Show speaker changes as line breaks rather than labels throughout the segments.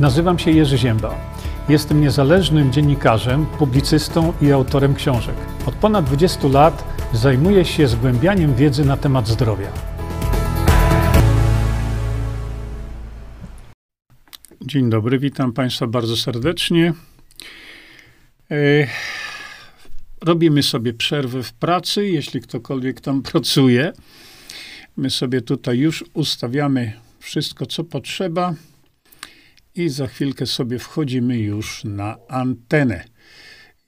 Nazywam się Jerzy Ziemba. Jestem niezależnym dziennikarzem, publicystą i autorem książek. Od ponad 20 lat zajmuję się zgłębianiem wiedzy na temat zdrowia. Dzień dobry, witam Państwa bardzo serdecznie. E, robimy sobie przerwę w pracy, jeśli ktokolwiek tam pracuje. My sobie tutaj już ustawiamy wszystko, co potrzeba i za chwilkę sobie wchodzimy już na antenę.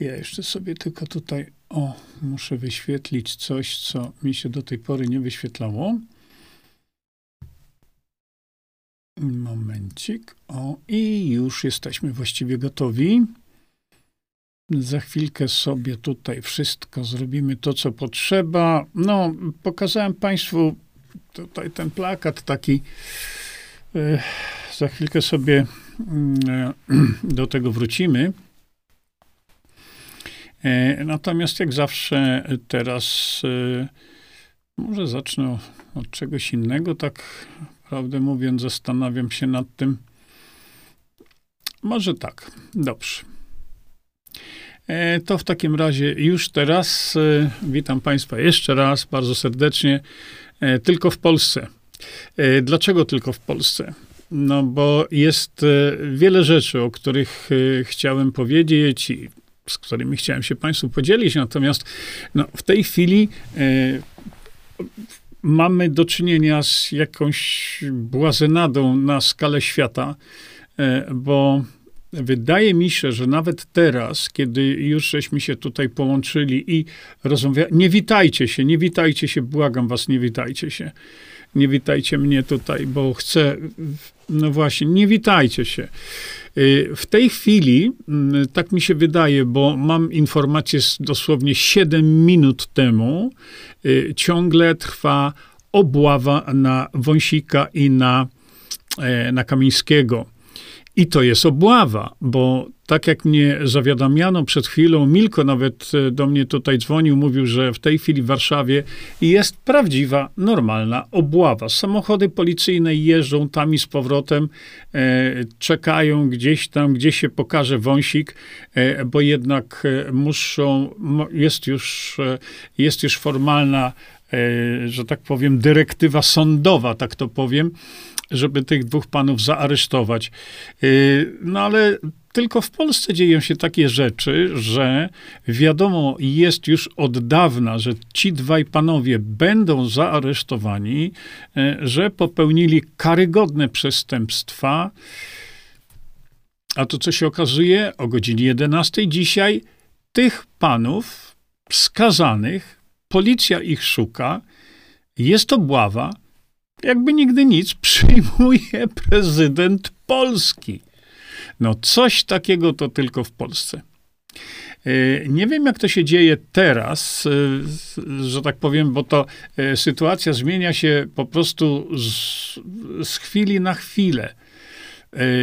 Ja jeszcze sobie tylko tutaj, o, muszę wyświetlić coś, co mi się do tej pory nie wyświetlało. Momencik. O, i już jesteśmy właściwie gotowi. Za chwilkę sobie tutaj wszystko zrobimy to, co potrzeba. No, pokazałem Państwu tutaj ten plakat taki. E, za chwilkę sobie mm, e, do tego wrócimy. E, natomiast jak zawsze teraz może zacznę od czegoś innego, tak prawdę mówiąc, zastanawiam się nad tym. Może tak, dobrze. To w takim razie już teraz witam Państwa jeszcze raz bardzo serdecznie, tylko w Polsce. Dlaczego tylko w Polsce? No, bo jest e, wiele rzeczy, o których e, chciałem powiedzieć i z którymi chciałem się Państwu podzielić. Natomiast no, w tej chwili e, mamy do czynienia z jakąś błazenadą na skalę świata, e, bo wydaje mi się, że nawet teraz, kiedy już żeśmy się tutaj połączyli i rozmawiali, nie witajcie się, nie witajcie się, błagam was, nie witajcie się nie witajcie mnie tutaj, bo chcę, no właśnie, nie witajcie się. Y, w tej chwili, mm, tak mi się wydaje, bo mam informację dosłownie 7 minut temu, y, ciągle trwa obława na Wąsika i na, e, na Kamińskiego. I to jest obława, bo tak jak mnie zawiadamiano przed chwilą, Milko nawet e, do mnie tutaj dzwonił, mówił, że w tej chwili w Warszawie jest prawdziwa, normalna obława. Samochody policyjne jeżdżą tam i z powrotem, e, czekają gdzieś tam, gdzie się pokaże wąsik, e, bo jednak e, muszą, jest już, e, jest już formalna, e, że tak powiem, dyrektywa sądowa, tak to powiem, żeby tych dwóch panów zaaresztować. No ale tylko w Polsce dzieją się takie rzeczy, że wiadomo jest już od dawna, że ci dwaj panowie będą zaaresztowani, e, że popełnili karygodne przestępstwa. A to, co się okazuje, o godzinie 11 dzisiaj tych panów skazanych, policja ich szuka, jest obława, jakby nigdy nic, przyjmuje prezydent Polski. No coś takiego to tylko w Polsce. E, nie wiem, jak to się dzieje teraz, e, że tak powiem, bo to e, sytuacja zmienia się po prostu z, z chwili na chwilę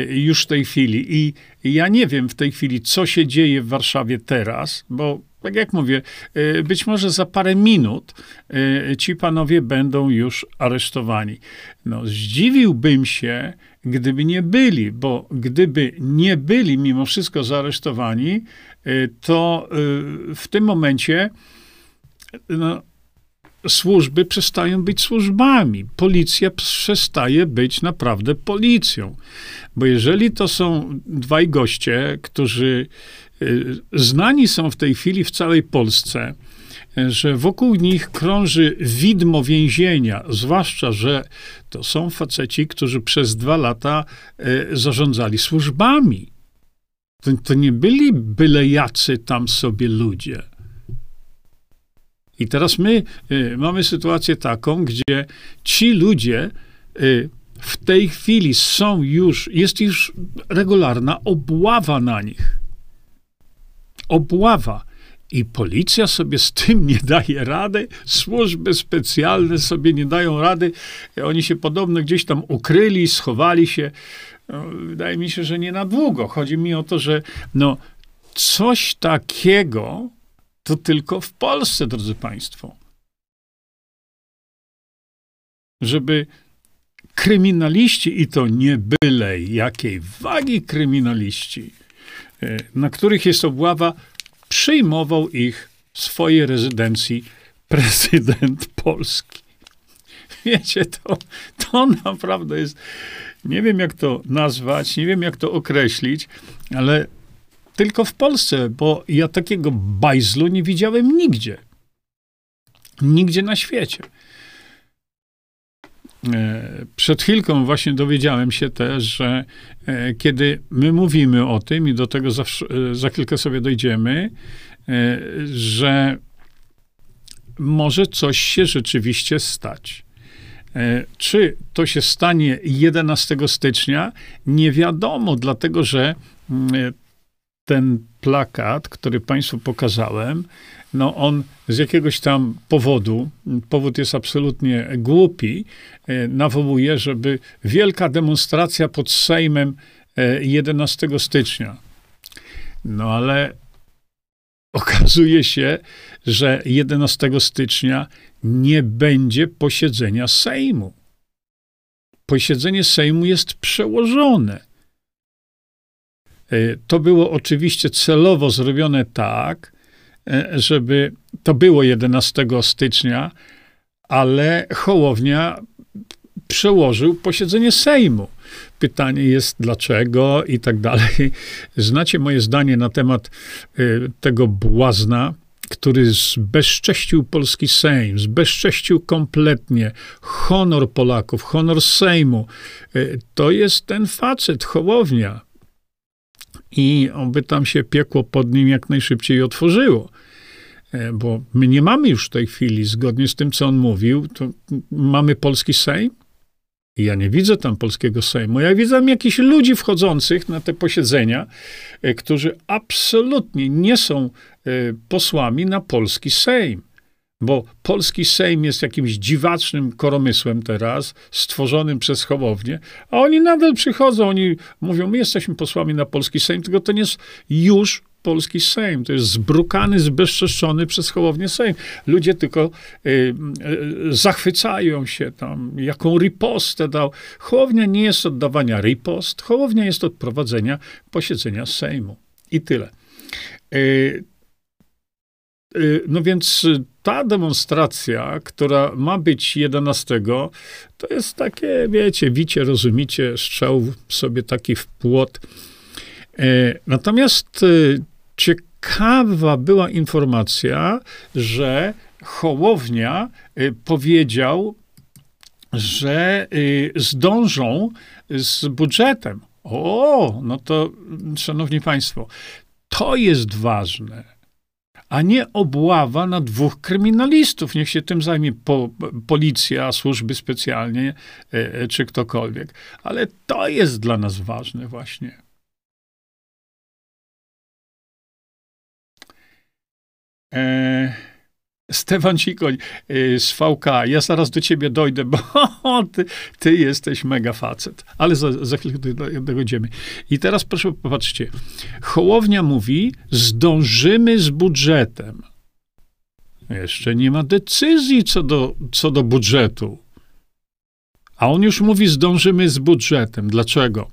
już w tej chwili. I ja nie wiem w tej chwili, co się dzieje w Warszawie teraz, bo tak jak mówię, być może za parę minut ci panowie będą już aresztowani. No, zdziwiłbym się, gdyby nie byli, bo gdyby nie byli mimo wszystko zaaresztowani, y, to y, w tym momencie no, służby przestają być służbami. Policja przestaje być naprawdę policją. Bo jeżeli to są dwaj goście, którzy y, znani są w tej chwili w całej Polsce, że wokół nich krąży widmo więzienia, zwłaszcza, że to są faceci, którzy przez dwa lata e, zarządzali służbami. To, to nie byli byle jacy tam sobie ludzie. I teraz my y, mamy sytuację taką, gdzie ci ludzie y, w tej chwili są już, jest już regularna obława na nich. Obława. I policja sobie z tym nie daje rady, służby specjalne sobie nie dają rady. Oni się podobno gdzieś tam ukryli, schowali się. No, wydaje mi się, że nie na długo. Chodzi mi o to, że no, coś takiego to tylko w Polsce, drodzy Państwo. Żeby kryminaliści, i to nie byle jakiej wagi kryminaliści, e, na których jest obława, przyjmował ich w swojej rezydencji prezydent Polski. Wiecie, to, to naprawdę jest, nie wiem jak to nazwać, nie wiem jak to określić, ale tylko w Polsce, bo ja takiego bajzlu nie widziałem nigdzie. Nigdzie na świecie. E, przed chwilką właśnie dowiedziałem się też, że e, kiedy my mówimy o tym, i do tego zawsze, e, za chwilkę sobie dojdziemy, że może coś się rzeczywiście stać. Czy to się stanie 11 stycznia? Nie wiadomo, dlatego że mm, ten plakat, który Państwu pokazałem, no on z jakiegoś tam powodu, powód jest absolutnie głupi, e, nawołuje, żeby wielka demonstracja pod Sejmem 11 e, stycznia. No ale okazuje się, że 11 stycznia nie będzie posiedzenia Sejmu. Posiedzenie Sejmu jest przełożone. E, to było oczywiście celowo zrobione tak, żeby to było 11 stycznia, ale Hołownia przełożył posiedzenie Sejmu. Pytanie jest dlaczego i tak dalej. Znacie moje zdanie na temat e, tego błazna, który zbezcześcił polski Sejm, zbezcześcił kompletnie honor Polaków, honor Sejmu. To jest ten facet, Hołownia i oby tam się piekło pod nim jak najszybciej otworzyło. E, bo my nie mamy już w tej chwili, zgodnie z tym, co on mówił, to mamy polski Sejm. Ja nie widzę tam polskiego Sejmu. Ja widzę jakichś ludzi wchodzących na te posiedzenia, e, którzy absolutnie nie są e, posłami na polski Sejm bo polski Sejm jest jakimś dziwacznym koromysłem teraz, stworzonym przez Hołownię, a oni nadal przychodzą, oni mówią, my jesteśmy posłami na polski Sejm, tylko to nie jest już polski Sejm. To jest zbrukany, zbezczeszczony przez Hołownię Sejm. Ludzie tylko y, y, zachwycają się tam, jaką ripostę dał. Hołownia nie jest od dawania ripost, Hołownia jest od prowadzenia posiedzenia Sejmu. I tyle. Y, y no więc ta demonstracja, która ma być 11, to jest takie, wiecie, wicie, rozumicie, strzał sobie taki w płot. E, natomiast e, ciekawa była informacja, że Hołownia e, powiedział, że zdążą z budżetem. O, no to, szanowni państwo, to jest ważne a nie obława na dwóch kryminalistów. Niech się tym zajmie po, policja, służby specjalnie e, czy ktokolwiek. Ale to jest dla nas ważne właśnie. E Stefan Cikoń y, z VK, ja zaraz do ciebie dojdę, bo ty, ty jesteś mega facet. Ale za, za chwilę dojdziemy. I teraz proszę popatrzcie. Hołownia mówi, zdążymy z budżetem. Jeszcze nie ma decyzji co do, co do budżetu. A on już mówi, zdążymy z budżetem. Dlaczego?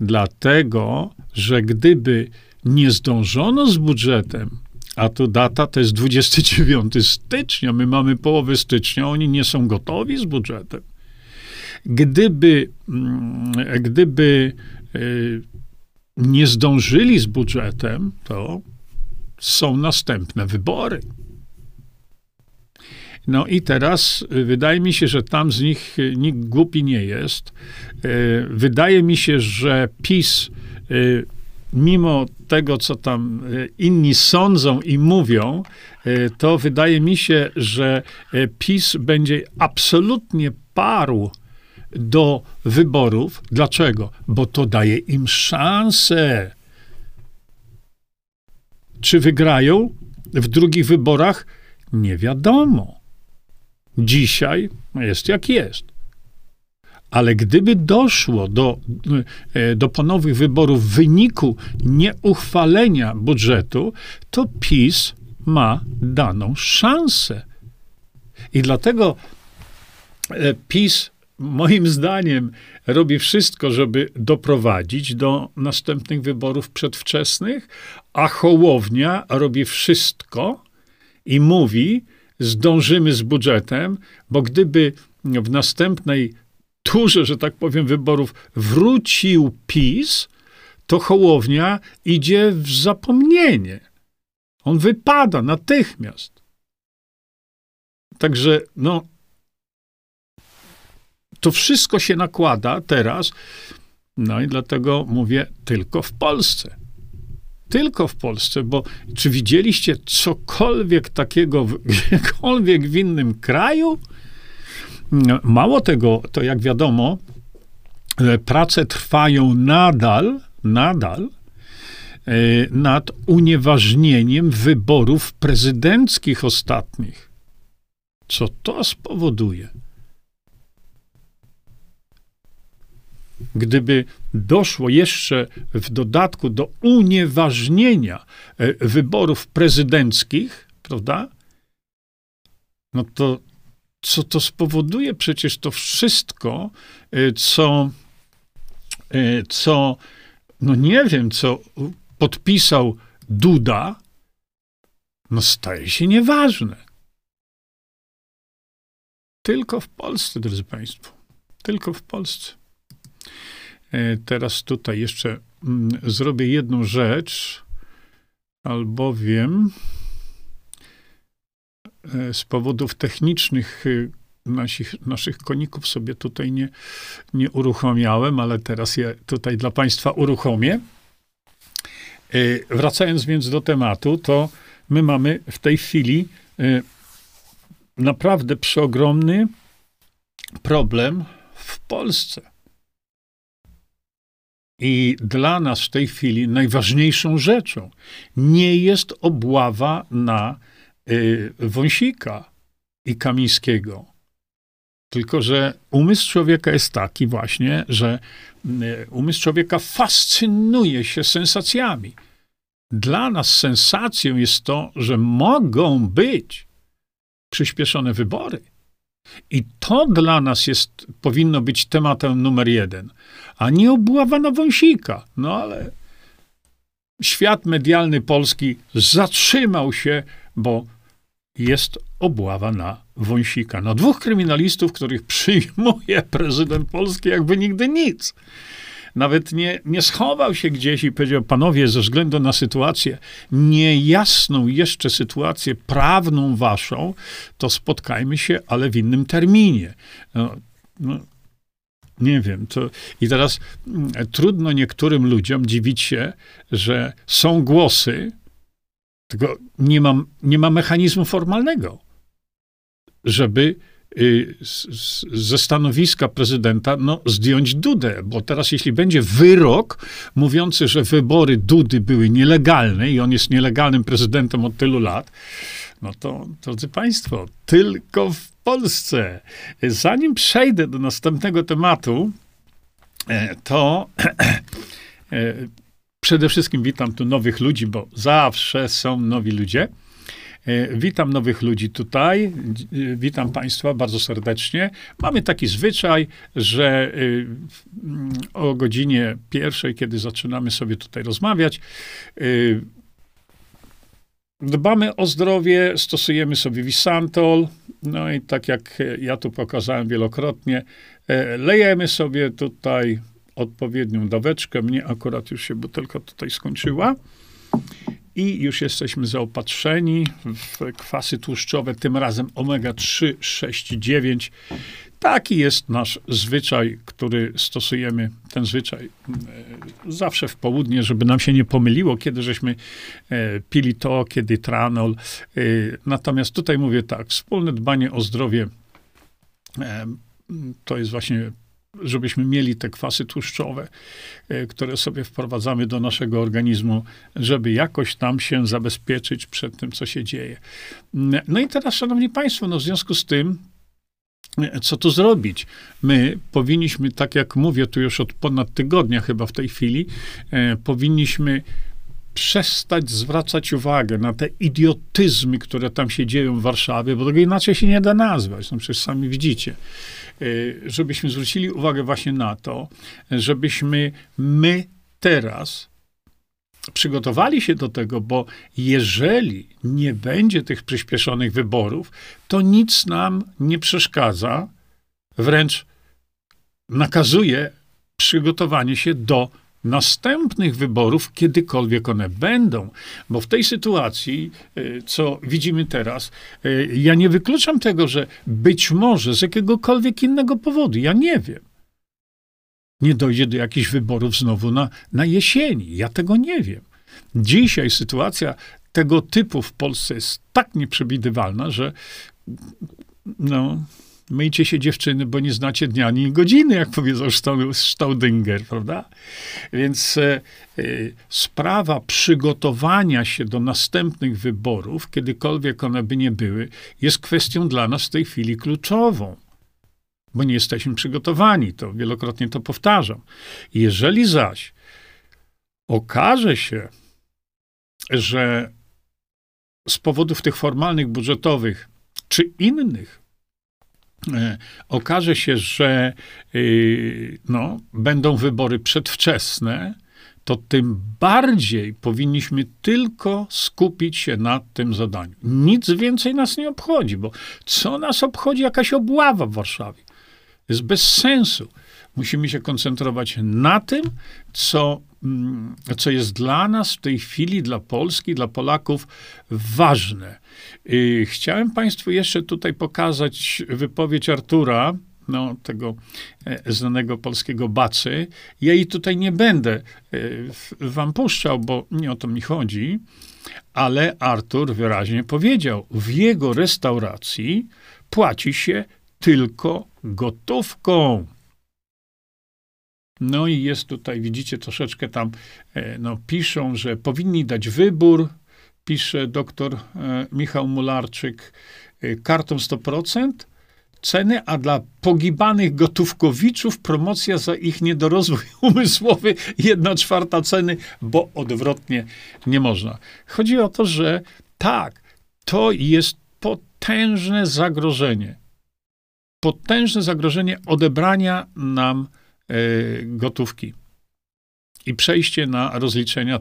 Dlatego, że gdyby nie zdążono z budżetem, a tu data to jest 29 stycznia. My mamy połowę stycznia, oni nie są gotowi z budżetem. Gdyby, mm, gdyby y, nie zdążyli z budżetem, to są następne wybory. No i teraz y, wydaje mi się, że tam z nich y, nikt głupi nie jest. Wydaje mi się, że PiS mimo tego, co tam e, inni sądzą i mówią, e, to wydaje mi się, że e, PiS będzie absolutnie parł do wyborów. Dlaczego? Bo to daje im szansę. Czy wygrają w drugich wyborach? Nie wiadomo. Dzisiaj jest jak jest. Ale gdyby doszło do, e, do ponownych wyborów w wyniku nieuchwalenia budżetu, to PiS ma daną szansę. I dlatego e, PiS moim zdaniem robi wszystko, żeby doprowadzić do następnych wyborów przedwczesnych, a Hołownia robi wszystko i mówi, zdążymy z budżetem, bo gdyby w następnej turze, że tak powiem, wyborów wrócił PiS, to Hołownia idzie w zapomnienie. On wypada natychmiast. Także, no, to wszystko się nakłada teraz, no i dlatego mówię tylko w Polsce. Tylko w Polsce, bo czy widzieliście cokolwiek takiego w, gdziekolwiek w innym kraju? Mało tego, to jak wiadomo, e, prace trwają nadal, nadal e, nad unieważnieniem wyborów prezydenckich ostatnich. Co to spowoduje? Gdyby doszło jeszcze w dodatku do unieważnienia e, wyborów prezydenckich, prawda? No to co to spowoduje? Przecież to wszystko, e, co, e, co no nie wiem, co podpisał Duda, no staje się nieważne. Tylko w Polsce, drodzy Państwo. Tylko w Polsce. E, teraz tutaj jeszcze mm, zrobię jedną rzecz, albowiem z powodów technicznych e, nasich, naszych koników sobie tutaj nie, nie uruchamiałem, ale teraz je tutaj dla Państwa uruchomię. Wracając więc do tematu, to my mamy w tej chwili naprawdę przeogromny problem w Polsce. I dla nas w tej chwili najważniejszą rzeczą nie jest obława na Wąsika i Kamińskiego. Tylko, że umysł człowieka jest taki właśnie, że y, umysł człowieka fascynuje się sensacjami. Dla nas sensacją jest to, że mogą być przyspieszone wybory. I to dla nas jest, powinno być tematem numer jeden, a nie obława na wąsika. No ale świat medialny polski zatrzymał się, bo jest obława na wąsika. Na dwóch kryminalistów, których przyjmuje prezydent Polski, jakby nigdy nic nawet nie, nie schował się gdzieś i powiedział, panowie, ze względu na sytuację, niejasną jeszcze sytuację prawną waszą, to spotkajmy się, ale w innym terminie. No, no, nie wiem. To... I teraz mm, trudno niektórym ludziom dziwić się, że są głosy, tylko nie ma, nie ma mechanizmu formalnego, żeby Y, ze stanowiska prezydenta no, zdjąć Dudę, bo teraz jeśli będzie wyrok mówiący, że wybory Dudy były nielegalne i on jest nielegalnym prezydentem od tylu lat, no to, drodzy Państwo, tylko w Polsce. Zanim przejdę do następnego tematu, e, to e, przede wszystkim witam tu nowych ludzi, bo zawsze są nowi ludzie. E, witam nowych ludzi tutaj. E, witam Państwa bardzo serdecznie. Mamy taki zwyczaj, że e, o godzinie pierwszej, kiedy zaczynamy sobie tutaj rozmawiać, dbamy o zdrowie, stosujemy sobie Visantol. No i tak jak ja tu pokazałem wielokrotnie, lejemy sobie tutaj odpowiednią daweczkę. Mnie akurat już się butelka tutaj skończyła i już jesteśmy zaopatrzeni w kwasy tłuszczowe, tym razem omega-3, 6 9. Taki jest nasz zwyczaj, który stosujemy, ten zwyczaj e, zawsze w południe, żeby nam się nie pomyliło, kiedy żeśmy e, pili to, kiedy tranol. E, natomiast tutaj mówię tak, wspólne dbanie o zdrowie to jest właśnie żebyśmy mieli te kwasy tłuszczowe, e, które sobie wprowadzamy do naszego organizmu, żeby jakoś tam się zabezpieczyć przed tym, co się dzieje. No i teraz, szanowni państwo, no w związku z tym, e, co tu zrobić? My powinniśmy, tak jak mówię tu już od ponad tygodnia chyba w tej chwili, e, powinniśmy przestać zwracać uwagę na te idiotyzmy, które tam się dzieją w Warszawie, bo tego inaczej się nie da nazwać. No przecież sami widzicie. Y, żebyśmy zwrócili uwagę właśnie na to, żebyśmy my teraz przygotowali się do tego, bo jeżeli nie będzie tych przyspieszonych wyborów, to nic nam nie przeszkadza, wręcz nakazuje przygotowanie się do następnych wyborów, kiedykolwiek one będą. Bo w tej sytuacji, y, co widzimy teraz, y, ja nie wykluczam tego, że być może z jakiegokolwiek innego powodu, ja nie wiem, nie dojdzie do jakichś wyborów znowu na, na jesieni. Ja tego nie wiem. Dzisiaj sytuacja tego typu w Polsce jest tak nieprzewidywalna, że no, myjcie się dziewczyny, bo nie znacie dnia ani godziny, jak powiedział Staudinger, prawda? Więc e, e, sprawa przygotowania się do następnych wyborów, kiedykolwiek one by nie były, jest kwestią dla nas w tej chwili kluczową. Bo nie jesteśmy przygotowani, to wielokrotnie to powtarzam. Jeżeli zaś okaże się, że z powodów tych formalnych, budżetowych czy innych okaże się, że y, no, będą wybory przedwczesne, to tym bardziej powinniśmy tylko skupić się na tym zadaniu. Nic więcej nas nie obchodzi, bo co nas obchodzi jakaś obława w Warszawie? Jest bez sensu. Musimy się koncentrować na tym, co, co jest dla nas w tej chwili, dla Polski, dla Polaków ważne. Chciałem Państwu jeszcze tutaj pokazać wypowiedź Artura, no, tego e, znanego polskiego bacy. Ja jej tutaj nie będę e, wam puszczał, bo nie o to mi chodzi, ale Artur wyraźnie powiedział, w jego restauracji płaci się tylko gotówką. No i jest tutaj, widzicie, troszeczkę tam e, no, piszą, że powinni dać wybór, pisze doktor e, Michał Mularczyk, e, kartą 100% ceny, a dla pogibanych gotówkowiczów promocja za ich niedorozwój umysłowy jedna czwarta ceny, bo odwrotnie nie można. Chodzi o to, że tak, to jest potężne zagrożenie. Potężne zagrożenie odebrania nam gotówki i przejście na rozliczenia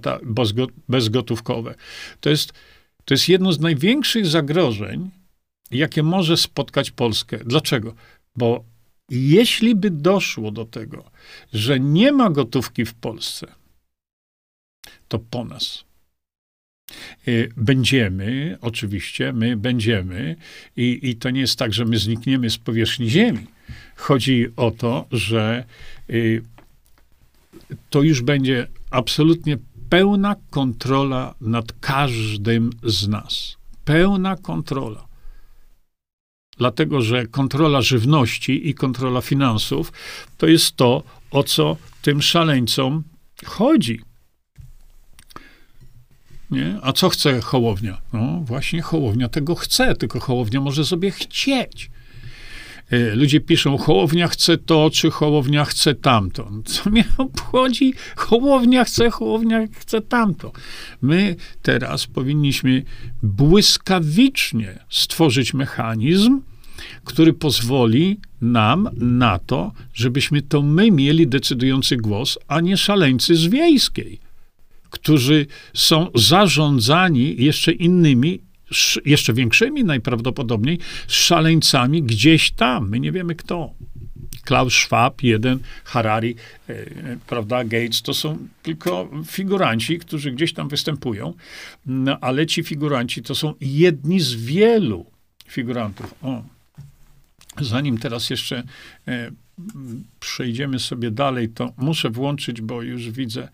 bezgotówkowe. To jest, to jest jedno z największych zagrożeń, jakie może spotkać Polskę. Dlaczego? Bo jeśli by doszło do tego, że nie ma gotówki w Polsce, to po nas. Y, będziemy, oczywiście, my będziemy, i, i to nie jest tak, że my znikniemy z powierzchni Ziemi. Chodzi o to, że y, to już będzie absolutnie pełna kontrola nad każdym z nas. Pełna kontrola. Dlatego, że kontrola żywności i kontrola finansów to jest to, o co tym szaleńcom chodzi. Nie? A co chce Hołownia? No właśnie Hołownia tego chce, tylko Hołownia może sobie chcieć. E, ludzie piszą, Hołownia chce to, czy Hołownia chce tamto. No, co mnie obchodzi? Hołownia chce, Hołownia chce tamto. My teraz powinniśmy błyskawicznie stworzyć mechanizm, który pozwoli nam na to, żebyśmy to my mieli decydujący głos, a nie szaleńcy z wiejskiej, którzy są zarządzani jeszcze innymi jeszcze większymi najprawdopodobniej szaleńcami gdzieś tam. My nie wiemy kto. Klaus Schwab, jeden, Harari, e, prawda, Gates, to są tylko figuranci, którzy gdzieś tam występują, no, ale ci figuranci to są jedni z wielu figurantów. O. Zanim teraz jeszcze e, przejdziemy sobie dalej, to muszę włączyć, bo już widzę,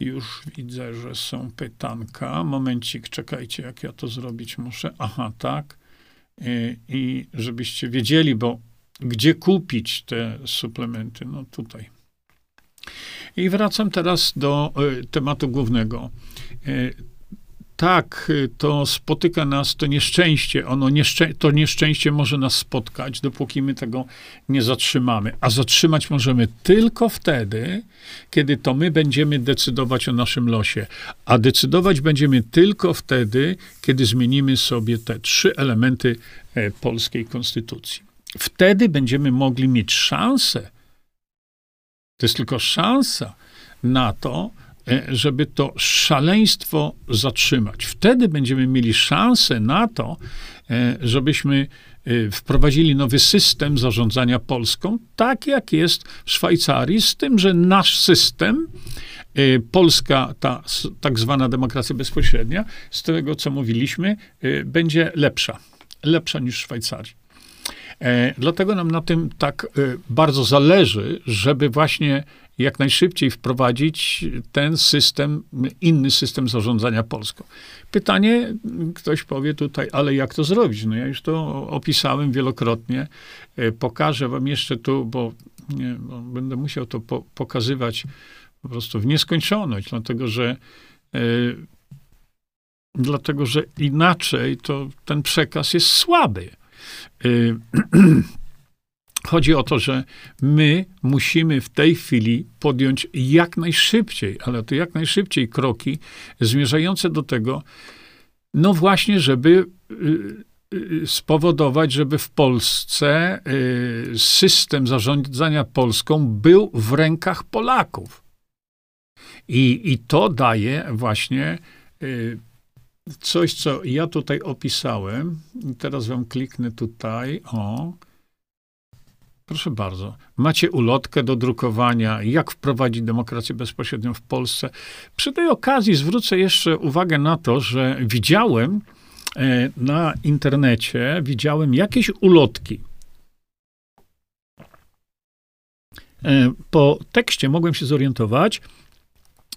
już widzę, że są pytanka. Momencik, czekajcie, jak ja to zrobić muszę. Aha, tak. I, i żebyście wiedzieli, bo gdzie kupić te suplementy? No tutaj. I wracam teraz do y, tematu głównego. Y, tak, y, to spotyka nas to nieszczęście. Ono nieszczę to nieszczęście może nas spotkać, dopóki my tego nie zatrzymamy. A zatrzymać możemy tylko wtedy, kiedy to my będziemy decydować o naszym losie. A decydować będziemy tylko wtedy, kiedy zmienimy sobie te trzy elementy e, polskiej konstytucji. Wtedy będziemy mogli mieć szansę, to jest tylko szansa na to, żeby to szaleństwo zatrzymać. Wtedy będziemy mieli szansę na to, e, żebyśmy e, wprowadzili nowy system zarządzania Polską, tak jak jest w Szwajcarii, z tym, że nasz system, Polska, ta tak zwana demokracja bezpośrednia, z tego co mówiliśmy, będzie lepsza. Lepsza niż w Szwajcarii. Dlatego nam na tym tak bardzo zależy, żeby właśnie jak najszybciej wprowadzić ten system, inny system zarządzania Polską. Pytanie, ktoś powie tutaj, ale jak to zrobić? No ja już to opisałem wielokrotnie. E, pokażę wam jeszcze tu, bo, nie, bo będę musiał to po, pokazywać po prostu w nieskończoność, dlatego że e, dlatego, że inaczej to ten przekaz jest słaby. E, Chodzi o to, że my musimy w tej chwili podjąć jak najszybciej, ale to jak najszybciej kroki zmierzające do tego, no właśnie, żeby y, y, spowodować, żeby w Polsce y, system zarządzania Polską był w rękach Polaków. I, i to daje właśnie coś, co ja tutaj opisałem. Teraz wam kliknę tutaj. O. Proszę bardzo. Macie ulotkę do drukowania, jak wprowadzić demokrację bezpośrednią w Polsce. Przy tej okazji zwrócę jeszcze uwagę na to, że widziałem e, na internecie, widziałem jakieś ulotki. E, po tekście mogłem się zorientować,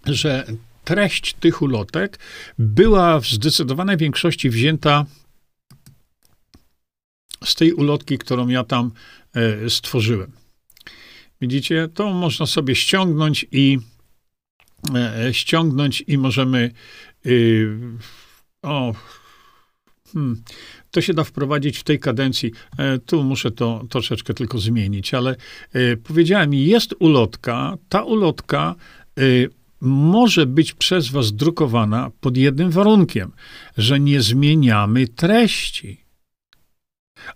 że treść tych ulotek była w zdecydowanej większości wzięta z tej ulotki, którą ja tam E, stworzyłem. Widzicie, to można sobie ściągnąć i e, ściągnąć i możemy y, o hmm, to się da wprowadzić w tej kadencji. E, tu muszę to troszeczkę tylko zmienić, ale powiedziałem, jest ulotka. Ta ulotka może być przez was drukowana pod jednym warunkiem, że nie zmieniamy treści.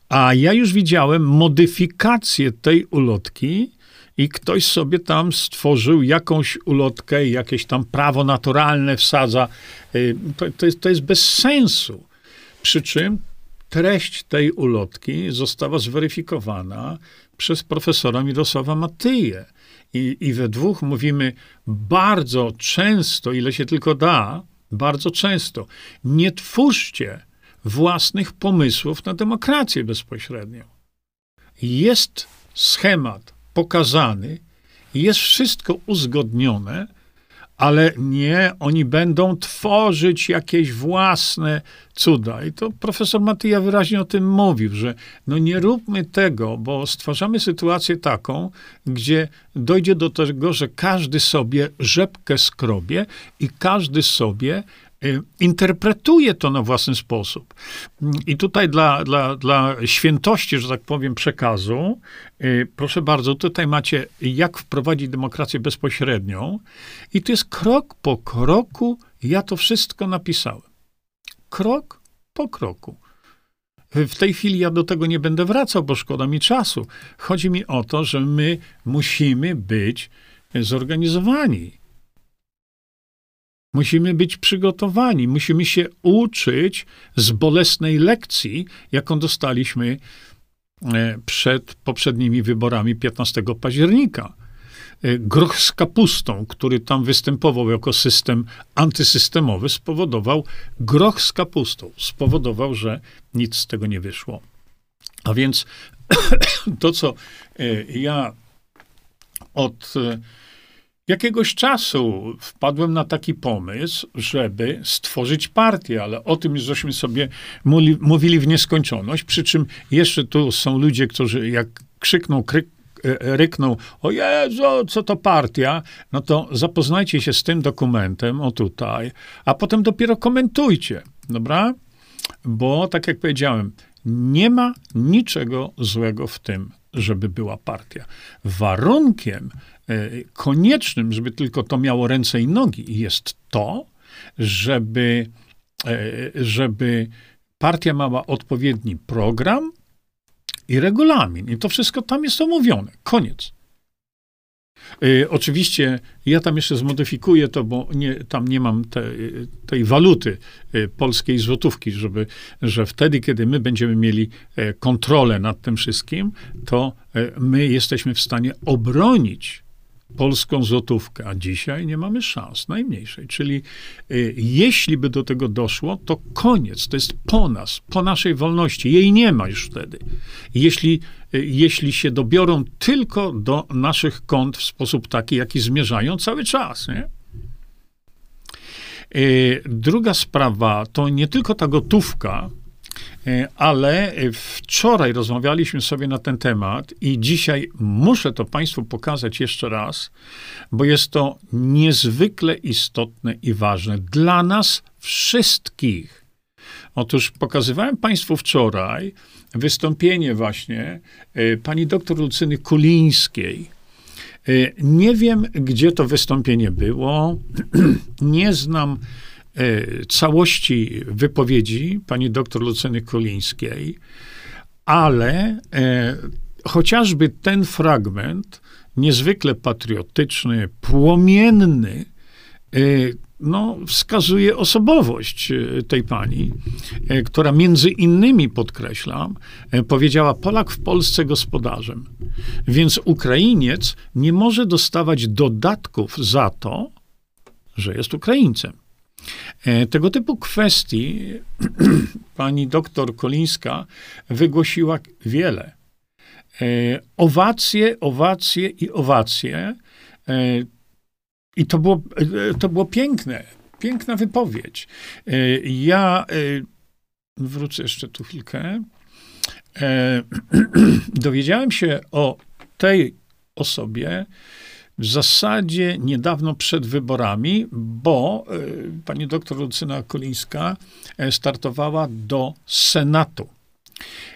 A ja już widziałem modyfikację tej ulotki i ktoś sobie tam stworzył jakąś ulotkę, jakieś tam prawo naturalne wsadza. Y, to, to, jest, to jest bez sensu. Przy czym treść tej ulotki została zweryfikowana przez profesora Mirosława Matyję. I, I we dwóch mówimy bardzo często, ile się tylko da, bardzo często, nie twórzcie własnych pomysłów na demokrację bezpośrednią. Jest schemat pokazany, jest wszystko uzgodnione, ale nie, oni będą tworzyć jakieś własne cuda. I to profesor Matyja wyraźnie o tym mówił, że no nie róbmy tego, bo stwarzamy sytuację taką, gdzie dojdzie do tego, że każdy sobie rzepkę skrobie i każdy sobie interpretuje to na własny sposób. I tutaj dla, dla, dla świętości, że tak powiem, przekazu, y, proszę bardzo, tutaj macie, jak wprowadzić demokrację bezpośrednią. I to jest krok po kroku, ja to wszystko napisałem. Krok po kroku. W tej chwili ja do tego nie będę wracał, bo szkoda mi czasu. Chodzi mi o to, że my musimy być zorganizowani. Musimy być przygotowani, musimy się uczyć z bolesnej lekcji, jaką dostaliśmy e, przed poprzednimi wyborami 15 października. E, groch z kapustą, który tam występował jako system antysystemowy, spowodował, groch z kapustą spowodował, że nic z tego nie wyszło. A więc to, co e, ja od jakiegoś czasu wpadłem na taki pomysł, żeby stworzyć partię, ale o tym już żeśmy sobie mówili w nieskończoność, przy czym jeszcze tu są ludzie, którzy jak krzykną kryk, rykną, o Jezu, co to partia, no to zapoznajcie się z tym dokumentem, o tutaj, a potem dopiero komentujcie, dobra? Bo, tak jak powiedziałem, nie ma niczego złego w tym, żeby była partia. Warunkiem e, koniecznym, żeby tylko to miało ręce i nogi, jest to, żeby, e, żeby partia miała odpowiedni program i regulamin. I to wszystko tam jest omówione. Koniec. Y, oczywiście ja tam jeszcze zmodyfikuję to, bo nie, tam nie mam te, tej waluty y, polskiej złotówki, żeby, że wtedy, kiedy my będziemy mieli e, kontrolę nad tym wszystkim, to e, my jesteśmy w stanie obronić polską złotówkę, a dzisiaj nie mamy szans, najmniejszej. Czyli y, jeśli by do tego doszło, to koniec, to jest po nas, po naszej wolności. Jej nie ma już wtedy. Jeśli, y, jeśli się dobiorą tylko do naszych kont w sposób taki, jaki zmierzają cały czas, nie? Y, druga sprawa to nie tylko ta gotówka, ale e, wczoraj rozmawialiśmy sobie na ten temat i dzisiaj muszę to Państwu pokazać jeszcze raz, bo jest to niezwykle istotne i ważne dla nas wszystkich. Otóż pokazywałem Państwu wczoraj wystąpienie właśnie e, pani doktor Lucyny Kulińskiej. Nie wiem, gdzie to wystąpienie było. Nie znam E, całości wypowiedzi pani doktor Lucyny Kolińskiej, ale e, chociażby ten fragment, niezwykle patriotyczny, płomienny, e, no, wskazuje osobowość tej pani, która między innymi, podkreślam, powiedziała: Polak w Polsce gospodarzem. Więc Ukrainiec nie może dostawać dodatków za to, że jest Ukraińcem. E, tego typu kwestii pani doktor Kolińska wygłosiła wiele. E, owacje, owacje i owacje. E, I to było, to było piękne, piękna wypowiedź. Ja wrócę jeszcze tu chwilkę. Dowiedziałem się o tej osobie w zasadzie niedawno przed wyborami, bo e, pani doktor Lucyna Kolińska e, startowała do Senatu.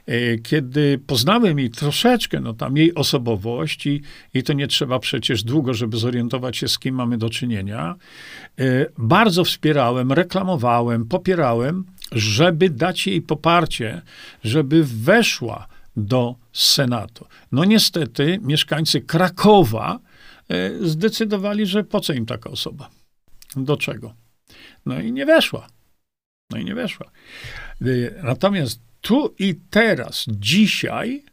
E, kiedy poznałem jej troszeczkę, no tam jej osobowość i, i to nie trzeba przecież długo, żeby zorientować się, z kim mamy do czynienia, bardzo wspierałem, reklamowałem, popierałem, żeby dać jej poparcie, żeby weszła do Senatu. No niestety mieszkańcy Krakowa zdecydowali, że po co im taka osoba? Do czego? No i nie weszła. No i nie weszła. E, natomiast tu i teraz, dzisiaj,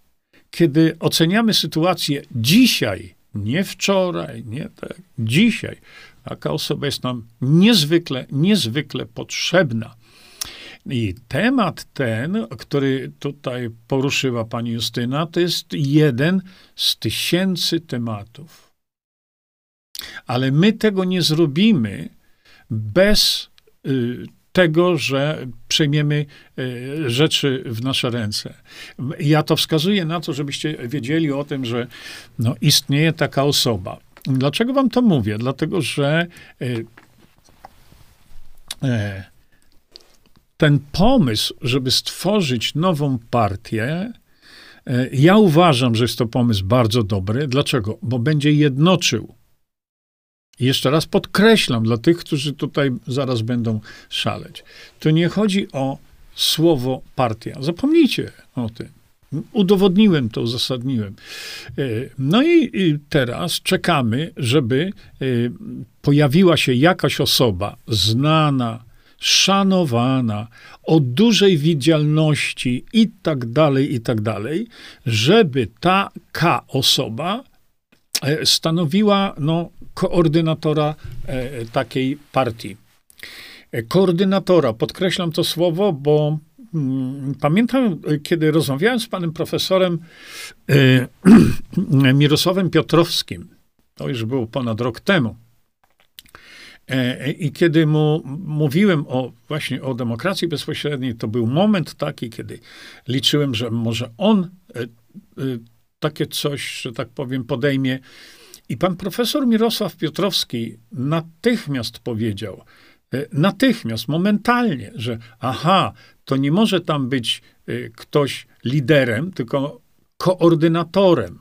kiedy oceniamy sytuację dzisiaj, nie wczoraj, nie tak, dzisiaj, taka osoba jest nam niezwykle, niezwykle potrzebna. I temat ten, który tutaj poruszyła pani Justyna, to jest jeden z tysięcy tematów ale my tego nie zrobimy bez y, tego, że przejmiemy y, rzeczy w nasze ręce. Ja to wskazuję na to, żebyście wiedzieli o tym, że no, istnieje taka osoba. Dlaczego wam to mówię? Dlatego, że y, ten pomysł, żeby stworzyć nową partię, ja uważam, że jest to pomysł bardzo dobry. Dlaczego? Bo będzie jednoczył i jeszcze raz podkreślam dla tych, którzy tutaj zaraz będą szaleć. To nie chodzi o słowo partia. Zapomnijcie o tym. Udowodniłem to, uzasadniłem. E, no i teraz czekamy, żeby e, pojawiła się jakaś osoba znana, szanowana, o dużej widzialności i tak dalej, i tak dalej, żeby taka osoba e, stanowiła no, koordynatora e, takiej partii. E, koordynatora, podkreślam to słowo, bo mm, pamiętam, kiedy rozmawiałem z panem profesorem e, Mirosławem Piotrowskim, to już było ponad rok temu, i kiedy mu mówiłem o, właśnie o demokracji bezpośredniej, to był moment taki, kiedy liczyłem, że może on takie coś, że tak powiem, podejmie. I pan profesor Mirosław Piotrowski natychmiast powiedział, e, natychmiast, momentalnie, że aha, to nie może tam być e, ktoś liderem, tylko koordynatorem.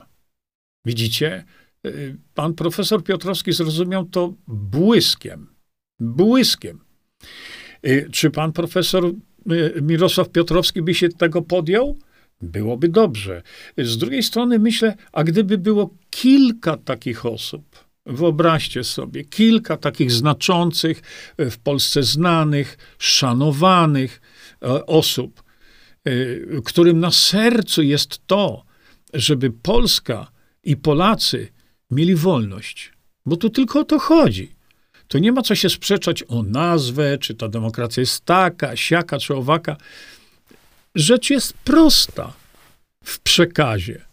Widzicie? E, pan profesor Piotrowski zrozumiał to błyskiem. Błyskiem. Czy pan profesor Mirosław Piotrowski by się tego podjął? Byłoby dobrze. Z drugiej strony myślę, a gdyby było kilka takich osób, wyobraźcie sobie, kilka takich znaczących, e, w Polsce znanych, szanowanych e, osób, e, którym na sercu jest to, żeby Polska i Polacy mieli wolność. Bo tu tylko o to chodzi. To nie ma co się sprzeczać o nazwę, czy ta demokracja jest taka, siaka, czy owaka. Rzecz jest prosta w przekazie.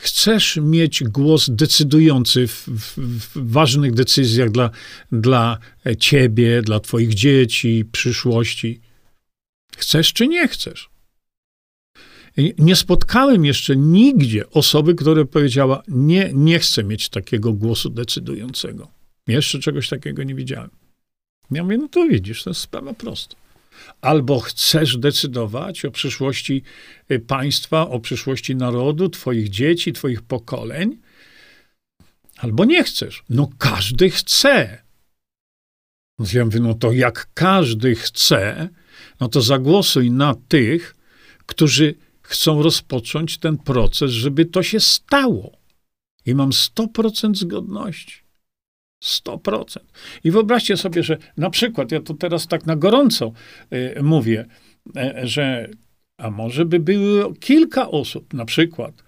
Chcesz mieć głos decydujący w, w, w, ważnych decyzjach dla, dla ciebie, dla twoich dzieci, przyszłości. Chcesz czy nie chcesz? Nie spotkałem jeszcze nigdzie osoby, która powiedziała: Nie, nie chcę mieć takiego głosu decydującego. Jeszcze czegoś takiego nie widziałem. Ja mówię: No to widzisz, to jest sprawa prosta. Albo chcesz decydować o przyszłości y, państwa, o przyszłości narodu, twoich dzieci, twoich pokoleń, albo nie chcesz. No każdy chce. No ja mówię, no to jak każdy chce, no to zagłosuj na tych, którzy chcą rozpocząć ten proces, żeby to się stało. I mam 100% zgodności. 100%. I wyobraźcie sobie, że na przykład, ja to teraz tak na gorąco y, mówię, y, że a może by było kilka osób, na przykład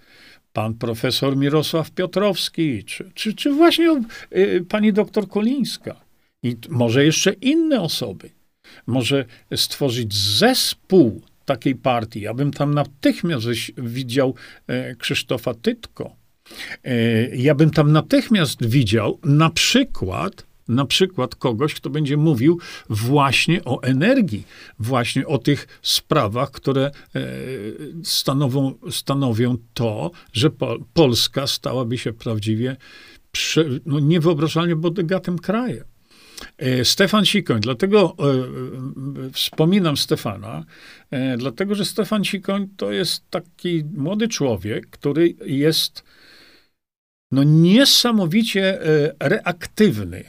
pan profesor Mirosław Piotrowski, czy, czy, czy właśnie y, pani doktor Kolińska i może jeszcze inne osoby. Może stworzyć zespół takiej partii. Ja bym tam natychmiast widział Krzysztofa Tytko, E, ja bym tam natychmiast widział na przykład, na przykład kogoś, kto będzie mówił właśnie o energii, właśnie o tych sprawach, które e, stanowią, stanowią to, że Polska stałaby się prawdziwie prze, no, niewyobrażalnie bogatym krajem. E, Stefan Sikoń, dlatego e, wspominam Stefana, e, dlatego że Stefan Sikoń to jest taki młody człowiek, który jest no niesamowicie e, reaktywny.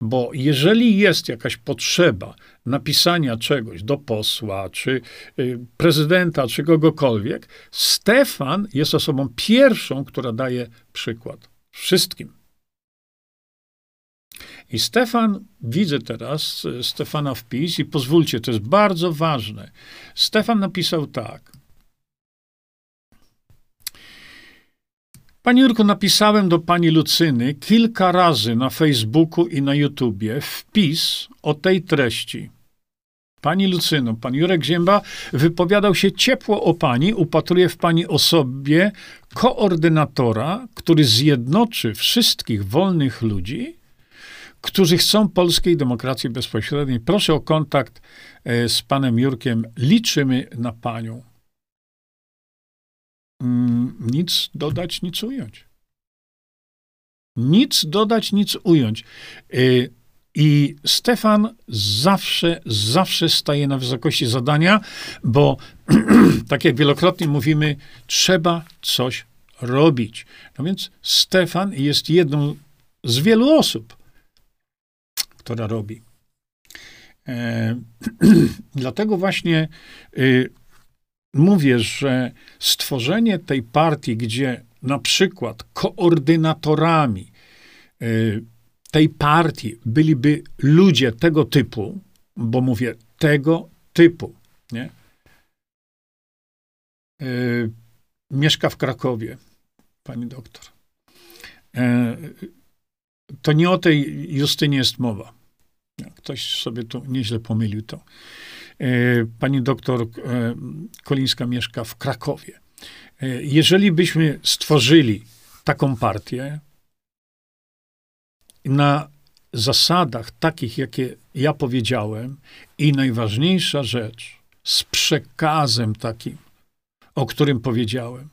Bo jeżeli jest jakaś potrzeba napisania czegoś do posła, czy e, prezydenta, czy kogokolwiek, Stefan jest osobą pierwszą, która daje przykład wszystkim. I Stefan, widzę teraz e, Stefana wpis i pozwólcie, to jest bardzo ważne. Stefan napisał tak. Pani Jurko, napisałem do pani Lucyny kilka razy na Facebooku i na YouTubie wpis o tej treści. Pani Lucyno, pan Jurek Zięba wypowiadał się ciepło o pani, upatruje w pani osobie koordynatora, który zjednoczy wszystkich wolnych ludzi, którzy chcą polskiej demokracji bezpośredniej. Proszę o kontakt e, z panem Jurkiem. Liczymy na panią. Mm, nic dodać, nic ująć. Nic dodać, nic ująć. Y, I Stefan zawsze, zawsze staje na wysokości zadania, bo tak jak wielokrotnie mówimy, trzeba coś robić. No więc Stefan jest jedną z wielu osób, która robi. E, dlatego właśnie y, mówię, że stworzenie tej partii, gdzie na przykład koordynatorami y, tej partii byliby ludzie tego typu, bo mówię tego typu, nie? Y, mieszka w Krakowie, pani doktor. E, to nie o tej Justynie jest mowa. Ktoś sobie tu nieźle pomylił to. E, pani doktor e, Kolińska mieszka w Krakowie. E, jeżeli byśmy stworzyli taką partię na zasadach takich, jakie ja powiedziałem, i najważniejsza rzecz, z przekazem takim, o którym powiedziałem,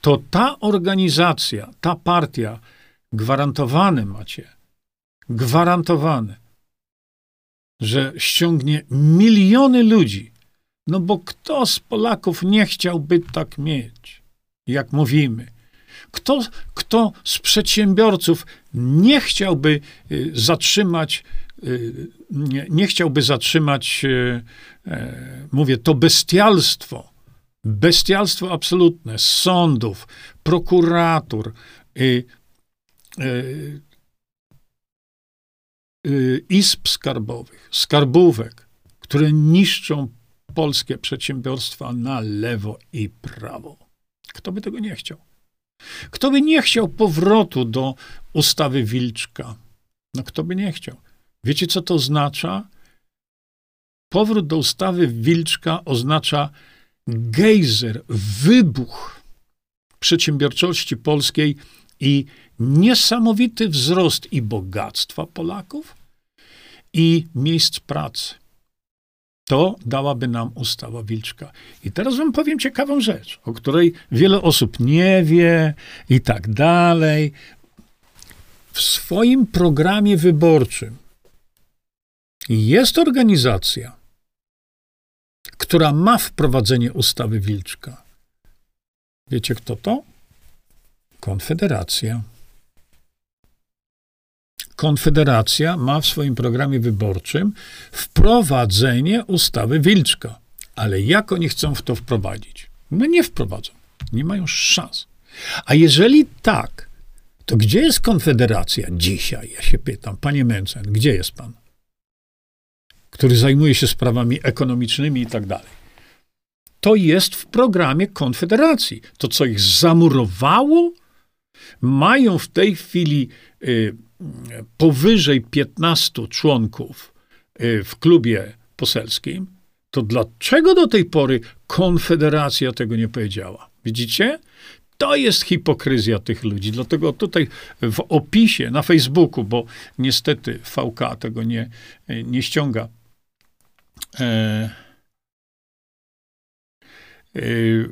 to ta organizacja, ta partia, gwarantowane macie, gwarantowane, że ściągnie miliony ludzi. No bo kto z Polaków nie chciałby tak mieć, jak mówimy? Kto, kto z przedsiębiorców nie chciałby y, zatrzymać, y, nie, nie chciałby zatrzymać, y, e, mówię, to bestialstwo, bestialstwo absolutne sądów, prokuratur, izb skarbowych, skarbówek, które niszczą polskie przedsiębiorstwa na lewo i prawo. Kto by tego nie chciał? Kto by nie chciał powrotu do ustawy Wilczka? No kto by nie chciał? Wiecie, co to oznacza? Powrót do ustawy Wilczka oznacza gejzer, wybuch przedsiębiorczości polskiej i niesamowity wzrost i bogactwa Polaków, i miejsc pracy. To dałaby nam ustawa Wilczka. I teraz wam powiem ciekawą rzecz, o której wiele osób nie wie i tak dalej. W swoim programie wyborczym jest organizacja, która ma wprowadzenie ustawy Wilczka. Wiecie kto to? Konfederacja. Konfederacja ma w swoim programie wyborczym wprowadzenie ustawy Wilczka. Ale jak oni chcą w to wprowadzić? No nie wprowadzą. Nie mają szans. A jeżeli tak, to gdzie jest Konfederacja dzisiaj? Ja się pytam, panie Mencen, gdzie jest pan? Który zajmuje się sprawami ekonomicznymi i tak dalej. To jest w programie Konfederacji. To, co ich zamurowało, mają w tej chwili y, powyżej 15 członków y, w klubie poselskim, to dlaczego do tej pory Konfederacja tego nie powiedziała? Widzicie? To jest hipokryzja tych ludzi. Dlatego tutaj w opisie na Facebooku, bo niestety VK tego nie, nie ściąga. E, e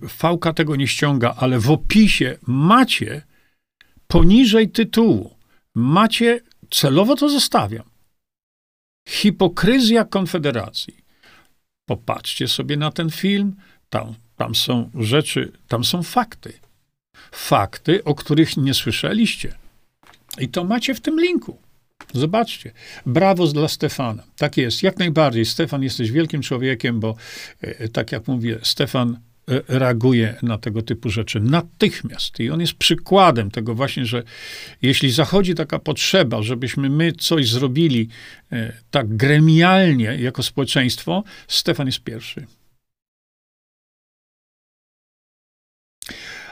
VK tego nie ściąga, ale w opisie macie poniżej tytułu macie, celowo to zostawiam, hipokryzja Konfederacji. Popatrzcie sobie na ten film, tam, tam są rzeczy, tam są fakty. Fakty, o których nie słyszeliście. I to macie w tym linku. Zobaczcie. Brawo dla Stefana. Tak jest, jak najbardziej. Stefan, jesteś wielkim człowiekiem, bo e, tak jak mówię, Stefan reaguje na tego typu rzeczy natychmiast. I on jest przykładem tego właśnie, że jeśli zachodzi taka potrzeba, żebyśmy my coś zrobili e, tak gremialnie jako społeczeństwo, Stefan jest pierwszy.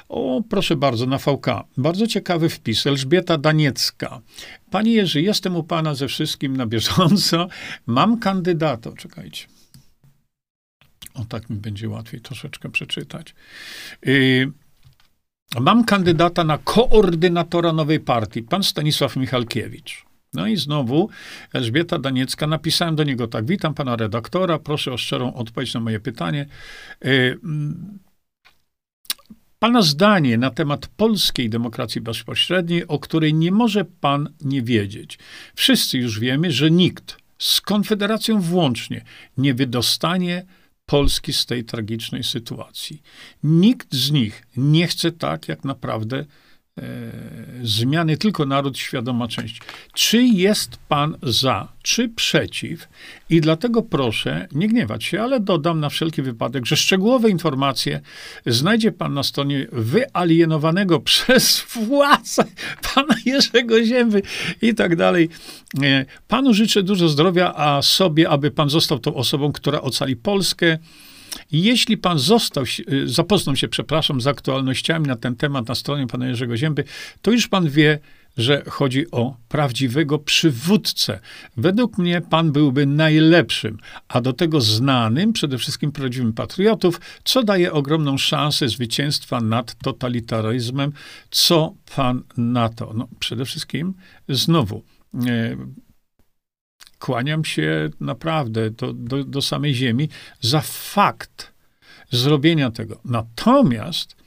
O, proszę bardzo, na VK. Bardzo ciekawy wpis. Elżbieta Daniecka. Panie Jerzy, jestem u pana ze wszystkim na bieżąco. Mam kandydata. Czekajcie. O tak mi będzie łatwiej troszeczkę przeczytać. Yy, mam kandydata na koordynatora nowej partii, pan Stanisław Michalkiewicz. No i znowu Elżbieta Daniecka, napisałem do niego tak, witam pana redaktora, proszę o szczerą odpowiedź na moje pytanie. Yy, Pana zdanie na temat polskiej demokracji bezpośredniej, o której nie może pan nie wiedzieć. Wszyscy już wiemy, że nikt, z Konfederacją włącznie, nie wydostanie Polski z tej tragicznej sytuacji. Nikt z nich nie chce tak, jak naprawdę zmiany, tylko naród, świadoma część. Czy jest pan za, czy przeciw? I dlatego proszę nie gniewać się, ale dodam na wszelki wypadek, że szczegółowe informacje znajdzie pan na stronie wyalienowanego przez władzę pana Jerzego Zięby i tak dalej. E, panu życzę dużo zdrowia, a sobie, aby pan został tą osobą, która ocali Polskę. Jeśli pan został, y, zapoznał się, przepraszam, z aktualnościami na ten temat na stronie pana Jerzego Zięby, to już pan wie, że chodzi o prawdziwego przywódcę. Według mnie pan byłby najlepszym, a do tego znanym, przede wszystkim prawdziwym patriotów, co daje ogromną szansę zwycięstwa nad totalitaryzmem. Co pan na to? No, przede wszystkim znowu. E, kłaniam się naprawdę do, do, do samej ziemi za fakt zrobienia tego. Natomiast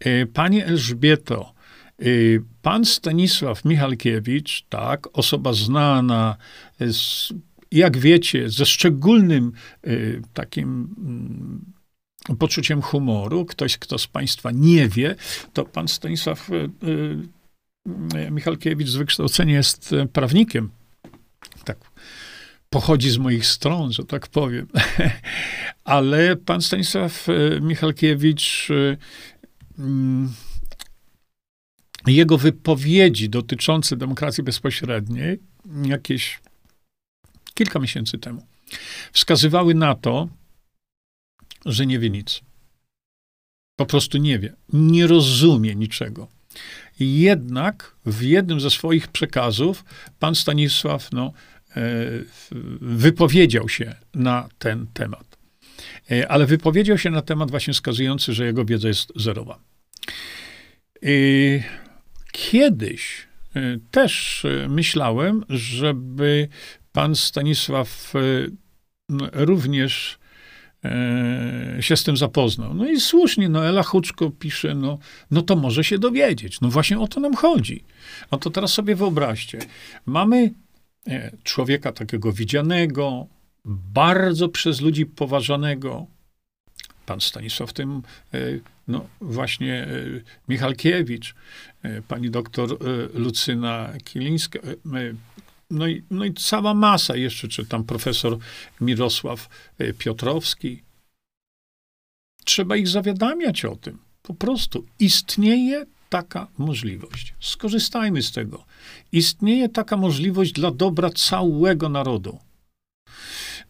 E, pani Elżbieto, e, pan Stanisław Michalkiewicz, tak, osoba znana, z, jak wiecie, ze szczególnym e, takim mm, poczuciem humoru, ktoś, kto z Państwa nie wie, to pan Stanisław Michalkiewicz z wykształcenia jest prawnikiem. Pochodzi z moich stron, że tak powiem. Ale pan Stanisław Michalkiewicz Mm, jego wypowiedzi dotyczące demokracji bezpośredniej jakieś kilka miesięcy temu wskazywały na to, że nie wie nic. Po prostu nie wie, nie rozumie niczego. Jednak w jednym ze swoich przekazów pan Stanisław no, e, wypowiedział się na ten temat. E, ale wypowiedział się na temat właśnie wskazujący, że jego wiedza jest zerowa. Kiedyś e, też e, myślałem, żeby pan Stanisław również się z tym zapoznał. No i słusznie, no Ela Huczko pisze, no, no to może się dowiedzieć. No właśnie o to nam chodzi. No to teraz sobie wyobraźcie. Mamy człowieka takiego widzianego, bardzo przez ludzi poważanego. Pan Stanisław tym, e, no właśnie e, Michalkiewicz, e, pani doktor Lucyna Kilińska, no i, no i cała masa jeszcze, czy tam profesor Mirosław Piotrowski. Trzeba ich zawiadamiać o tym. Po prostu istnieje taka możliwość. Skorzystajmy z tego. Istnieje taka możliwość dla dobra całego narodu.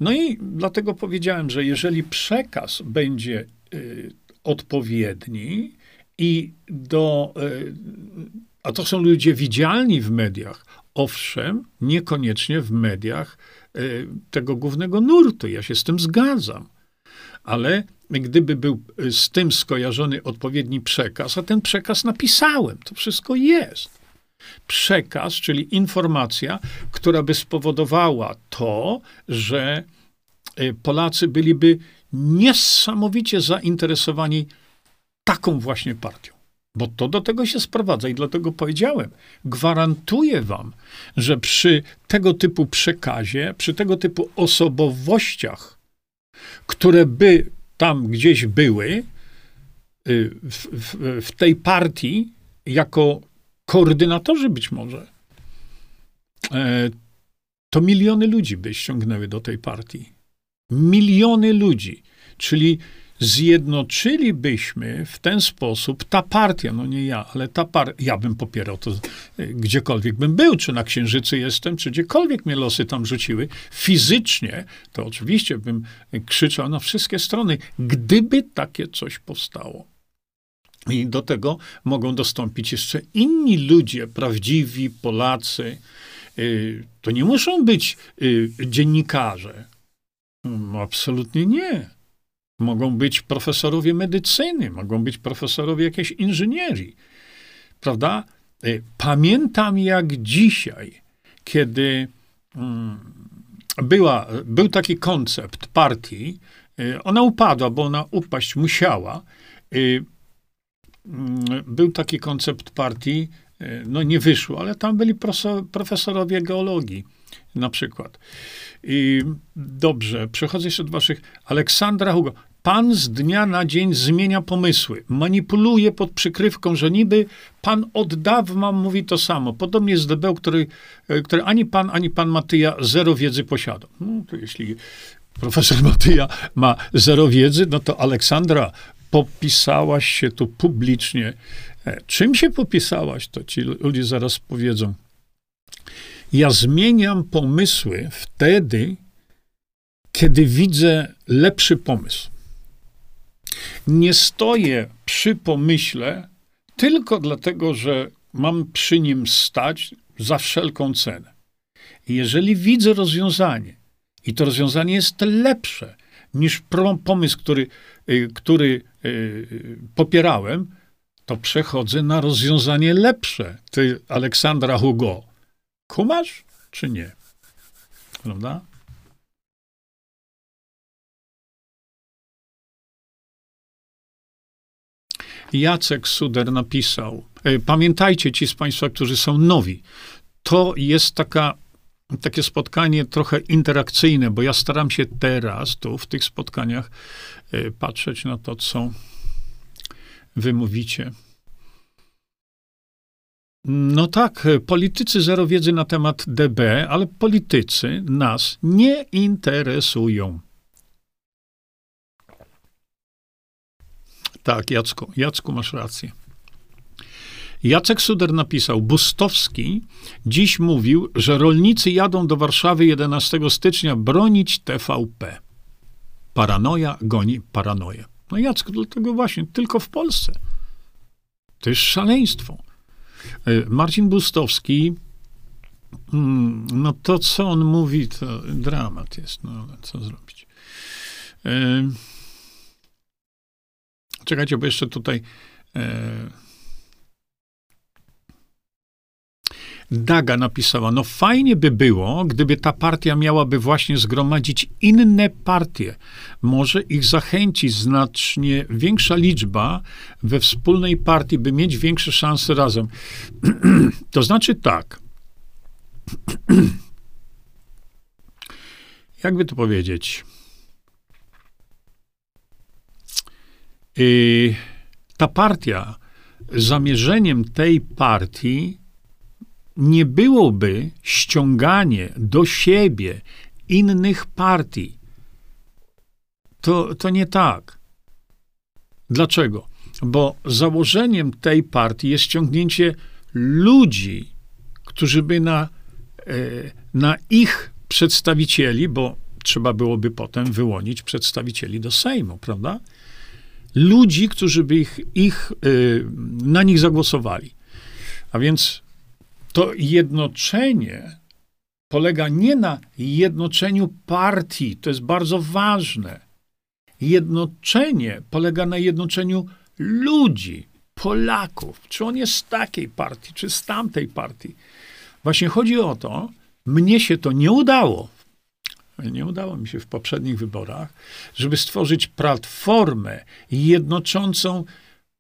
No i dlatego powiedziałem, że jeżeli przekaz będzie y, odpowiedni i do. Y, a to są ludzie widzialni w mediach, owszem, niekoniecznie w mediach y, tego głównego nurtu. Ja się z tym zgadzam. Ale gdyby był z tym skojarzony odpowiedni przekaz, a ten przekaz napisałem, to wszystko jest przekaz, czyli informacja, która by spowodowała to, że e, Polacy byliby niesamowicie zainteresowani taką właśnie partią. Bo to do tego się sprowadza i dlatego powiedziałem, gwarantuję wam, że przy tego typu przekazie, przy tego typu osobowościach, które by tam gdzieś były, y, w, w, w tej partii, jako koordynatorzy być może, e, to miliony ludzi by ściągnęły do tej partii. Miliony ludzi. Czyli zjednoczylibyśmy w ten sposób, ta partia, no nie ja, ale ta partia, ja bym popierał to e, gdziekolwiek bym był, czy na Księżycu jestem, czy gdziekolwiek mnie losy tam rzuciły, fizycznie, to oczywiście bym krzyczał na wszystkie strony, gdyby takie coś powstało. I do tego mogą dostąpić jeszcze inni ludzie, prawdziwi Polacy. Y, to nie muszą być y, dziennikarze. No, absolutnie nie. Mogą być profesorowie medycyny, mogą być profesorowie jakiejś inżynierii. Prawda? Y, pamiętam jak dzisiaj, kiedy mm, była, był taki koncept partii, ona upadła, bo ona upaść musiała Mm, był taki koncept partii, no nie wyszło, ale tam byli profesorowie geologii na przykład. I dobrze, przechodzę jeszcze do waszych. Aleksandra Hugo. Pan z dnia na dzień zmienia pomysły, manipuluje pod przykrywką, że niby pan od dawna mówi to samo. Podobnie jest Debeł, który, e, który ani pan, ani pan Matyja zero wiedzy posiada. No to jeśli profesor Matyja ma zero wiedzy, no to Aleksandra popisałaś się tu publicznie. E, czym się popisałaś, to ci ludzie zaraz powiedzą. Ja zmieniam pomysły wtedy, kiedy widzę lepszy pomysł. Nie stoję przy pomyśle tylko dlatego, że mam przy nim stać za wszelką cenę. Jeżeli widzę rozwiązanie i to rozwiązanie jest lepsze niż pomysł, który, y, który y, popierałem, to przechodzę na rozwiązanie lepsze. Ty, Aleksandra Hugo, kumasz czy nie? Prawda? Jacek Suder napisał, e, pamiętajcie ci z Państwa, którzy są nowi, to jest taka, takie spotkanie trochę interakcyjne, bo ja staram się teraz tu w tych spotkaniach e, patrzeć na to, co wy mówicie. No tak, politycy zero wiedzy na temat DB, ale politycy nas nie interesują. Tak, Jacku, Jacku masz rację. Jacek Suder napisał, Bustowski dziś mówił, że rolnicy jadą do Warszawy 11 stycznia bronić TVP. Paranoja goni paranoję. No Jacku, dlatego właśnie, tylko w Polsce. To jest szaleństwo. E, Marcin Bustowski, mm, no to co on mówi, to dramat jest, no ale co zrobić. Czekajcie, bo jeszcze tutaj e, Daga napisała, no fajnie by było, gdyby ta partia miałaby właśnie zgromadzić inne partie. Może ich zachęci znacznie większa liczba we wspólnej partii, by mieć większe szanse razem. to znaczy tak. Jakby to powiedzieć? Ta partia, zamierzeniem tej partii nie byłoby ściąganie do siebie innych partii. To, to nie tak. Dlaczego? Bo założeniem tej partii jest ściągnięcie ludzi, którzy by na, e, na ich przedstawicieli, bo trzeba byłoby potem wyłonić przedstawicieli do Sejmu, prawda? Ludzi, którzy by ich, ich, e, na nich zagłosowali. A więc to jednoczenie polega nie na jednoczeniu partii, to jest bardzo ważne. Jednoczenie polega na jednoczeniu ludzi, Polaków. Czy on jest z takiej partii, czy z tamtej partii. Właśnie chodzi o to, mnie się to nie udało. Nie udało mi się w poprzednich wyborach, żeby stworzyć platformę jednoczącą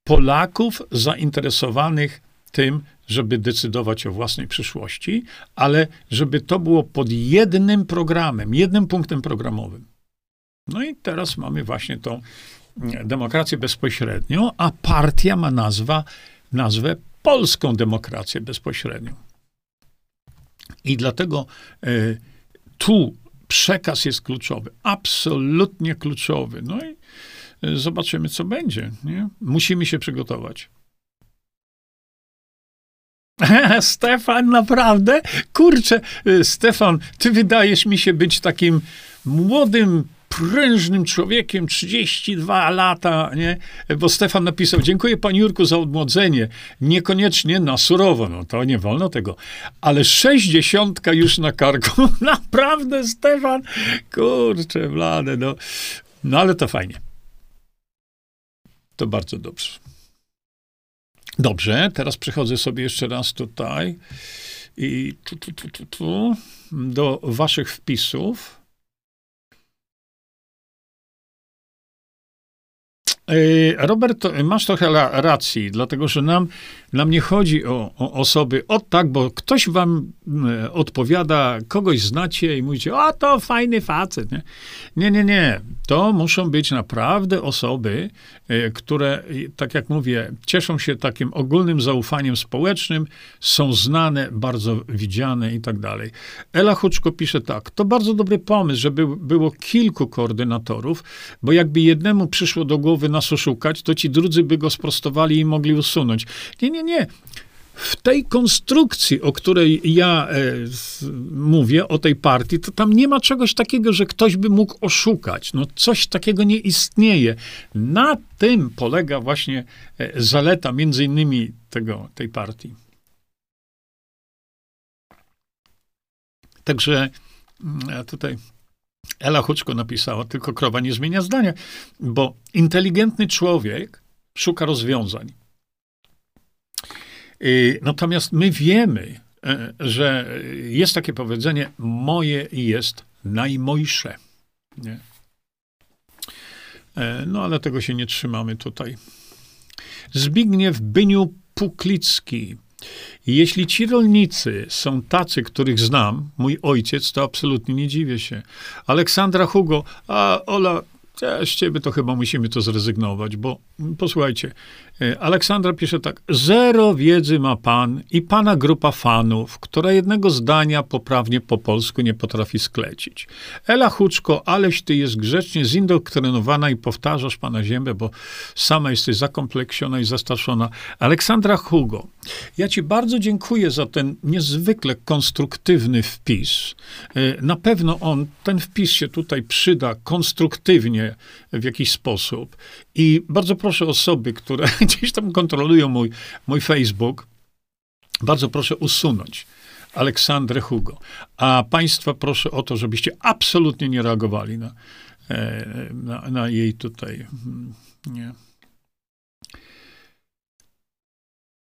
Polaków zainteresowanych tym, żeby decydować o własnej przyszłości, ale żeby to było pod jednym programem, jednym punktem programowym. No i teraz mamy właśnie tą demokrację bezpośrednią, a partia ma nazwa, nazwę Polską Demokrację Bezpośrednią. I dlatego y, tu przekaz jest kluczowy, absolutnie kluczowy. No i y, zobaczymy, co będzie. Nie? Musimy się przygotować. Stefan, naprawdę? Kurczę, y, Stefan, ty wydajesz mi się być takim młodym, prężnym człowiekiem, 32 lata, nie? Bo Stefan napisał, dziękuję panie Jurku za odmłodzenie, niekoniecznie na surowo, no to nie wolno tego, ale 60 już na karku, naprawdę Stefan, kurczę, blade, no, no ale to fajnie. To bardzo dobrze. Dobrze, teraz przechodzę sobie jeszcze raz tutaj i tu, tu, tu, tu, tu do waszych wpisów. Robert, masz trochę racji, dlatego że nam, nam nie chodzi o, o osoby, o tak, bo ktoś wam odpowiada, kogoś znacie i mówicie, o to fajny facet. Nie, nie, nie. nie. To muszą być naprawdę osoby, e, które, tak jak mówię, cieszą się takim ogólnym zaufaniem społecznym, są znane, bardzo widziane i tak dalej. Ela Huczko pisze tak, to bardzo dobry pomysł, żeby było kilku koordynatorów, bo jakby jednemu przyszło do głowy nas oszukać, to ci drudzy by go sprostowali i mogli usunąć. Nie, nie, nie w tej konstrukcji, o której ja e, mówię, o tej partii, to tam nie ma czegoś takiego, że ktoś by mógł oszukać. No, coś takiego nie istnieje. Na tym polega właśnie e, zaleta między innymi tego, tej partii. Także mm, tutaj Ela Huczko napisała, tylko krowa nie zmienia zdania, bo inteligentny człowiek szuka rozwiązań. Y, natomiast my wiemy, e, że jest takie powiedzenie: moje jest najmojsze. Nie? E, no ale tego się nie trzymamy tutaj. Zbigniew Byniu Puklicki. Jeśli ci rolnicy są tacy, których znam, mój ojciec, to absolutnie nie dziwię się. Aleksandra Hugo, a Ola, ja z ciebie to chyba musimy to zrezygnować, bo posłuchajcie, e, Aleksandra pisze tak. Zero wiedzy ma pan i pana grupa fanów, która jednego zdania poprawnie po polsku nie potrafi sklecić. Ela Huczko, aleś ty jest grzecznie zindoktrynowana i powtarzasz pana ziemię, bo sama jesteś zakompleksiona i zastarszona. Aleksandra Hugo, ja ci bardzo dziękuję za ten niezwykle konstruktywny wpis. E, na pewno on, ten wpis się tutaj przyda konstruktywnie w jakiś sposób i bardzo proszę osoby, które gdzieś tam kontrolują mój, mój Facebook, bardzo proszę usunąć Aleksandrę Hugo. A państwa proszę o to, żebyście absolutnie nie reagowali na, e, na, na jej tutaj. Hmm, nie.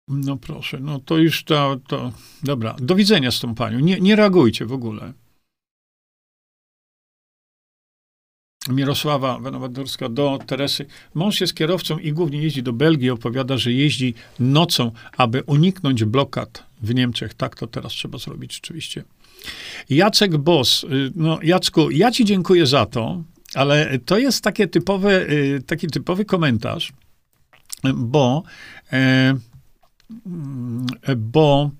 No proszę, no to już to, to. Dobra, do widzenia z tą panią. Nie, nie reagujcie w ogóle. Mirosława Wenowadurska do Teresy. Mąż jest kierowcą i głównie jeździ do Belgii. Opowiada, że jeździ nocą, aby uniknąć blokad w Niemczech. Tak to teraz trzeba zrobić rzeczywiście. Jacek Bos. Y, no, Jacku, ja ci dziękuję za to, ale to jest takie typowe, y, taki typowy komentarz, bo, e, bo mm,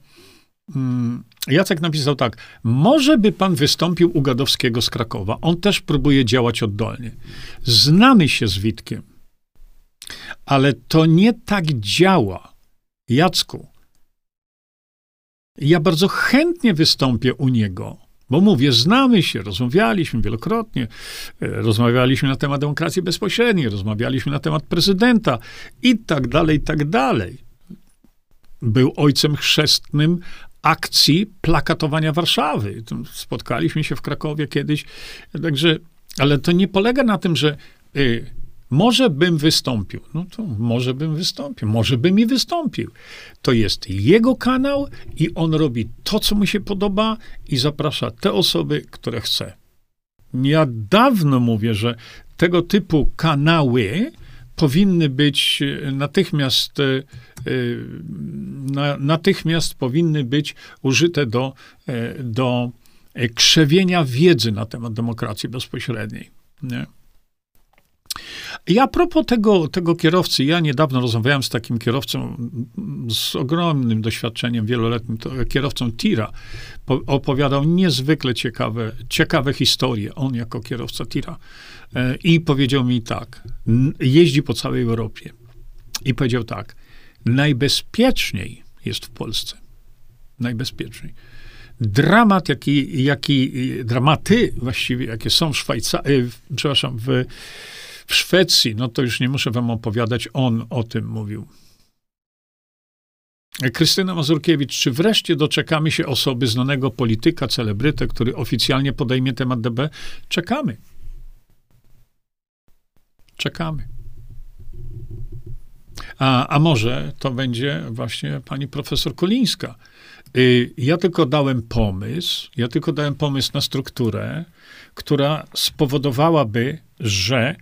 Jacek napisał tak. Może by pan wystąpił u Gadowskiego z Krakowa. On też próbuje działać oddolnie. Znamy się z Witkiem. Ale to nie tak działa. Jacku, ja bardzo chętnie wystąpię u niego, bo mówię, znamy się, rozmawialiśmy wielokrotnie, e, rozmawialiśmy na temat demokracji bezpośredniej, rozmawialiśmy na temat prezydenta i tak dalej, i tak dalej. Był ojcem chrzestnym akcji plakatowania Warszawy. Spotkaliśmy się w Krakowie kiedyś, także, ale to nie polega na tym, że y, może bym wystąpił. No to może bym wystąpił, może bym i wystąpił. To jest jego kanał i on robi to, co mu się podoba i zaprasza te osoby, które chce. Ja dawno mówię, że tego typu kanały powinny być natychmiast Y, natychmiast powinny być użyte do, e, do krzewienia wiedzy na temat demokracji bezpośredniej. Nie? I a propos tego, tego kierowcy, ja niedawno rozmawiałem z takim kierowcą z ogromnym doświadczeniem wieloletnim, kierowcą tira. opowiadał niezwykle ciekawe, ciekawe historie, on jako kierowca tira. E, I powiedział mi tak, jeździ po całej Europie. I powiedział tak, najbezpieczniej jest w Polsce. Najbezpieczniej. Dramat, jaki, jaki dramaty właściwie, jakie są w Szwajcarii, przepraszam, w, w Szwecji, no to już nie muszę wam opowiadać, on o tym mówił. Krystyna Mazurkiewicz, czy wreszcie doczekamy się osoby znanego polityka, celebrytę, który oficjalnie podejmie temat DB? Czekamy. Czekamy. A, a może to będzie właśnie pani profesor Kolińska. Y, ja tylko dałem pomysł, ja tylko dałem pomysł na strukturę, która spowodowałaby, że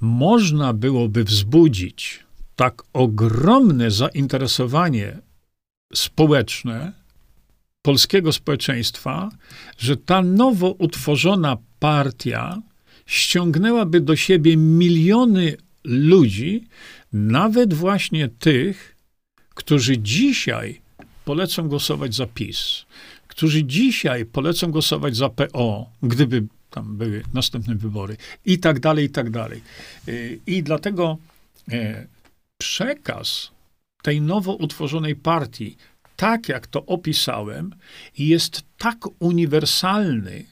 można byłoby wzbudzić tak ogromne zainteresowanie społeczne polskiego społeczeństwa, że ta nowo utworzona partia ściągnęłaby do siebie miliony ludzi, nawet właśnie tych, którzy dzisiaj polecą głosować za PiS, którzy dzisiaj polecą głosować za PO, gdyby tam były następne wybory, i tak dalej, i tak dalej. Y, I dlatego e, przekaz tej nowo utworzonej partii, tak jak to opisałem, jest tak uniwersalny,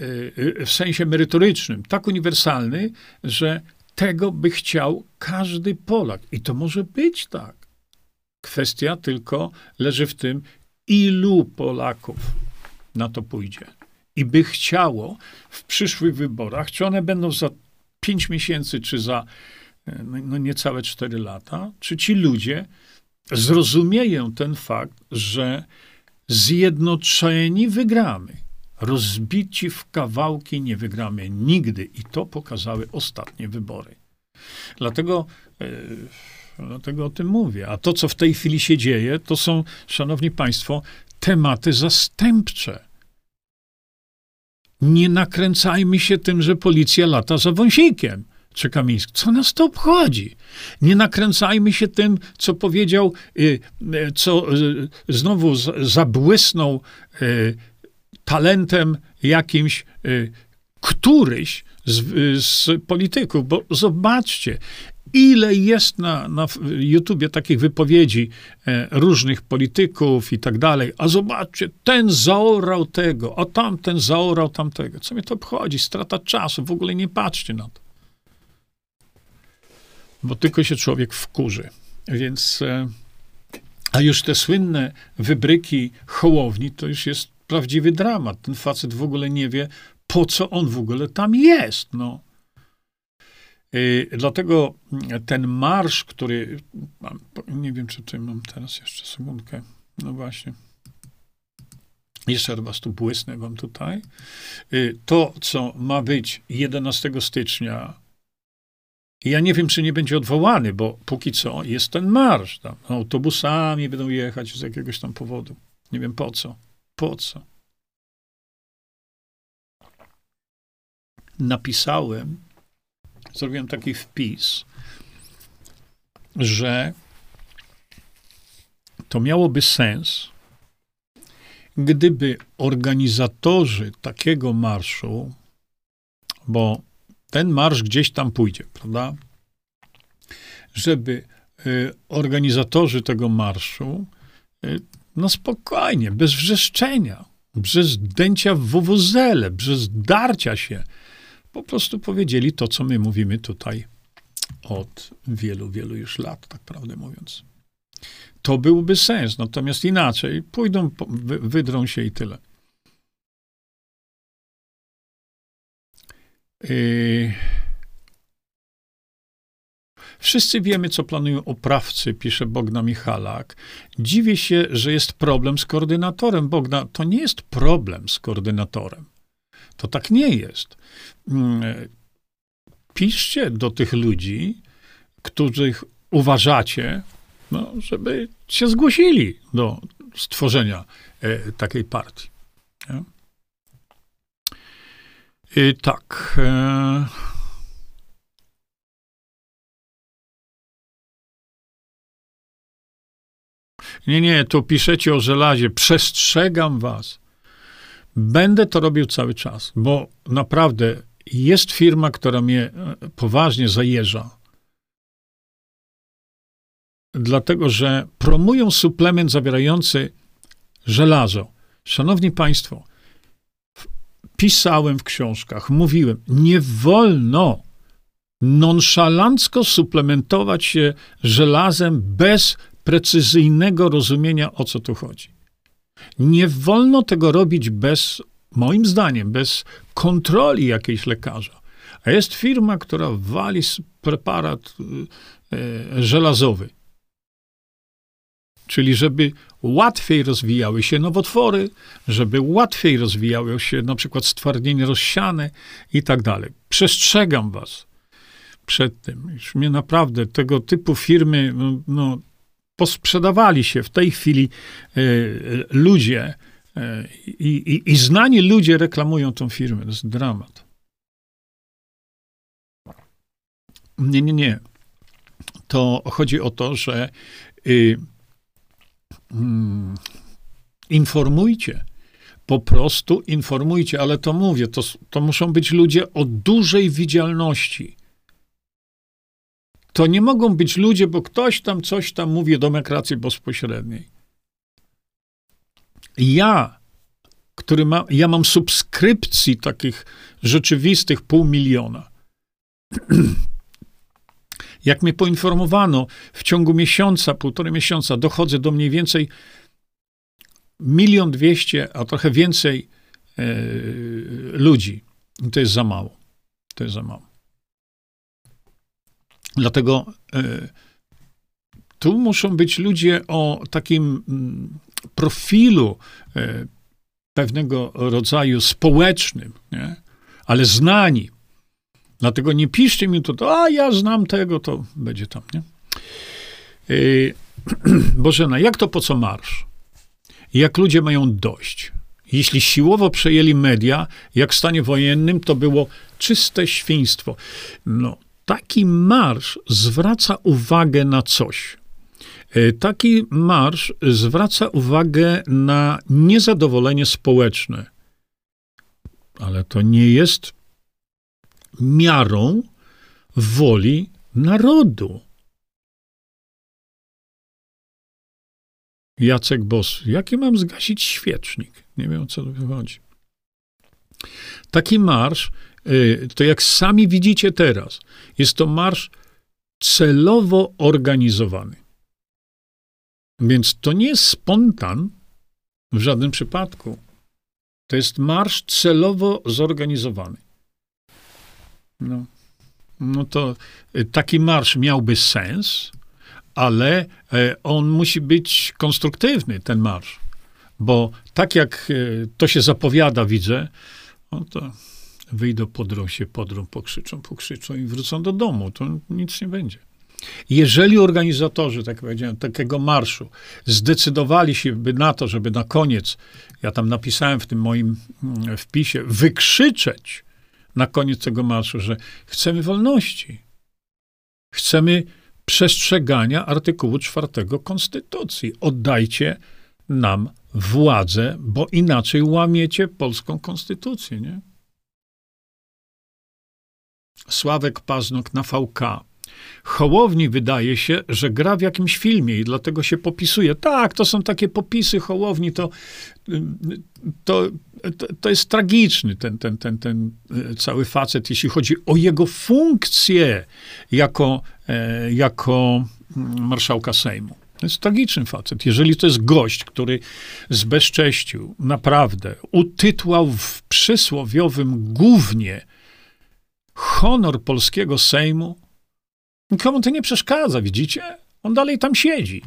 Y, y, w sensie merytorycznym, tak uniwersalny, że tego by chciał każdy Polak. I to może być tak. Kwestia tylko leży w tym, ilu Polaków na to pójdzie. I by chciało w przyszłych wyborach, czy one będą za pięć miesięcy, czy za y, no, no niecałe cztery lata, czy ci ludzie zrozumieją ten fakt, że zjednoczeni wygramy rozbici w kawałki nie wygramy nigdy. I to pokazały ostatnie wybory. Dlatego, e, dlatego o tym mówię. A to, co w tej chwili się dzieje, to są, szanowni państwo, tematy zastępcze. Nie nakręcajmy się tym, że policja lata za wąsikiem czy Kamiński. Co nas to obchodzi? Nie nakręcajmy się tym, co powiedział, y, y, co y, znowu zabłysnął talentem jakimś któryś z, z polityków, bo zobaczcie, ile jest na, na YouTubie takich wypowiedzi e, różnych polityków i tak dalej, a zobaczcie, ten zaorał tego, a tamten zaorał tamtego. Co mnie to obchodzi? Strata czasu, w ogóle nie patrzcie na to. Bo tylko się człowiek wkurzy. Więc, e, a już te słynne wybryki Hołowni, to już jest prawdziwy dramat. Ten facet w ogóle nie wie, po co on w ogóle tam jest, no. Yy, dlatego ten marsz, który. Nie wiem, czy tutaj mam teraz jeszcze sekundkę. No właśnie. Jeszcze raz tu błysnę wam tutaj. Yy, to, co ma być 11 stycznia, ja nie wiem, czy nie będzie odwołany, bo póki co jest ten marsz. Tam. Autobusami będą jechać z jakiegoś tam powodu. Nie wiem po co. Po co? Napisałem zrobiłem taki wpis, że to miałoby sens, gdyby organizatorzy takiego marszu, bo ten marsz gdzieś tam pójdzie, prawda? Żeby y, organizatorzy tego marszu y, no spokojnie, bez wrzeszczenia, bez dęcia w wuwuzele, bez darcia się, po prostu powiedzieli to, co my mówimy tutaj od wielu, wielu już lat, tak prawdę mówiąc. To byłby sens, natomiast inaczej pójdą, wydrą się i tyle. Yy... Wszyscy wiemy, co planują oprawcy, pisze Bogna Michalak. Dziwię się, że jest problem z koordynatorem. Bogna, to nie jest problem z koordynatorem. To tak nie jest. Mm, piszcie do tych ludzi, których uważacie, no, żeby się zgłosili do stworzenia e, takiej partii. Nie? I tak. E, nie, nie, tu piszecie o żelazie. Przestrzegam was. Będę to robił cały czas, bo naprawdę jest firma, która mnie e, poważnie zajeżdża. Dlatego, że promują suplement zawierający żelazo. Szanowni Państwo, pisałem w książkach, mówiłem, nie wolno nonszalancko suplementować się żelazem bez precyzyjnego rozumienia, o co tu chodzi. Nie wolno tego robić bez, moim zdaniem, bez kontroli jakiejś lekarza. A jest firma, która wali preparat e, żelazowy. Czyli żeby łatwiej rozwijały się nowotwory, żeby łatwiej rozwijały się na przykład stwardnienie rozsiane i tak dalej. Przestrzegam was przed tym. Już mnie naprawdę tego typu firmy, no, no posprzedawali się w tej chwili e, ludzie e, i, i, i znani ludzie reklamują tą firmę. To jest dramat. Nie, nie, nie. To chodzi o to, że y, mm, informujcie. Po prostu informujcie, ale to mówię, to, to muszą być ludzie o dużej widzialności to nie mogą być ludzie, bo ktoś tam coś tam mówi o demokracji bezpośredniej. Ja, który ma, ja mam subskrypcji takich rzeczywistych pół miliona. Jak mnie poinformowano, w ciągu miesiąca, półtorej miesiąca dochodzę do mniej więcej milion dwieście, a trochę więcej e, ludzi. I to jest za mało. To jest za mało. Dlatego y, tu muszą być ludzie o takim mm, profilu y, pewnego rodzaju społecznym, nie? ale znani. Dlatego nie piszcie mi to, a ja znam tego, to będzie tam, nie? Yy, Bożena, jak to po co marsz? Jak ludzie mają dość? Jeśli siłowo przejęli media, jak w stanie wojennym, to było czyste świństwo. No, taki marsz zwraca uwagę na coś. E, taki marsz zwraca uwagę na niezadowolenie społeczne. Ale to nie jest miarą woli narodu. Jacek Bos, jaki mam zgasić świecznik? Nie wiem, o co tu chodzi. Taki marsz, to jak sami widzicie teraz, jest to marsz celowo organizowany. Więc to nie jest spontan w żadnym przypadku. To jest marsz celowo zorganizowany. No, no to y, taki marsz miałby sens, ale e, on musi być konstruktywny, ten marsz. Bo tak jak e, to się zapowiada, widzę, no to wyjdą podrą się, podrą, pokrzyczą, pokrzyczą i wrócą do domu. To nic nie będzie. Jeżeli organizatorzy, tak powiedziałem, takiego marszu zdecydowali się by na to, żeby na koniec, ja tam napisałem w tym moim mm, wpisie, wykrzyczeć na koniec tego marszu, że chcemy wolności, chcemy przestrzegania artykułu 4 Konstytucji. Oddajcie nam władzę, bo inaczej łamiecie polską konstytucję, nie? Sławek Paznok na VK. Hołowni wydaje się, że gra w jakimś filmie i dlatego się popisuje. Tak, to są takie popisy Hołowni, to, to, to, jest tragiczny ten, ten, ten, ten e, cały facet, jeśli chodzi o jego funkcję jako, e, jako mm, marszałka Sejmu. To jest tragiczny facet. Jeżeli to jest gość, który zbezcześcił, naprawdę, utytłał w przysłowiowym głównie honor polskiego Sejmu, nikomu to nie przeszkadza, widzicie? On dalej tam siedzi.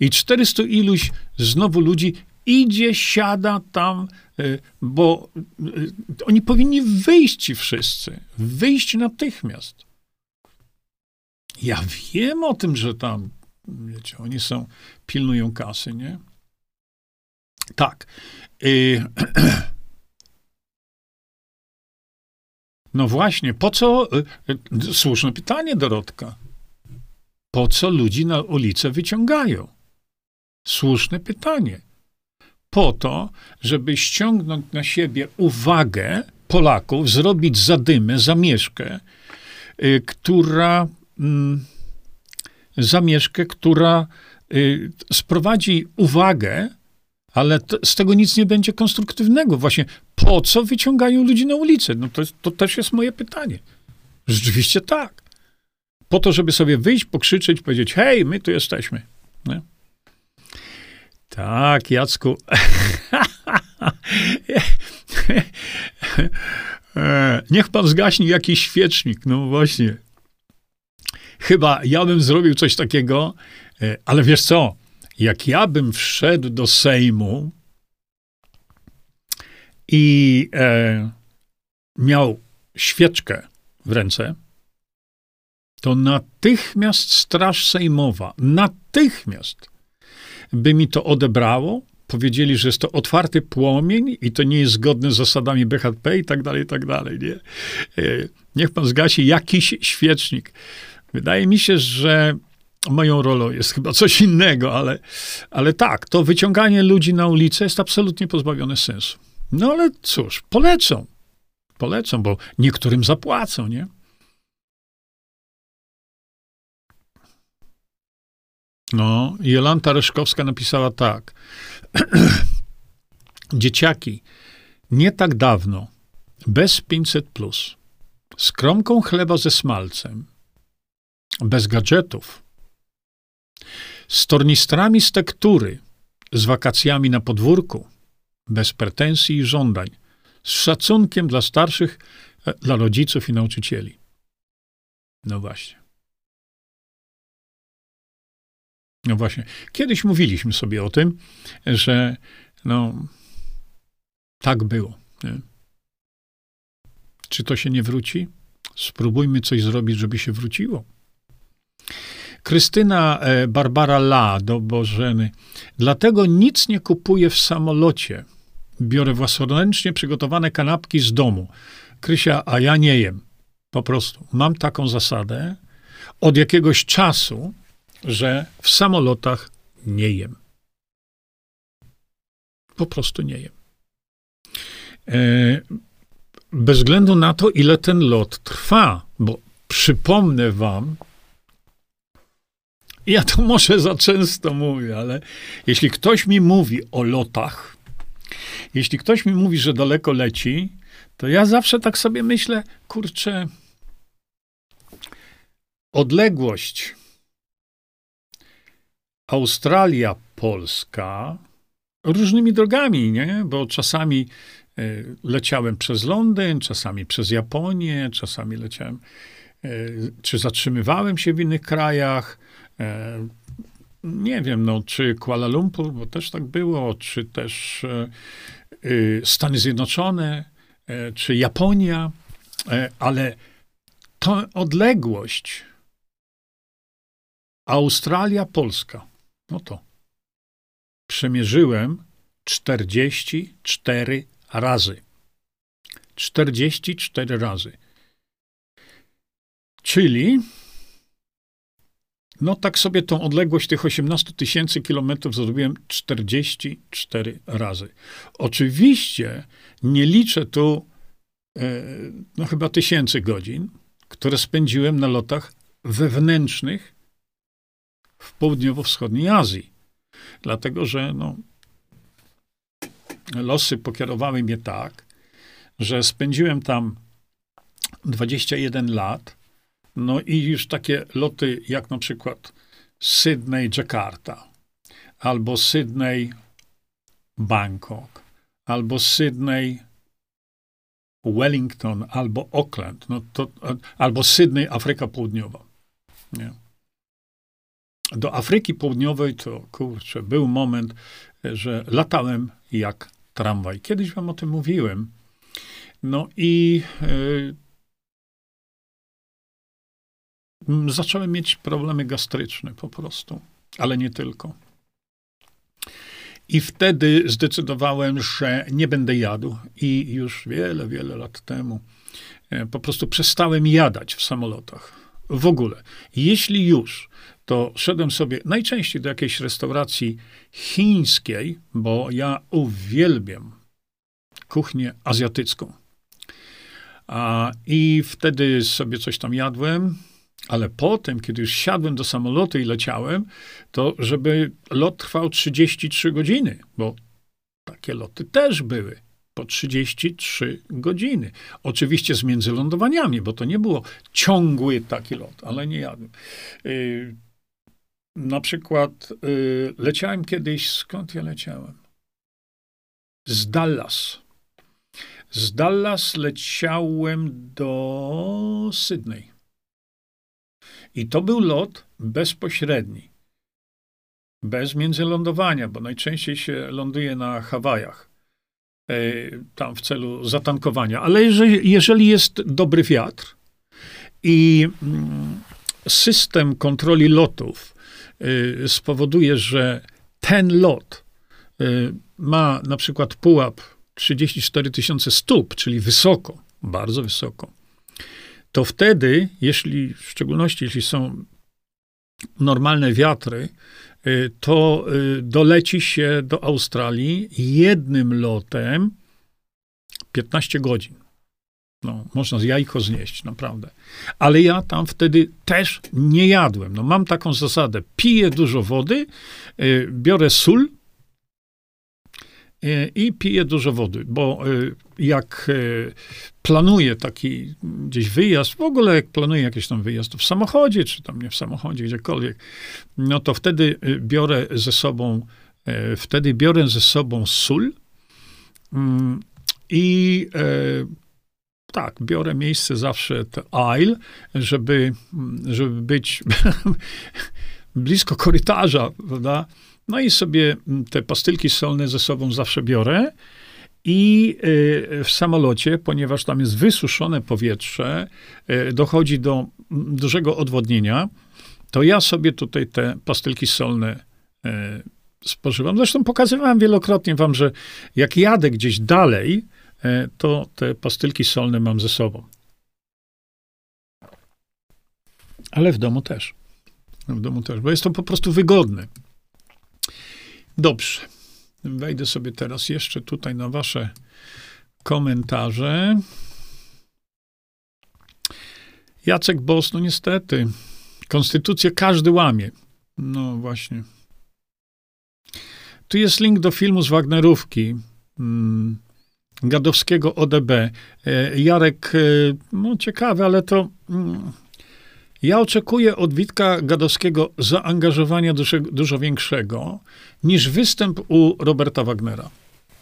I 400 iluś znowu ludzi idzie, siada tam, y, bo y, oni powinni wyjść ci wszyscy. Wyjść natychmiast. Ja wiem o tym, że tam, wiecie, oni są, pilnują kasy, nie? Tak. Y no właśnie, po co, słuszne pytanie, Dorotka, po co ludzi na ulicę wyciągają? Słuszne pytanie po to, żeby ściągnąć na siebie uwagę Polaków, zrobić zadymę, zamieszkę, y, która mm, zamieszkę, która y, sprowadzi uwagę, ale to, z tego nic nie będzie konstruktywnego. Właśnie po co wyciągają ludzi na ulicę? No to, to też jest moje pytanie. Rzeczywiście tak. Po to, żeby sobie wyjść, pokrzyczeć, powiedzieć, hej, my tu jesteśmy. Nie? Tak, Jacku. Niech pan zgaśnie jakiś świecznik. No właśnie. Chyba ja bym zrobił coś takiego, e, ale wiesz co? Jak ja bym wszedł do Sejmu i e, miał świeczkę w ręce, to natychmiast Straż Sejmowa, natychmiast by mi to odebrało, powiedzieli, że jest to otwarty płomień i to nie jest zgodne z zasadami BHP i tak dalej, i tak dalej, nie? E, niech pan zgasi jakiś świecznik. Wydaje mi się, że moją rolą jest chyba coś innego, ale, ale tak, to wyciąganie ludzi na ulicę jest absolutnie pozbawione sensu. No ale cóż, polecą. Polecą, bo niektórym zapłacą, nie? No, Jolanta Reszkowska napisała tak. Dzieciaki, nie tak dawno, bez 500 plus, z kromką chleba ze smalcem, bez gadżetów, z tornistrami z tektury, z wakacjami na podwórku, bez pretensji i żądań, z szacunkiem dla starszych, e, dla rodziców i nauczycieli. No właśnie. No właśnie. Kiedyś mówiliśmy sobie o tym, że no, Tak było. Nie? Czy to się nie wróci? Spróbujmy coś zrobić, żeby się wróciło. Krystyna e, Barbara La do Bożeny. Dlatego nic nie kupuję w samolocie. Biorę własnoręcznie przygotowane kanapki z domu. Krysia, a ja nie jem. Po prostu. Mam taką zasadę od jakiegoś czasu, że w samolotach nie jem. Po prostu nie jem. E, bez względu na to, ile ten lot trwa, bo przypomnę wam, ja to może za często mówię, ale jeśli ktoś mi mówi o lotach, jeśli ktoś mi mówi, że daleko leci, to ja zawsze tak sobie myślę, kurczę, odległość Australia, Polska różnymi drogami, nie? Bo czasami e, leciałem przez Londyn, czasami przez Japonię, czasami leciałem, e, czy zatrzymywałem się w innych krajach. E, nie wiem, no, czy Kuala Lumpur, bo też tak było, czy też Stany Zjednoczone, czy Japonia, ale ta odległość Australia, Polska, no to przemierzyłem 44 razy. 44 razy. Czyli, no tak sobie tą odległość tych 18 tysięcy kilometrów zrobiłem 44 razy. Oczywiście nie liczę tu e, no chyba tysięcy godzin, które spędziłem na lotach wewnętrznych w południowo-wschodniej Azji. Dlatego, że no, losy pokierowały mnie tak, że spędziłem tam 21 lat, no i już takie loty jak na przykład Sydney-Jakarta, albo Sydney-Bangkok, albo Sydney-Wellington, albo Auckland, no to, albo Sydney-Afryka Południowa. Nie? do Afryki Południowej to, kurczę, był moment, że latałem jak tramwaj. Kiedyś wam o tym mówiłem. No i yy, zacząłem mieć problemy gastryczne po prostu, ale nie tylko. I wtedy zdecydowałem, że nie będę jadł. I już wiele, wiele lat temu e, po prostu przestałem jadać w samolotach. W ogóle. Jeśli już to szedłem sobie najczęściej do jakiejś restauracji chińskiej, bo ja uwielbiam kuchnię azjatycką. A, I wtedy sobie coś tam jadłem, ale potem, kiedy już siadłem do samolotu i leciałem, to żeby lot trwał 33 godziny, bo takie loty też były po 33 godziny. Oczywiście z międzylądowaniami, bo to nie było ciągły taki lot, ale nie jadłem. Y, na przykład y, leciałem kiedyś, skąd ja leciałem? Z Dallas. Z Dallas leciałem do Sydney. I to był lot bezpośredni. Bez międzylądowania, bo najczęściej się ląduje na Hawajach. Y, tam w celu zatankowania. Ale jeżeli, jest dobry wiatr i mm, system kontroli lotów Y, spowoduje, że ten lot y, ma na przykład pułap 34 tysiące stóp, czyli wysoko, bardzo wysoko, to wtedy, jeśli, w szczególności jeśli są normalne wiatry, y, to doleci się do Australii jednym lotem 15 godzin. No, można z jajko znieść, naprawdę. Ale ja tam wtedy też nie jadłem. No, mam taką zasadę. Piję dużo wody, y, biorę sól y, i piję dużo wody, bo y, jak planuję taki gdzieś wyjazd, w ogóle jak planuję jakiś tam wyjazd, w samochodzie, czy tam nie w samochodzie, gdziekolwiek, no to wtedy biorę ze sobą, wtedy biorę ze sobą sól mm, i tak, biorę miejsce zawsze te aisle, żeby, żeby być blisko korytarza, prawda? No i sobie te pastylki solne ze sobą zawsze biorę I w samolocie, ponieważ tam jest wysuszone powietrze, dochodzi do dużego odwodnienia, to ja sobie tutaj te pastylki solne spożywam. Zresztą pokazywałem wielokrotnie wam, że jak jadę gdzieś dalej, to te pastylki solne mam ze sobą. Ale w domu też. W domu też, bo jest to po prostu wygodne. Dobrze. Wejdę sobie teraz jeszcze tutaj na wasze komentarze. Jacek Bos, no niestety. Konstytucję każdy łamie. No właśnie. Tu jest link do filmu z Wagnerówki. Hmm. Gadowskiego ODB. E, Jarek, e, no ciekawe, ale to. Ja oczekuję od Witka Gadowskiego zaangażowania dużo, dużo większego niż występ u Roberta Wagnera.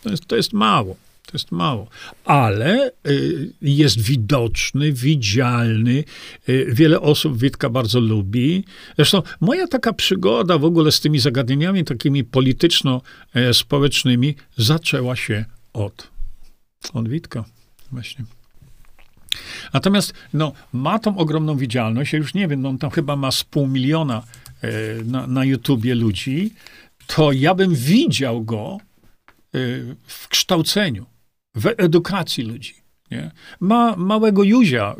To jest, to jest mało. To jest mało. Ale y, jest widoczny, widzialny. Y, wiele osób Witka bardzo lubi. Zresztą moja taka przygoda w ogóle z tymi zagadnieniami takimi polityczno-społecznymi zaczęła się od, od Witka. Właśnie. Natomiast no, ma tą ogromną widzialność, ja już nie wiem, no, tam chyba ma z pół miliona e, na, na YouTubie ludzi, to ja bym widział go e, w kształceniu, w edukacji ludzi. Nie? Ma małego Juzia,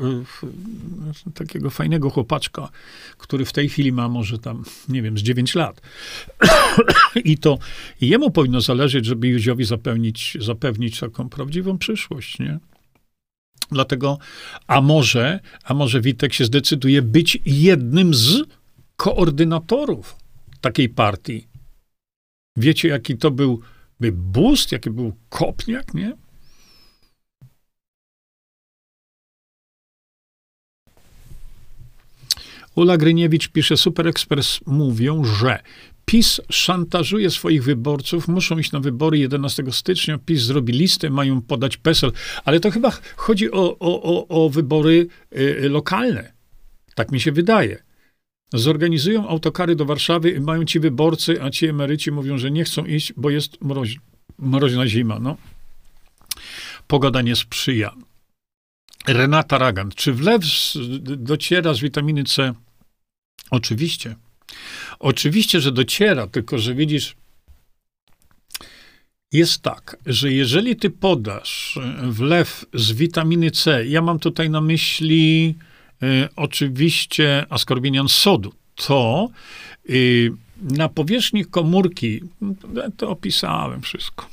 e, takiego fajnego chłopaczka, który w tej chwili ma może tam, nie wiem, z 9 lat. I to jemu powinno zależeć, żeby Juziowi zapewnić, zapewnić taką prawdziwą przyszłość. Nie? Dlatego, a może, a może Witek się zdecyduje być jednym z koordynatorów takiej partii. Wiecie, jaki to był by boost, jaki był kopniak, nie? Ula Gryniewicz pisze, Super Express mówią, że PiS szantażuje swoich wyborców, muszą iść na wybory 11 stycznia, PiS zrobi listę, mają podać PESEL, ale to chyba chodzi o, o, o, o wybory y, lokalne. Tak mi się wydaje. Zorganizują autokary do Warszawy i mają ci wyborcy, a ci emeryci mówią, że nie chcą iść, bo jest mroź, mroźna zima. No. Pogoda nie sprzyja. Renata Ragan. Czy wlew dociera z witaminy C? Oczywiście. Oczywiście, że dociera, tylko że widzisz, jest tak, że jeżeli ty podasz wlew z witaminy C, ja mam tutaj na myśli y, oczywiście askorbinian sodu, to y, na powierzchni komórki, to opisałem wszystko.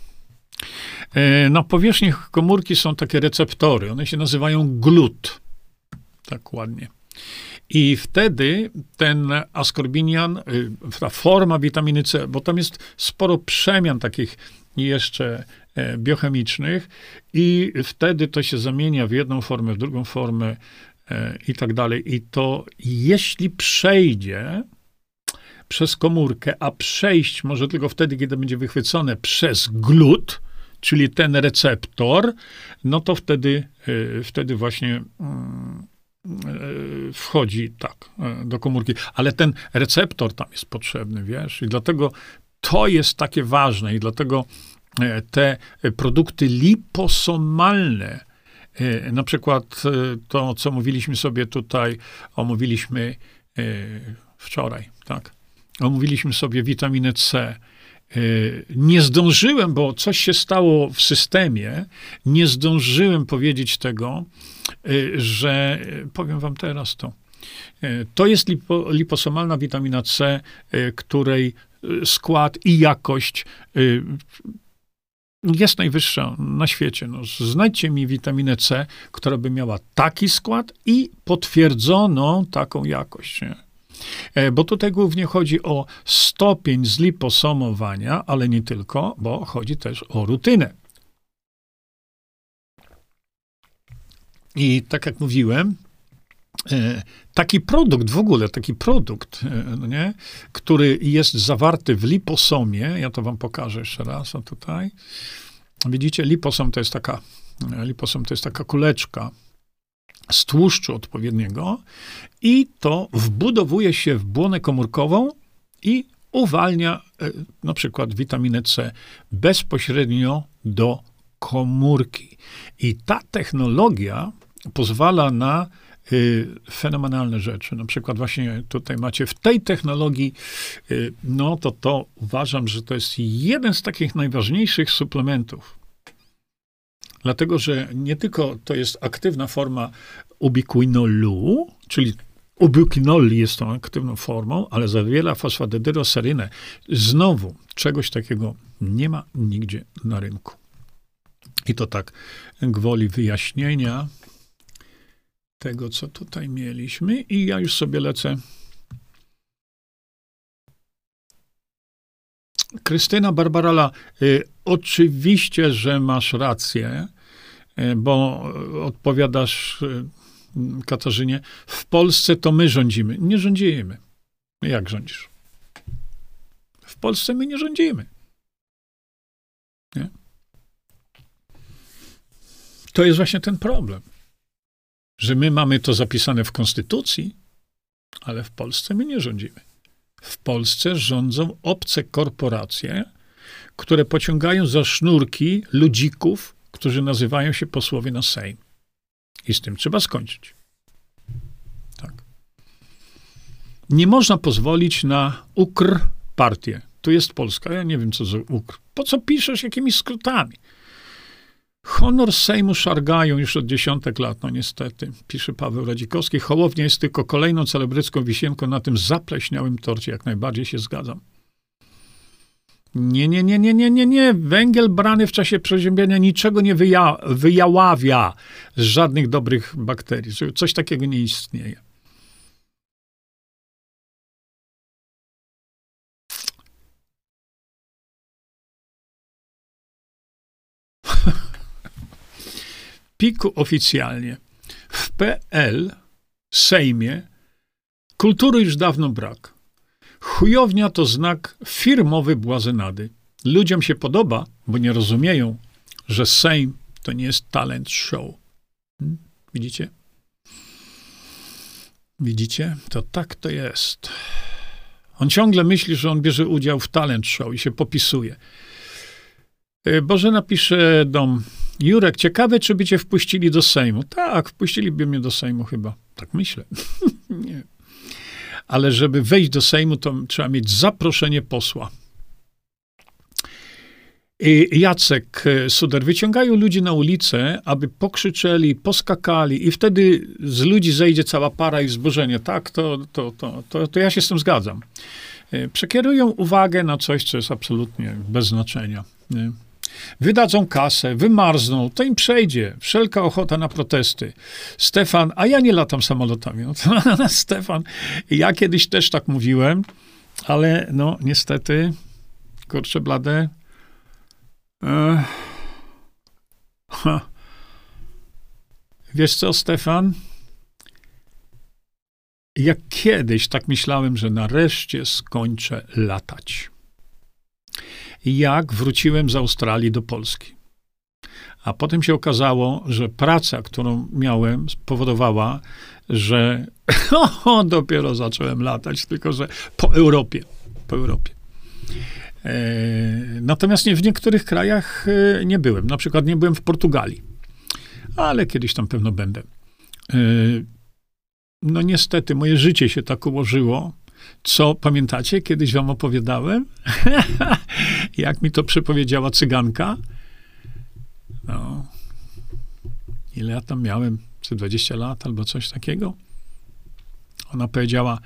Y, na powierzchni komórki są takie receptory, one się nazywają glut. Tak ładnie. I wtedy ten askorbinian, y, ta forma witaminy C, bo tam jest sporo przemian takich jeszcze e, biochemicznych i wtedy to się zamienia w jedną formę, w drugą formę e, i tak dalej. I to jeśli przejdzie przez komórkę, a przejść może tylko wtedy, kiedy będzie wychwycone przez glut, czyli ten receptor, no to wtedy, e, wtedy właśnie mm, wchodzi tak e, do komórki, ale ten receptor tam jest potrzebny, wiesz, i dlatego to jest takie ważne i dlatego e, te produkty liposomalne, na przykład to, co mówiliśmy sobie tutaj, omówiliśmy wczoraj, tak? Omówiliśmy sobie witaminę C, nie zdążyłem, bo coś się stało w systemie, nie zdążyłem powiedzieć tego, y, że y, powiem wam teraz to. To jest lipo, liposomalna witamina C, której skład i jakość jest najwyższa na świecie. No, znajdźcie mi witaminę C, która by miała taki skład i potwierdzoną taką jakość. Nie? E, bo tutaj głównie chodzi o stopień zliposomowania, ale nie tylko, bo chodzi też o rutynę. I tak jak mówiłem, e, taki produkt w ogóle, taki produkt, e, no nie, który jest zawarty w liposomie, ja to wam pokażę jeszcze raz, o tutaj. Widzicie, liposom to jest taka, liposom to jest taka kuleczka, z tłuszczu odpowiedniego i to wbudowuje się w błonę komórkową i uwalnia e, na przykład witaminę C bezpośrednio do komórki. I ta technologia pozwala na y, fenomenalne rzeczy. Na przykład właśnie tutaj macie w tej technologii, y, no to to uważam, że to jest jeden z takich najważniejszych suplementów. Dlatego, że nie tylko to jest aktywna forma ubiquinolu, czyli ubiquinol jest tą aktywną formą, ale zawiera fosfadedyroserynę. Znowu, czegoś takiego nie ma nigdzie na rynku. I to tak gwoli wyjaśnienia tego, co tutaj mieliśmy. I ja już sobie lecę. Krystyna Barbarala, y, oczywiście, że masz rację, bo odpowiadasz y, Katarzynie, w Polsce to my rządzimy. Nie rządzimy. Jak rządzisz? W Polsce my nie rządzimy. Nie? To jest właśnie ten problem, że my mamy to zapisane w Konstytucji, ale w Polsce my nie rządzimy. W Polsce rządzą obce korporacje, które pociągają za sznurki ludzików, którzy nazywają się posłowie na Sejm. I z tym trzeba skończyć. Tak. Nie można pozwolić na ukr partię. Tu jest Polska. Ja nie wiem, co za ukr. Po co piszesz jakimiś skrótami? Honor Sejmu szargają już od dziesiątek lat, no niestety, pisze Paweł Radzikowski. Hołownia jest tylko kolejną celebrycką wisienką na tym zapleśniałym torcie. Jak najbardziej się zgadzam. Nie, nie, nie, nie, nie, nie, nie. Węgiel brany w czasie przeziębienia niczego nie wyja wyjaławia z żadnych dobrych bakterii. Coś takiego nie istnieje. Piku oficjalnie. W PL, Sejmie, kultury już dawno brak. Chujownia to znak firmowy błazenady. Ludziom się podoba, bo nie rozumieją, że Sejm to nie jest talent show. Hmm? Widzicie? Widzicie? To tak to jest. On ciągle myśli, że on bierze udział w talent show i się popisuje. E, Boże napisze dom. Jurek, ciekawe, czy by cię wpuścili do Sejmu. Tak, wpuściliby mnie do Sejmu chyba. Tak myślę. nie ale żeby wejść do Sejmu, to trzeba mieć zaproszenie posła. I Jacek e, Suder wyciągają ludzi na ulicę, aby pokrzyczeli, poskakali i wtedy z ludzi zejdzie cała para i zburzenie. Tak, to, to, to, to, to ja się z tym zgadzam. E, przekierują uwagę na coś, co jest absolutnie bez znaczenia. Nie? Wydadzą kasę, wymarzną, to im przejdzie. Wszelka ochota na protesty. Stefan, a ja nie latam samolotami. No Stefan, ja kiedyś też tak mówiłem, ale no niestety, kurczę blade. E, Wiesz co, Stefan? Jak kiedyś tak myślałem, że nareszcie skończę latać jak wróciłem z Australii do Polski. A potem się okazało, że praca, którą miałem, spowodowała, że dopiero zacząłem latać, tylko że po Europie. Po Europie. E, natomiast nie, w niektórych krajach e, nie byłem. Na przykład nie byłem w Portugalii, ale kiedyś tam pewno będę. E, no niestety, moje życie się tak ułożyło, co pamiętacie, kiedyś wam opowiadałem, jak mi to przepowiedziała cyganka. No, ile ja tam miałem? Co 20 lat albo coś takiego? Ona powiedziała: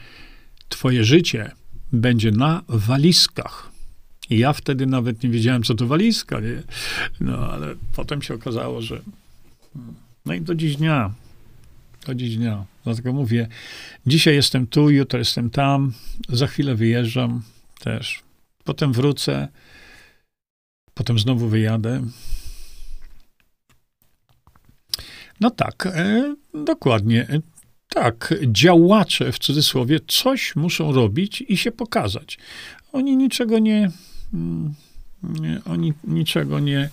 Twoje życie będzie na walizkach. I ja wtedy nawet nie wiedziałem, co to walizka, nie? No, ale potem się okazało, że. No i do dziś dnia do dziś dnia. Dlatego mówię, dzisiaj jestem tu, jutro jestem tam, za chwilę wyjeżdżam też. Potem wrócę, potem znowu wyjadę. No tak, e, dokładnie. E, tak, działacze w cudzysłowie coś muszą robić i się pokazać. Oni niczego nie, mm, nie oni niczego nie,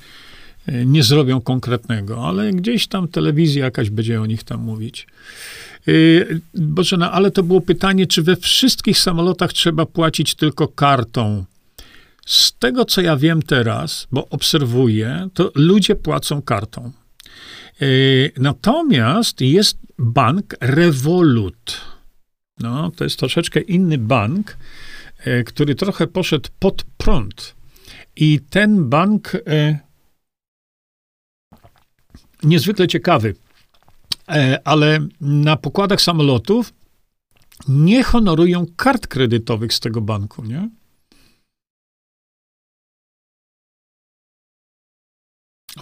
E, nie zrobią konkretnego, ale gdzieś tam telewizja jakaś będzie o nich tam mówić. E, Bożena, ale to było pytanie, czy we wszystkich samolotach trzeba płacić tylko kartą? Z tego, co ja wiem teraz, bo obserwuję, to ludzie płacą kartą. Yy, natomiast jest bank Revolut. No, to jest troszeczkę inny bank, yy, który trochę poszedł pod prąd. I ten bank niezwykle ciekawy, ale na pokładach samolotów nie honorują kart kredytowych z tego banku, nie?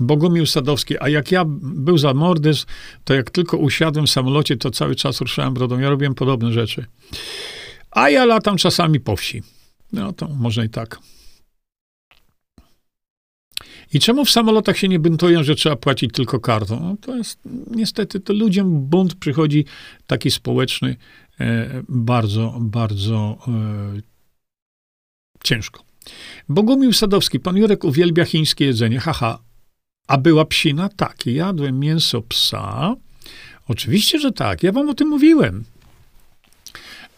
Bogumił Sadowski, a jak ja był za mordys, to jak tylko usiadłem w samolocie, to cały czas ruszałem brodą. Ja robiłem podobne rzeczy. A ja latam czasami po wsi. No to może i tak. I czemu w samolotach się nie buntują, że trzeba płacić tylko kartą? No to jest, niestety, to ludziom bunt przychodzi taki społeczny e, bardzo, bardzo e, ciężko. Bogumił Sadowski, pan Jurek uwielbia chińskie jedzenie. Haha, a była psina? Tak, jadłem mięso psa. Oczywiście, że tak. Ja wam o tym mówiłem.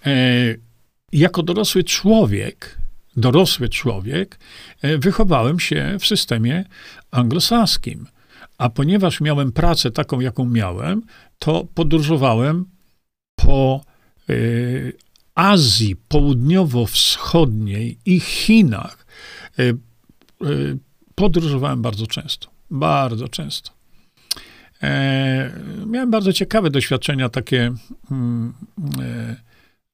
E, jako dorosły człowiek, dorosły człowiek, e, wychowałem się w systemie anglosaskim. A ponieważ miałem pracę taką, jaką miałem, to podróżowałem po e, Azji Południowo-Wschodniej i Chinach. E, e, podróżowałem bardzo często. Bardzo często. E, miałem bardzo ciekawe doświadczenia takie. Mm,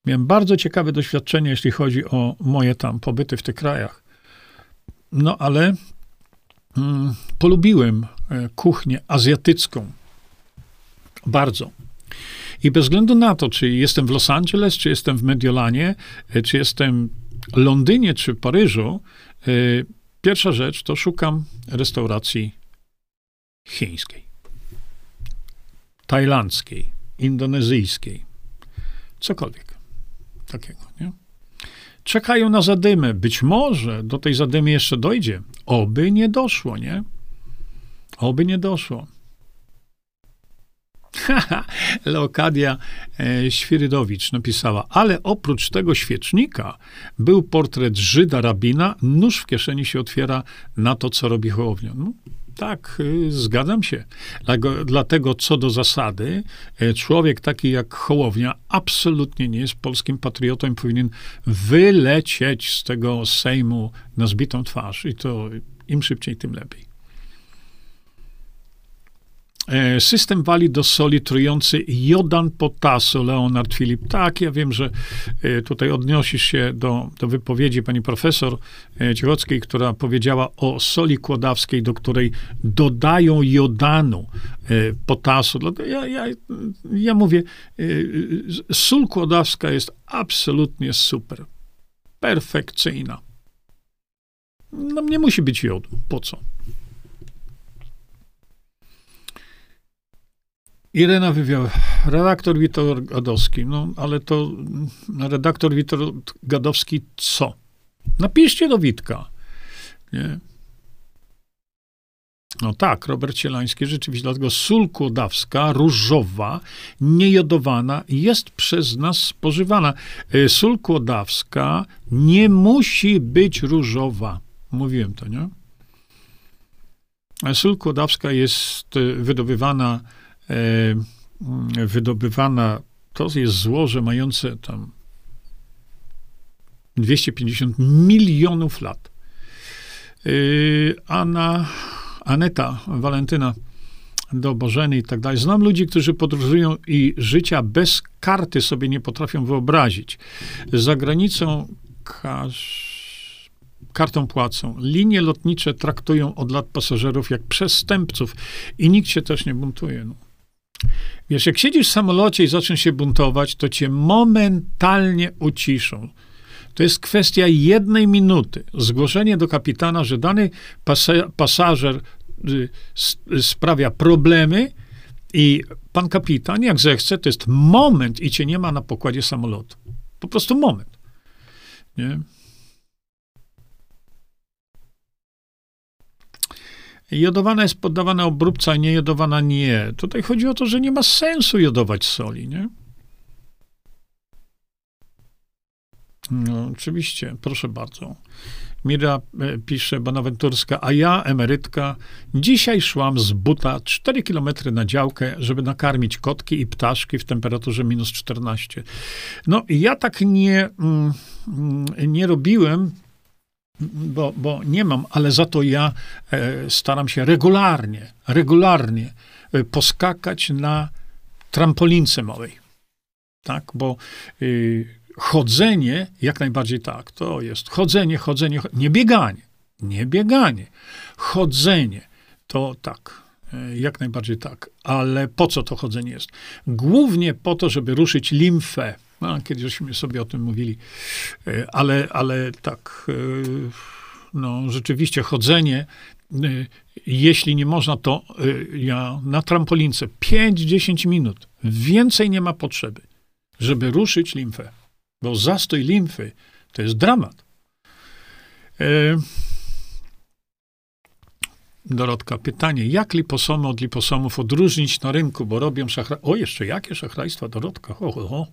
miałem bardzo ciekawe doświadczenie, jeśli chodzi o moje tam pobyty w tych krajach. No ale mm, polubiłem e, kuchnię azjatycką. Bardzo. I bez względu na to, czy jestem w Los Angeles, czy jestem w Mediolanie, e, czy jestem w Londynie, czy w Paryżu, e, pierwsza rzecz to szukam restauracji chińskiej, tajlandzkiej, indonezyjskiej, cokolwiek takiego, nie? Czekają na zadymę. Być może do tej zadymy jeszcze dojdzie. Oby nie doszło, nie? Oby nie doszło. Leokadia e, Świrydowicz napisała, ale oprócz tego świecznika był portret Żyda rabina, nóż w kieszeni się otwiera na to, co robi Hołownia. No, tak, y, zgadzam się. Dlatego, co do zasady, e, człowiek taki jak Hołownia absolutnie nie jest polskim patriotą i powinien wylecieć z tego Sejmu na zbitą twarz. I to im szybciej, tym lepiej. E, system wali do soli trujący jodan potasu, Leonard Filip. Tak, ja wiem, że e, tutaj odnosisz się do, do wypowiedzi pani profesor e, Ciechockiej, która powiedziała o soli kłodawskiej, do której dodają jodanu potasu. Ja, ja, ja mówię, sól kłodawska jest absolutnie super. Perfekcyjna. No nie musi być jodu. Po co? Irena Wywiał, redaktor Witor Gadowski. No, ale to redaktor Witor Gadowski co? Napiszcie do Witka. Nie? No tak, Robert Cielański, rzeczywiście, dlatego sól kłodawska, różowa, niejodowana jest przez nas spożywana. E, sól nie musi być różowa. Mówiłem to, nie? Sól jest e, wydobywana wydobywana, to jest złoże mające tam 250 milionów lat. E, Anna, Aneta, Walentyna do Bożeny i tak dalej. Znam ludzi, którzy podróżują i życia bez karty sobie nie potrafią wyobrazić. Za granicą każ kartą płacą. Linie lotnicze traktują od lat pasażerów jak przestępców i nikt się też nie buntuje. No. Wiesz, jak siedzisz w samolocie i zaczniesz się buntować, to cię momentalnie uciszą. To jest kwestia jednej minuty. Zgłoszenie do kapitana, że dany pasażer y, sprawia problemy i pan kapitan, jak zechce, to jest moment i cię nie ma na pokładzie samolotu. Po prostu moment. Nie? Jodowana jest poddawana obróbce, a nie jodowana nie. Tutaj chodzi o to, że nie ma sensu jodować soli, nie? No, oczywiście, proszę bardzo. Mira e, pisze, Bonaventurska, a ja, emerytka, dzisiaj szłam z buta 4 kilometry na działkę, żeby nakarmić kotki i ptaszki w temperaturze minus 14. No, ja tak nie, mm, nie robiłem, bo, bo nie mam, ale za to ja e, staram się regularnie, regularnie e, poskakać na trampolince małej. Tak, bo y, chodzenie, jak najbardziej tak, to jest chodzenie, chodzenie, nie bieganie, nie bieganie, chodzenie, to tak, e, jak najbardziej tak. Ale po co to chodzenie jest? Głównie po to, żeby ruszyć limfę. No, kiedyśmy sobie o tym mówili, e, ale, ale tak, e, no rzeczywiście chodzenie, jeśli nie można, to ja na trampolince 5-10 minut, więcej nie ma potrzeby, żeby ruszyć limfę. Bo zastoj limfy to jest dramat. E... Dorotka, pytanie, jak liposomy od liposomów odróżnić na rynku, bo robią szachrajstwa. O, jeszcze jakie szachrajstwa, Dorotka? O, o, o.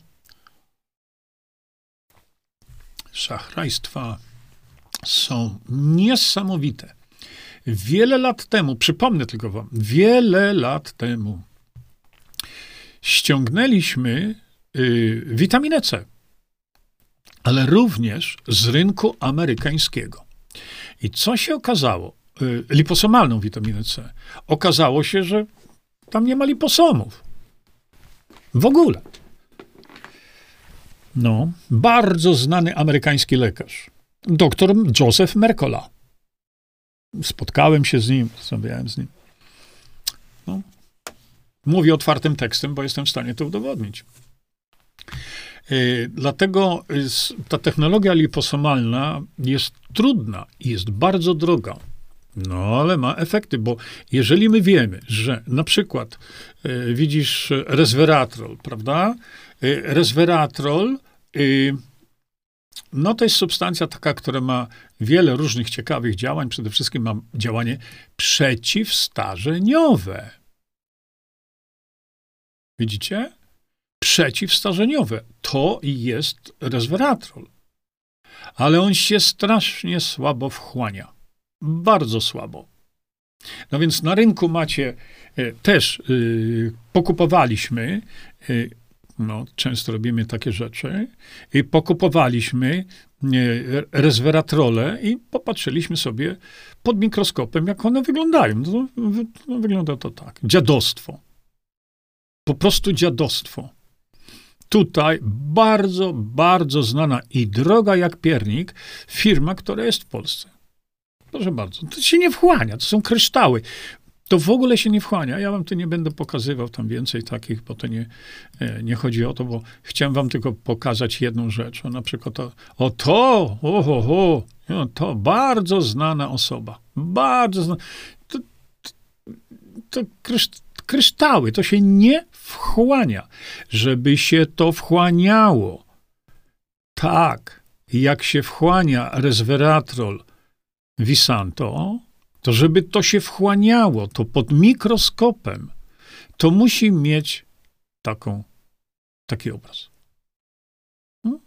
Szachrajstwa są niesamowite. Wiele lat temu, przypomnę tylko wam, wiele lat temu ściągnęliśmy y, witaminę C ale również z rynku amerykańskiego. I co się okazało? Y, liposomalną witaminę C. Okazało się, że tam nie ma liposomów. W ogóle. No, bardzo znany amerykański lekarz, doktor Joseph Mercola. Spotkałem się z nim, rozmawiałem z nim. No, mówię otwartym tekstem, bo jestem w stanie to udowodnić. E, dlatego ta technologia liposomalna jest trudna i jest bardzo droga. No, ale ma efekty, bo jeżeli my wiemy, że na przykład e, widzisz resveratrol, prawda? E, resveratrol, no to jest substancja taka, która ma wiele różnych ciekawych działań. Przede wszystkim ma działanie przeciwstarzeniowe. Widzicie? przeciwstarzeniowe. To jest resveratrol. Ale on się strasznie słabo wchłania. Bardzo słabo. No więc na rynku macie e, też, y, pokupowaliśmy, y, no, często robimy takie rzeczy, i pokupowaliśmy y, resveratrole i popatrzyliśmy sobie pod mikroskopem, jak one wyglądają. No, no, wygląda to tak. Dziadostwo. Po prostu dziadostwo tutaj bardzo, bardzo znana i droga jak piernik firma, która jest w Polsce. Proszę bardzo, to się nie wchłania, to są kryształy. To w ogóle się nie wchłania. Ja wam tu nie będę pokazywał tam więcej takich, bo to nie, e, nie chodzi o to, bo chciałem wam tylko pokazać jedną rzecz. O, na przykład to, o to, oho, to bardzo znana osoba. Bardzo znana. To, to, to kryształy, to się nie wchłania. Żeby się to wchłaniało, tak jak się wchłania resveratrol Visanto, to żeby to się wchłaniało, to pod mikroskopem, to musi mieć taką, taki obraz. Hmm?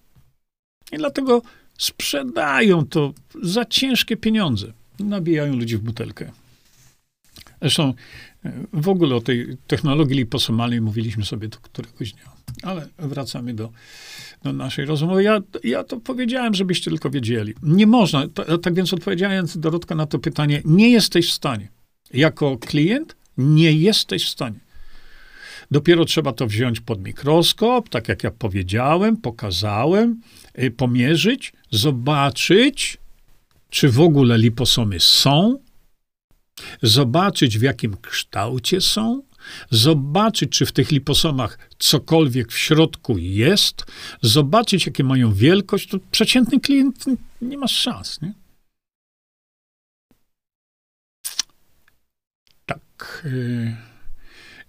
I dlatego sprzedają to za ciężkie pieniądze. Nabijają ludzi w butelkę. Zresztą w ogóle o tej technologii liposomalnej mówiliśmy sobie do któregoś dnia. Ale wracamy do, do naszej rozmowy. Ja, ja to powiedziałem, żebyście tylko wiedzieli. Nie można, to, tak więc odpowiedziając Dorotka na to pytanie, nie jesteś w stanie. Jako klient nie jesteś w stanie. Dopiero trzeba to wziąć pod mikroskop, tak jak ja powiedziałem, pokazałem, y, pomierzyć, zobaczyć, czy w ogóle liposomy są, zobaczyć w jakim kształcie są, zobaczyć, czy w tych liposomach cokolwiek w środku jest, zobaczyć, jakie mają wielkość, to przeciętny klient nie ma szans, nie? Tak. Y,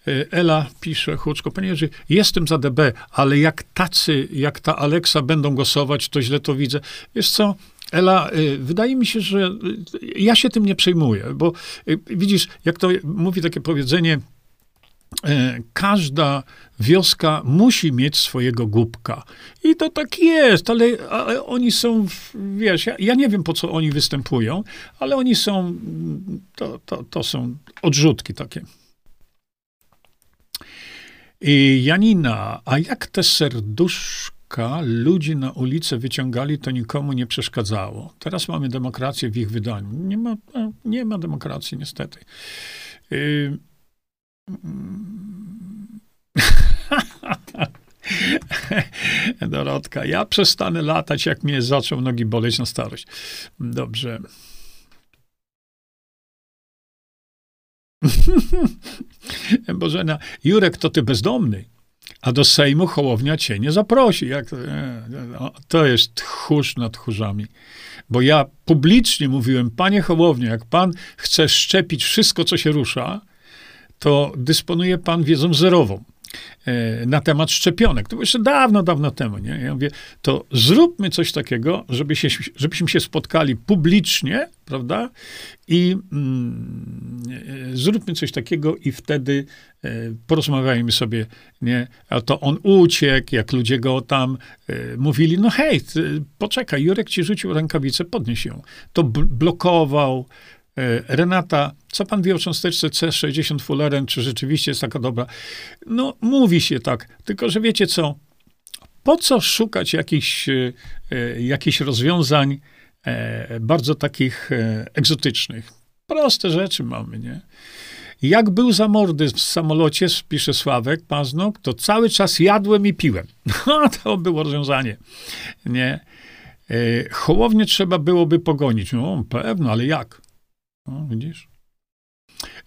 y, Ela pisze, Chłuczko, panie Jerzy, jestem za DB, ale jak tacy, jak ta Aleksa będą głosować, to źle to widzę. Wiesz co, Ela, y, wydaje mi się, że y, ja się tym nie przejmuję, bo y, widzisz, jak to mówi takie powiedzenie, każda wioska musi mieć swojego głupka. I to tak jest, ale, ale oni są, wiesz, ja, ja, nie wiem po co oni występują, ale oni są, to, to, to są odrzutki takie. I Janina, a jak te serduszka ludzi na ulicę wyciągali, to nikomu nie przeszkadzało. Teraz mamy demokrację w ich wydaniu. Nie ma, no, nie ma demokracji, niestety. Y, Dorotka, ja przestanę latać, jak mnie zaczął nogi boleć na starość. Dobrze. Bożena, Jurek, to ty bezdomny, a do Sejmu Hołownia cię nie zaprosi. Jak, to jest tchórz nad tchórzami. Bo ja publicznie mówiłem, panie Hołownia, jak pan chce szczepić wszystko, co się rusza, to dysponuje pan wiedzą zerową e, na temat szczepionek. To było jeszcze dawno, dawno temu. Nie? Ja mówię, to zróbmy coś takiego, żeby się, żebyśmy się spotkali publicznie, prawda? I mm, e, zróbmy coś takiego i wtedy e, porozmawiajmy sobie, nie? A to on uciekł, jak ludzie go tam e, mówili, no hej, ty, poczekaj, Jurek ci rzucił rękawicę, podnieś ją. To blokował, E, Renata, co pan wie o cząsteczce C60 Fulleren, czy rzeczywiście jest taka dobra? No, mówi się tak, tylko że wiecie co, po co szukać jakichś, e, e, jakichś rozwiązań bardzo takich egzotycznych? Proste rzeczy mamy, nie? Jak był za mordy w samolocie, pisze Sławek Paznok, to cały czas jadłem i piłem. No, to było rozwiązanie, nie? Hołownie trzeba byłoby pogonić. No, pewno, ale jak? No, widzisz?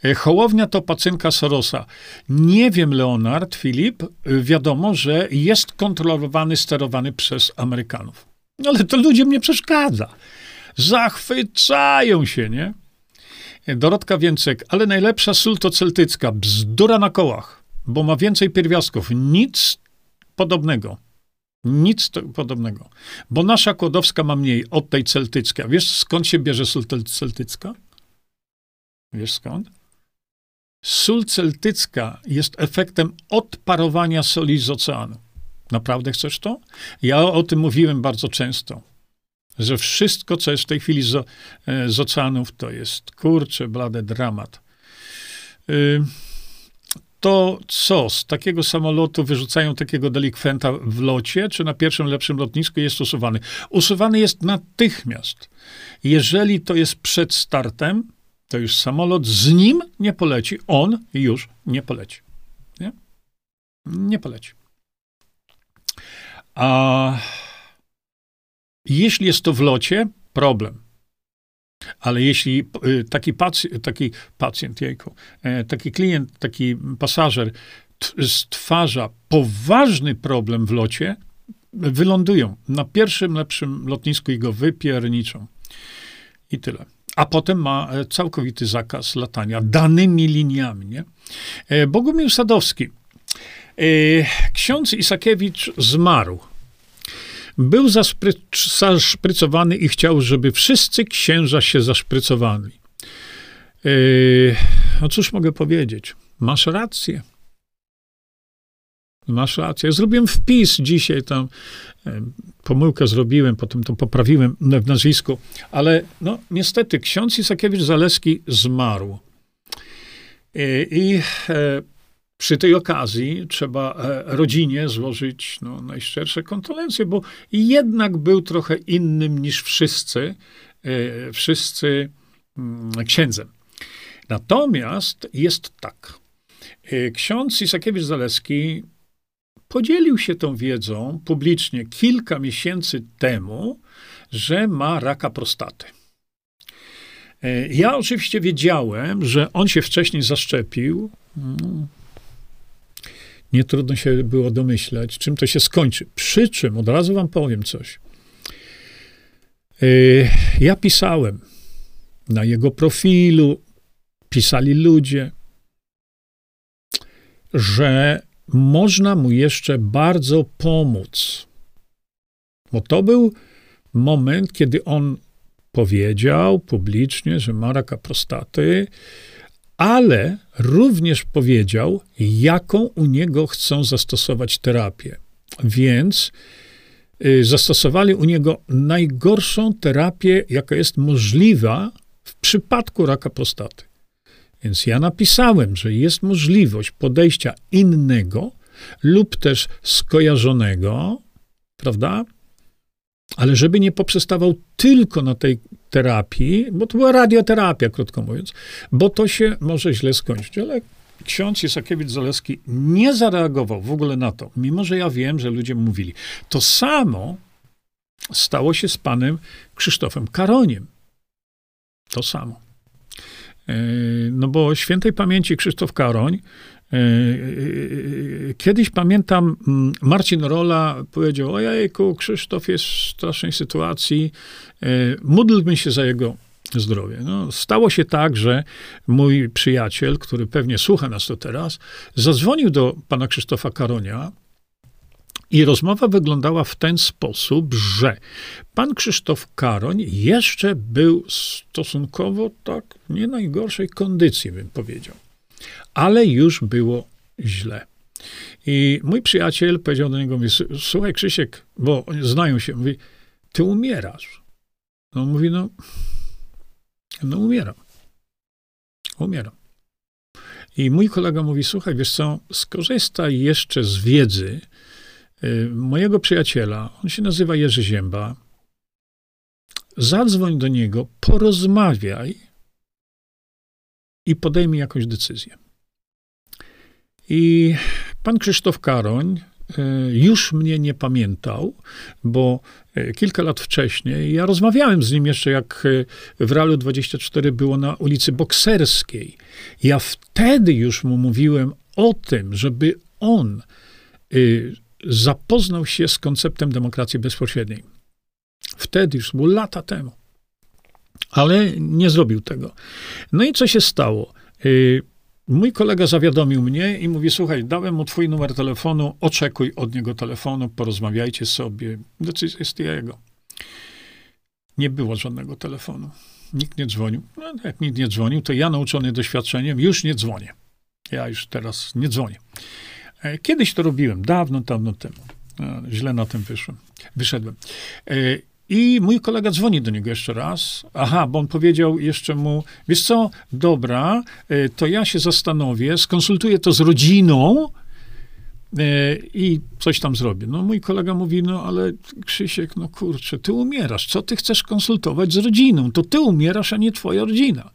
E, Hołownia to pacynka Sorosa. Nie wiem, Leonard, Filip, wiadomo, że jest kontrolowany, sterowany przez Amerykanów. Ale to ludziom nie przeszkadza. Zachwycają się, nie? Dorotka Więcek, ale najlepsza sól to celtycka, bzdura na kołach, bo ma więcej pierwiastków. Nic podobnego. Nic podobnego. Bo nasza kłodowska ma mniej od tej celtyckiej. A wiesz, skąd się bierze sól celtycka? Wiesz skąd? Sól celtycka jest efektem odparowania soli z oceanu. Naprawdę chcesz to? Ja o tym mówiłem bardzo często, że wszystko, co jest w tej chwili z, e, z oceanów, to jest kurcze, blade dramat. Y, to co, z takiego samolotu wyrzucają takiego delikwenta w locie, czy na pierwszym lepszym lotnisku jest usuwany? Usuwany jest natychmiast. Jeżeli to jest przed startem, to już samolot z nim nie poleci. On już nie poleci. Nie, nie poleci. A jeśli jest to w locie, problem. Ale jeśli y, taki, pac- taki pacjent, jejku, e, taki klient, taki pasażer stwarza poważny problem w locie, wylądują na pierwszym lepszym lotnisku i go wypierniczą. I tyle a potem ma e, całkowity zakaz latania danymi liniami. Nie? E, Bogumił Sadowski. Ksiądz Isakiewicz zmarł. Był zaszprycowany i chciał, żeby wszyscy księża się zaszprycowali. No cóż mogę powiedzieć? Masz rację. Masz rację. Zrobiłem wpis dzisiaj tam, e, pomyłkę zrobiłem, potem to poprawiłem w nazwisku, ale no niestety ksiądz Isakiewicz-Zaleski zmarł. I, i e, przy tej okazji trzeba e, rodzinie złożyć no, najszczersze kondolencje, bo jednak był trochę innym niż wszyscy, wszyscy mm, księdzem. Natomiast jest tak. Ksiądz Isakiewicz-Zaleski podzielił się tą wiedzą publicznie kilka miesięcy temu, że ma raka prostaty. E, ja oczywiście wiedziałem, że on się wcześniej zaszczepił. Nie trudno się było domyślać, czym to się skończy. Przy czym, od razu wam powiem coś. E, ja pisałem na jego profilu, pisali ludzie, że można mu jeszcze bardzo pomóc. Bo to był moment, kiedy on powiedział publicznie, że ma raka prostaty, ale również powiedział, jaką u niego chcą zastosować terapię. Więc y, zastosowali u niego najgorszą terapię, jaka jest możliwa w przypadku raka prostaty. Więc ja napisałem, że jest możliwość podejścia innego lub też skojarzonego, prawda? Ale żeby nie poprzestawał tylko na tej terapii, bo to była radioterapia, krótko mówiąc, bo to się może źle skończyć. Ale ksiądz Isakiewicz-Zaleski nie zareagował w ogóle na to, mimo że ja wiem, że ludzie mówili. To samo stało się z panem Krzysztofem Karoniem. To samo. E, no bo świętej pamięci Krzysztof Karoń kiedyś pamiętam, mm, Marcin Rola powiedział, ojejku, Krzysztof jest w strasznej sytuacji, módlmy się za jego zdrowie. No, stało się tak, że mój przyjaciel, który pewnie słucha nas to teraz, zadzwonił do pana Krzysztofa Karonia i rozmowa wyglądała w ten sposób, że pan Krzysztof Karoń jeszcze był stosunkowo tak nie najgorszej kondycji, bym powiedział ale już było źle. I mój przyjaciel powiedział do niego, mówi, słuchaj Krzysiek, bo znają się, mówi, ty umierasz. No mówi, no, no umieram. Umieram. I mój kolega mówi, słuchaj, wiesz co, skorzystaj jeszcze z wiedzy y, mojego przyjaciela, on się nazywa Jerzy Zięba, zadzwoń do niego, porozmawiaj i podejmij jakąś decyzję. I pan Krzysztof Karoń e, już mnie nie pamiętał, bo e, kilka lat wcześniej ja rozmawiałem z nim jeszcze, jak e, w Realu 24 było na ulicy Bokserskiej. Ja wtedy już mu mówiłem o tym, żeby on zapoznał się z konceptem demokracji bezpośredniej. Wtedy już, było lata temu. Ale nie zrobił tego. No i co się stało? Mój kolega zawiadomił mnie i mówi: Słuchaj, dałem mu twój numer telefonu, oczekuj od niego telefonu, porozmawiajcie sobie. Decyzja jest jego. Nie było żadnego telefonu. Nikt nie dzwonił. No, jak nikt nie dzwonił, to ja nauczony doświadczeniem już nie dzwonię. Ja już teraz nie dzwonię. E, kiedyś to robiłem, dawno, dawno temu. Źle na tym wyszłem. Wyszedłem. I mój kolega dzwoni do niego jeszcze raz. Aha, bo on powiedział jeszcze mu, wiesz co, dobra, e, to ja się zastanowię, skonsultuję to z rodziną e, i coś tam zrobię. No mój kolega mówi, no ale Krzysiek, no kurczę, ty umierasz, co ty chcesz konsultować z rodziną? To ty umierasz, a nie twoja rodzina.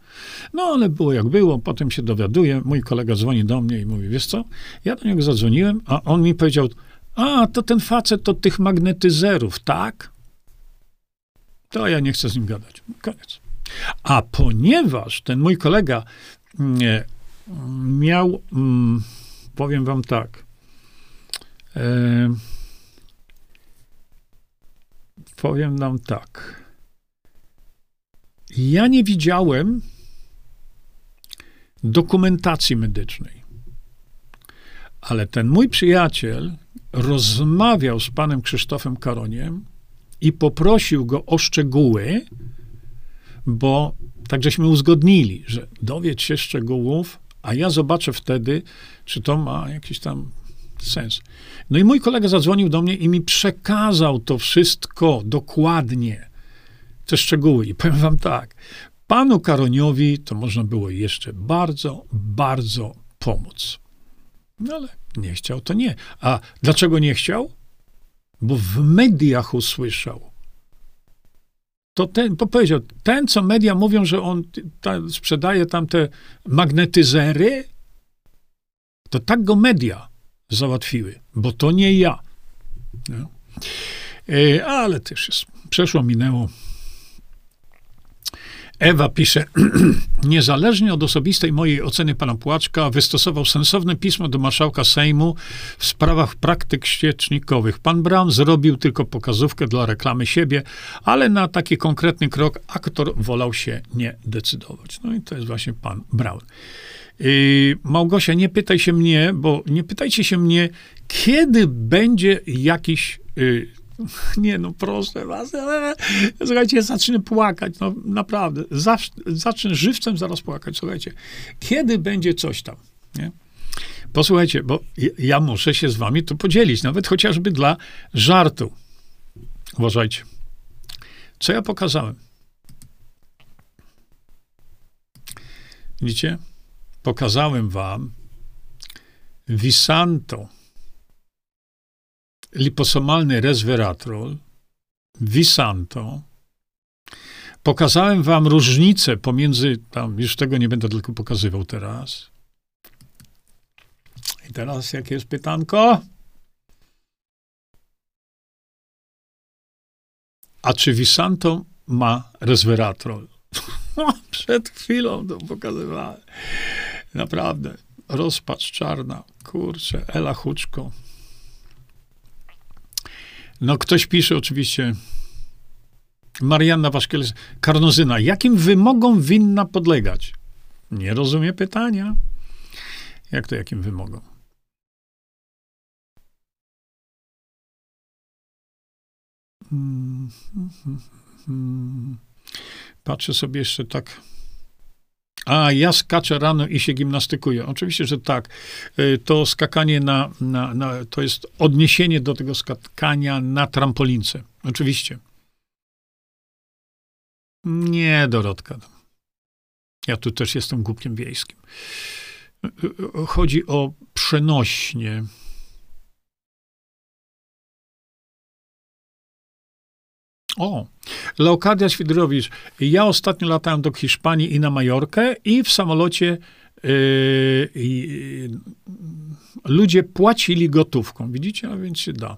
No ale było jak było, potem się dowiaduje, mój kolega dzwoni do mnie i mówi, wiesz co, ja do niego zadzwoniłem, a on mi powiedział, a, to ten facet to tych magnetyzerów, tak? To ja nie chcę z nim gadać. Koniec. A ponieważ ten mój kolega nie, mm, miał, mm, powiem wam tak, e, powiem wam tak, ja nie widziałem dokumentacji medycznej, ale ten mój przyjaciel rozmawiał z panem Krzysztofem Karoniem i poprosił go o szczegóły, bo tak żeśmy uzgodnili, że dowiedz się szczegółów, a ja zobaczę wtedy, czy to ma jakiś tam sens. No i mój kolega zadzwonił do mnie i mi przekazał to wszystko dokładnie, te szczegóły. I powiem wam tak, panu Karoniowi to można było jeszcze bardzo, bardzo pomóc. No ale nie chciał, to nie. A dlaczego nie chciał? Bo w mediach usłyszał. To ten, to powiedział, ten, co media mówią, że on ta, sprzedaje tam te magnetyzery, to tak go media załatwiły, bo to nie ja. No. E, ale też jest, przeszło, minęło. Ewa pisze, niezależnie od osobistej mojej oceny pana Płaczka, wystosował sensowne pismo do marszałka Sejmu w sprawach praktyk świecznikowych. Pan Brown zrobił tylko pokazówkę dla reklamy siebie, ale na taki konkretny krok aktor wolał się nie decydować. No i to jest właśnie pan Brown. Yy, Małgosia, nie pytaj się mnie, bo nie pytajcie się mnie, kiedy będzie jakiś yy, Nie, no proszę was, słuchajcie, ja zacznę płakać, no naprawdę, Zawsze, zacznę żywcem zaraz płakać, słuchajcie. Kiedy będzie coś tam, nie? Posłuchajcie, bo ja muszę się z wami tu podzielić, nawet chociażby dla żartu. Uważajcie. Co ja pokazałem? Widzicie? Pokazałem wam Visanto, liposomalny resveratrol, Visanto. Pokazałem wam różnicę pomiędzy, tam już tego nie będę tylko pokazywał teraz. I teraz jakie jest pytanko? A czy Visanto ma resveratrol? Przed chwilą to pokazywałem. Naprawdę. Rozpacz czarna. Kurczę, Ela Huczko. No, ktoś pisze oczywiście. Marianna Waszkiel, karnozyna. Jakim wymogom winna podlegać? Nie rozumie pytania. Jak to jakim wymogom? Hmm, hmm, hmm, Patrzę sobie jeszcze tak. A, ja skaczę rano i się gimnastykuję. Oczywiście, że tak. Y, to skakanie na, na, na, to jest odniesienie do tego skakania na trampolince. Oczywiście. Nie, Dorotka. Ja tu też jestem głupkiem wiejskim. Y, y, chodzi o przenośnie. O, Leokadia Świdrowicz. Ja ostatnio latałem do Hiszpanii i na Majorkę i w samolocie yy, yy, ludzie płacili gotówką. Widzicie? A więc się da.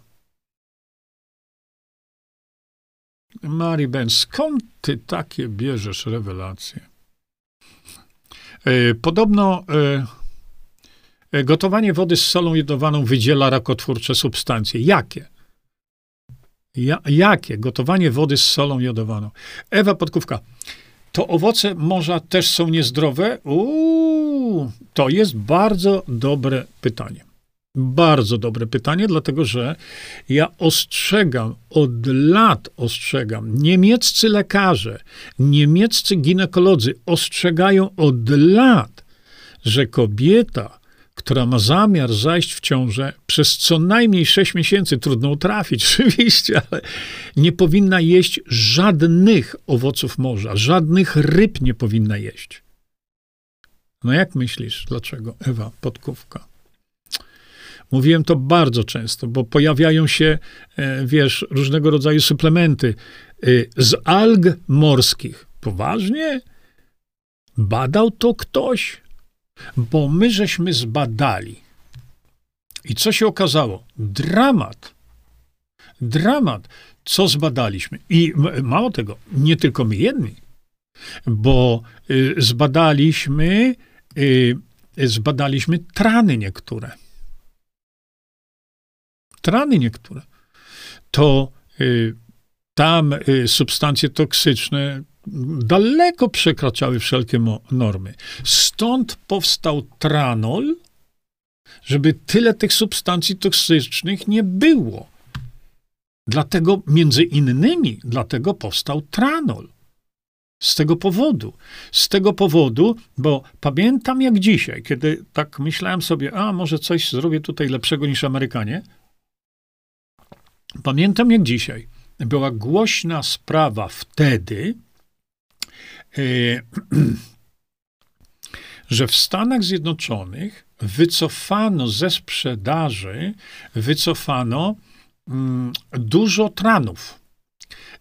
Mary Ben, skąd ty takie bierzesz rewelacje? Yy, podobno gotowanie wody z solą jodowaną wydziela rakotwórcze substancje. Jakie? Ja, jakie? Gotowanie wody z solą jodowaną. Ewa Podkówka. To owoce morza też są niezdrowe? Uuu, to jest bardzo dobre pytanie. Bardzo dobre pytanie, dlatego że ja ostrzegam, od lat ostrzegam, niemieccy lekarze, niemieccy ginekolodzy ostrzegają od lat, że kobieta, która ma zamiar zajść w ciążę przez co najmniej 6 miesięcy, trudno trafić oczywiście, ale nie powinna jeść żadnych owoców morza, żadnych ryb nie powinna jeść. No jak myślisz, dlaczego Ewa Podkówka? Mówiłem to bardzo często, bo pojawiają się, e, wiesz, różnego rodzaju suplementy e, z alg morskich. Poważnie? Badał to ktoś? Bo my żeśmy zbadali. I co się okazało? Dramat. Dramat. Co zbadaliśmy? I mało tego, nie tylko my jedni, bo y, zbadaliśmy, y, zbadaliśmy trany niektóre. Trany niektóre. To y, tam y, substancje toksyczne daleko przekraczały wszelkie normy. Stąd powstał tranol, żeby tyle tych substancji toksycznych nie było. Dlatego, między innymi, dlatego powstał tranol. Z tego powodu. Z tego powodu, bo pamiętam jak dzisiaj, kiedy tak myślałem sobie, a może coś zrobię tutaj lepszego niż Amerykanie. Pamiętam jak dzisiaj. Była głośna sprawa wtedy, że w Stanach Zjednoczonych wycofano ze sprzedaży, wycofano mm, dużo tranów.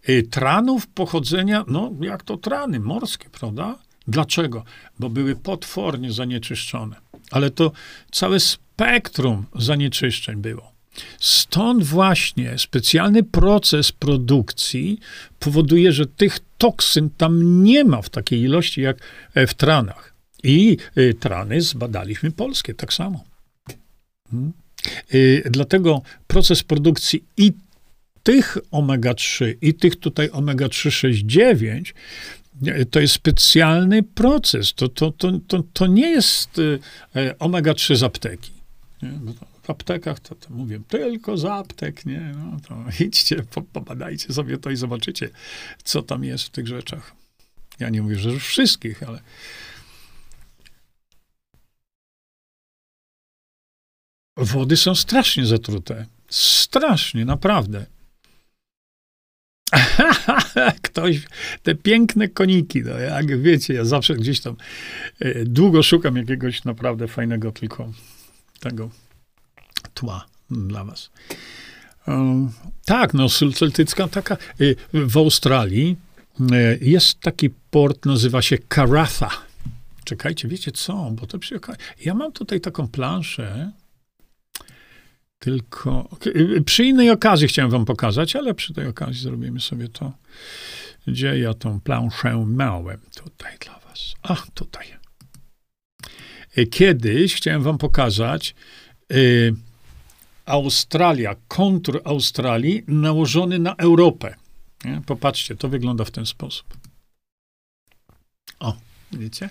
E, tranów pochodzenia, no jak to trany morskie, prawda? Dlaczego? Bo były potwornie zanieczyszczone. Ale to całe spektrum zanieczyszczeń było. Stąd właśnie specjalny proces produkcji powoduje, że tych toksyn tam nie ma w takiej ilości jak e, w tranach. I e, trany zbadaliśmy polskie tak samo. Hmm. E, dlatego proces produkcji i tych omega-3, i tych tutaj omega-3, 6, 9 to jest specjalny proces. To, to, to, to, to nie jest omega-3 z apteki. W aptekach, to, to mówię, tylko z aptek, nie? No to idźcie, pobadajcie sobie to i zobaczycie, co tam jest w tych rzeczach. Ja nie mówię, że wszystkich, ale wody są strasznie zatrute. Strasznie, naprawdę. Ktoś, te piękne koniki, no jak wiecie, ja zawsze gdzieś tam e, długo szukam jakiegoś naprawdę fajnego tylko tego tła dla was. Tak, no celtycka taka. Y, w Australii y, jest taki port, nazywa się Karatha. Czekajcie, wiecie co, bo to przy Ja mam tutaj taką planszę, tylko y, przy innej okazji chciałem wam pokazać, ale przy tej okazji zrobimy sobie to, gdzie ja tą planszę miałem tutaj dla was. A, tutaj. Kiedyś chciałem wam pokazać, y, Australia, kontur Australii nałożony na Europę. Nie? Popatrzcie, to wygląda w ten sposób. O, widzicie?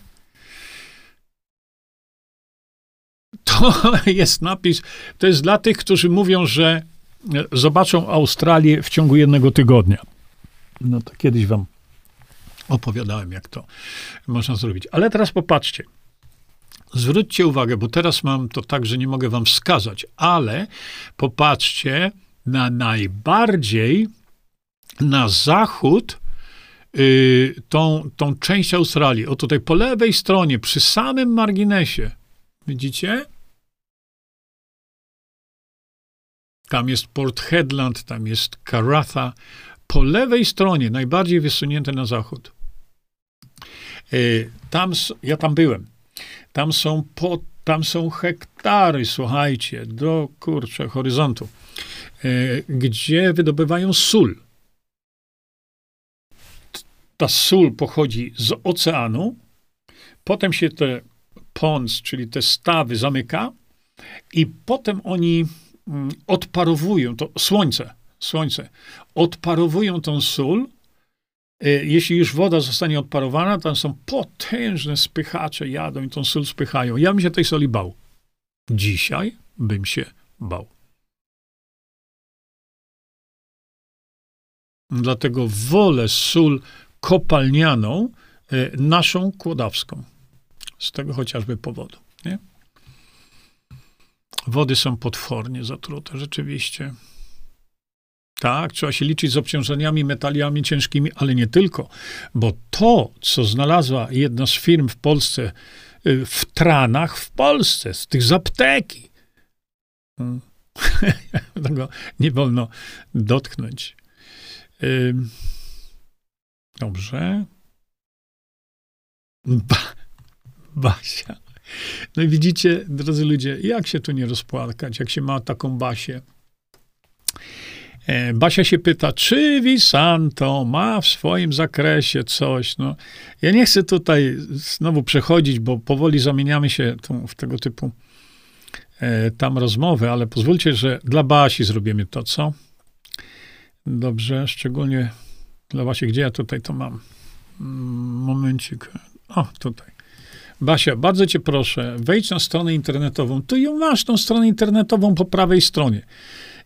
To jest napis, to jest dla tych, którzy mówią, że zobaczą Australię w ciągu jednego tygodnia. No to kiedyś wam opowiadałem, jak to można zrobić. Ale teraz popatrzcie. Zwróćcie uwagę, bo teraz mam to tak, że nie mogę wam wskazać, ale popatrzcie na najbardziej na zachód yy, tą, tą część Australii. O tutaj po lewej stronie, przy samym marginesie. Widzicie? Tam jest Port Headland, tam jest Karatha. Po lewej stronie, najbardziej wysunięte na zachód. Yy, tam, ja tam byłem. Tam są, po, tam są hektary, słuchajcie, do kurczę horyzontu, e, gdzie wydobywają sól. Ta sól pochodzi z oceanu, potem się te pons, czyli te stawy zamyka i potem oni mm, odparowują, to słońce, słońce, odparowują tą sól jeśli już woda zostanie odparowana, tam są potężne spychacze, jadą i tą sól spychają. Ja bym się tej soli bał. Dzisiaj bym się bał. Dlatego wolę sól kopalnianą, e, naszą kłodawską. Z tego chociażby powodu. Nie? Wody są potwornie zatrute, rzeczywiście. Tak, trzeba się liczyć z obciążeniami metaliami ciężkimi, ale nie tylko, bo to, co znalazła jedna z firm w Polsce, y, w tranach w Polsce, z tych z apteki, hmm. tego nie wolno dotknąć. Dobrze. Ba Basia. No i widzicie, drodzy ludzie, jak się tu nie rozpłakać, jak się ma taką Basię. E, Basia się pyta, czy Visanto ma w swoim zakresie coś. No, ja nie chcę tutaj znowu przechodzić, bo powoli zamieniamy się tą, w tego typu e, tam rozmowy, ale pozwólcie, że dla Basi zrobimy to, co? Dobrze, szczególnie dla Basi, gdzie ja tutaj to mam? Mm, momencik. O, tutaj. Basia, bardzo cię proszę, wejdź na stronę internetową. Tu ją masz, tą stronę internetową po prawej stronie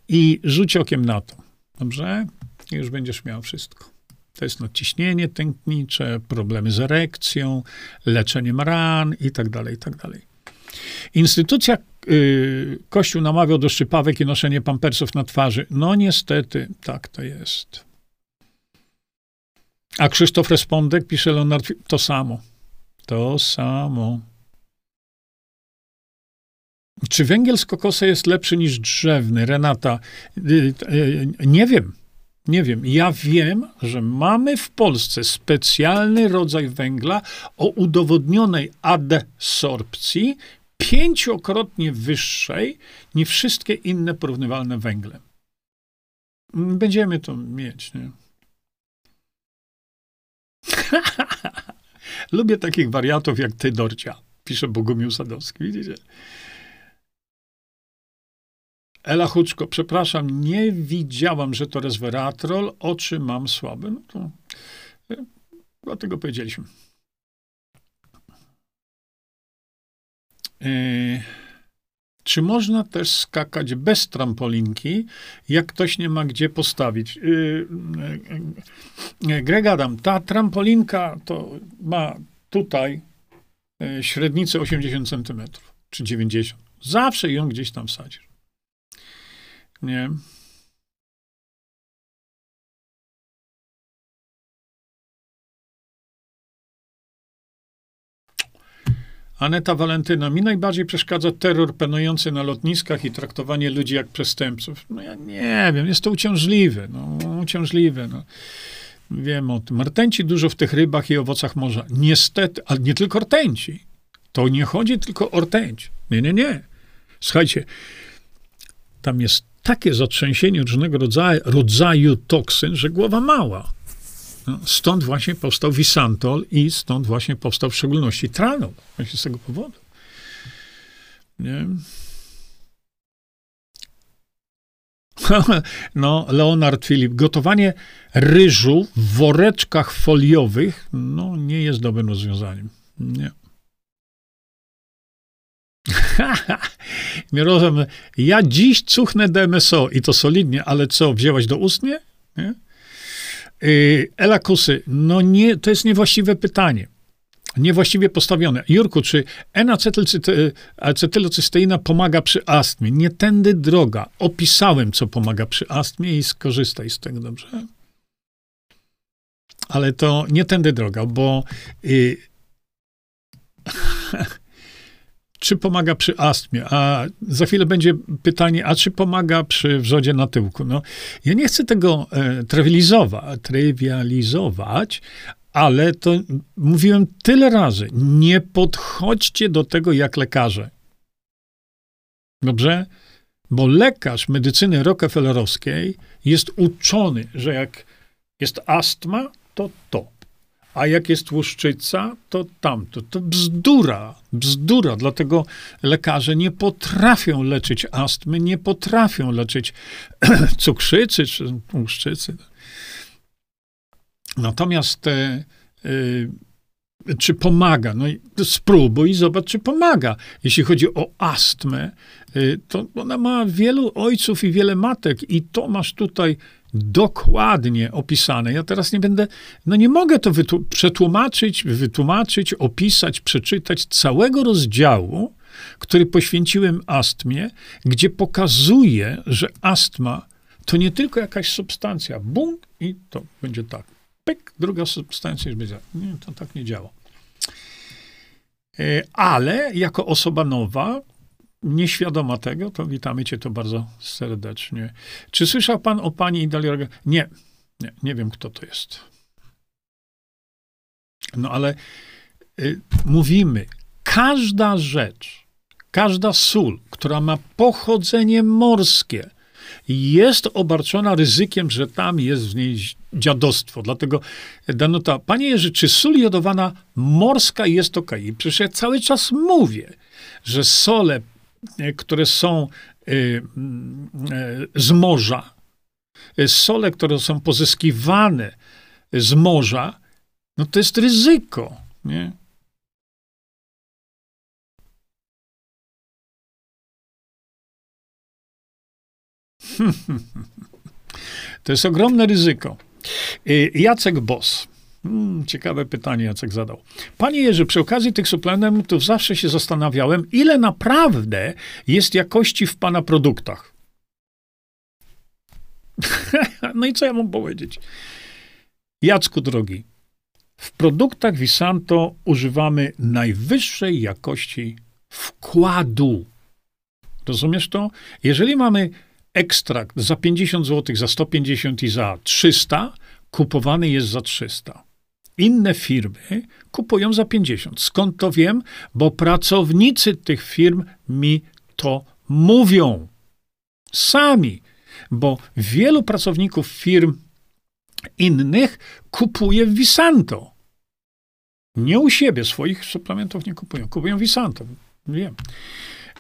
i rzuć okiem na to. Dobrze? I już będziesz miał wszystko. To jest nadciśnienie tętnicze, problemy z erekcją, leczeniem ran i tak dalej, i tak dalej. Instytucja yy, Kościół namawiał do szczypawek i noszenie pampersów na twarzy. No niestety, tak to jest. A Krzysztof Respondek, pisze Leonard, to samo. To samo. Czy węgiel z kokosa jest lepszy niż drzewny? Renata, y, y, nie wiem. Nie wiem. Ja wiem, że mamy w Polsce specjalny rodzaj węgla o udowodnionej adsorpcji pięciokrotnie wyższej niż wszystkie inne porównywalne węgle. Będziemy to mieć, nie? Lubię takich wariatów jak ty, Dorcia, pisze Bogumił Sadowski, widzicie? Ela Huczko, przepraszam, nie widziałam, że to resveratrol, oczy mam słabe. No to e, dlatego powiedzieliśmy. E, Czy można też skakać bez trampolinki, jak ktoś nie ma gdzie postawić? Yy, yy, Greg Adam, ta trampolinka to ma tutaj średnicę 80 cm, czy 90. Zawsze ją gdzieś tam wsadzisz. Nie. Aneta Walentyna. Mi najbardziej przeszkadza terror panujący na lotniskach i traktowanie ludzi jak przestępców. No ja nie wiem, jest to uciążliwe. No, uciążliwe. No. Wiem o tym. Rtęci dużo w tych rybach i owocach morza. Niestety, ale nie tylko rtęci. To nie chodzi tylko o rtęć. Nie, nie, nie. Słuchajcie, tam jest takie zatrzęsienie różnego rodzaju, rodzaju toksyn, że głowa mała. No, stąd właśnie powstał Visantol i stąd właśnie powstał w szczególności Tranol. Właśnie z tego powodu. Nie? No, Leonard Filip, gotowanie ryżu w woreczkach foliowych, no, nie jest dobrym rozwiązaniem. Nie. Mirosław, ja dziś cuchnę DMSO i to solidnie, ale co, wzięłaś do ust Nie? Y, Ela Kusy, no nie, to jest niewłaściwe pytanie. Niewłaściwie postawione. Jurku, czy N-acetylocysteina pomaga przy astmie? Nie tędy droga. Opisałem, co pomaga przy astmie i skorzystaj z tego, dobrze? Ale to nie tędy droga, bo y, czy pomaga przy astmie? A za chwilę będzie pytanie, a czy pomaga przy wrzodzie na tyłku? No, ja nie chcę tego e, trywializować, trywializować, ale to mówiłem tyle razy. Nie podchodźcie do tego jak lekarze. Dobrze? Bo lekarz medycyny rockefellerowskiej jest uczony, że jak jest astma, to to a jak jest tłuszczyca, to tamto. To bzdura, bzdura. Dlatego lekarze nie potrafią leczyć astmy, nie potrafią leczyć cukrzycy czy tłuszczycy. Natomiast e, e, czy pomaga? No spróbuj i zobacz, czy pomaga. Jeśli chodzi o astmę, e, to ona ma wielu ojców i wiele matek i to masz tutaj dokładnie opisane. Ja teraz nie będę, no nie mogę to przetłumaczyć, wytłumaczyć, opisać, przeczytać całego rozdziału, który poświęciłem astmie, gdzie pokazuje, że astma to nie tylko jakaś substancja. Bum i to będzie tak. Pyk, druga substancja już będzie. Nie, to tak nie działa. E, ale jako osoba nowa, nieświadoma tego, to witamy cię to bardzo serdecznie. Czy słyszał pan o pani Idalii Nie, nie, nie wiem, kto to jest. No ale y, mówimy, każda rzecz, każda sól, która ma pochodzenie morskie, jest obarczona ryzykiem, że tam jest w niej dziadostwo. Dlatego, Danuta, panie Jerzy, czy sól jodowana morska jest ok? I przecież ja cały czas mówię, że sole które są e, e, z morza, sole, które są pozyskiwane z morza, no to jest ryzyko, nie? To jest ogromne ryzyko. Jacek Boss. Hmm, ciekawe pytanie Jacek zadał. Panie Jerzy, przy okazji tych suplementów zawsze się zastanawiałem, ile naprawdę jest jakości w Pana produktach. no i co ja mam powiedzieć? Jacku drogi, w produktach Visanto używamy najwyższej jakości wkładu. Rozumiesz to? Jeżeli mamy ekstrakt za 50 zł, za 150 i za 300, kupowany jest za 300. Inne firmy kupują za 50. Skąd to wiem? Bo pracownicy tych firm mi to mówią. Sami. Bo wielu pracowników firm innych kupuje Visanto. Nie u siebie, swoich suplementów nie kupują. Kupują Visanto. Wiem.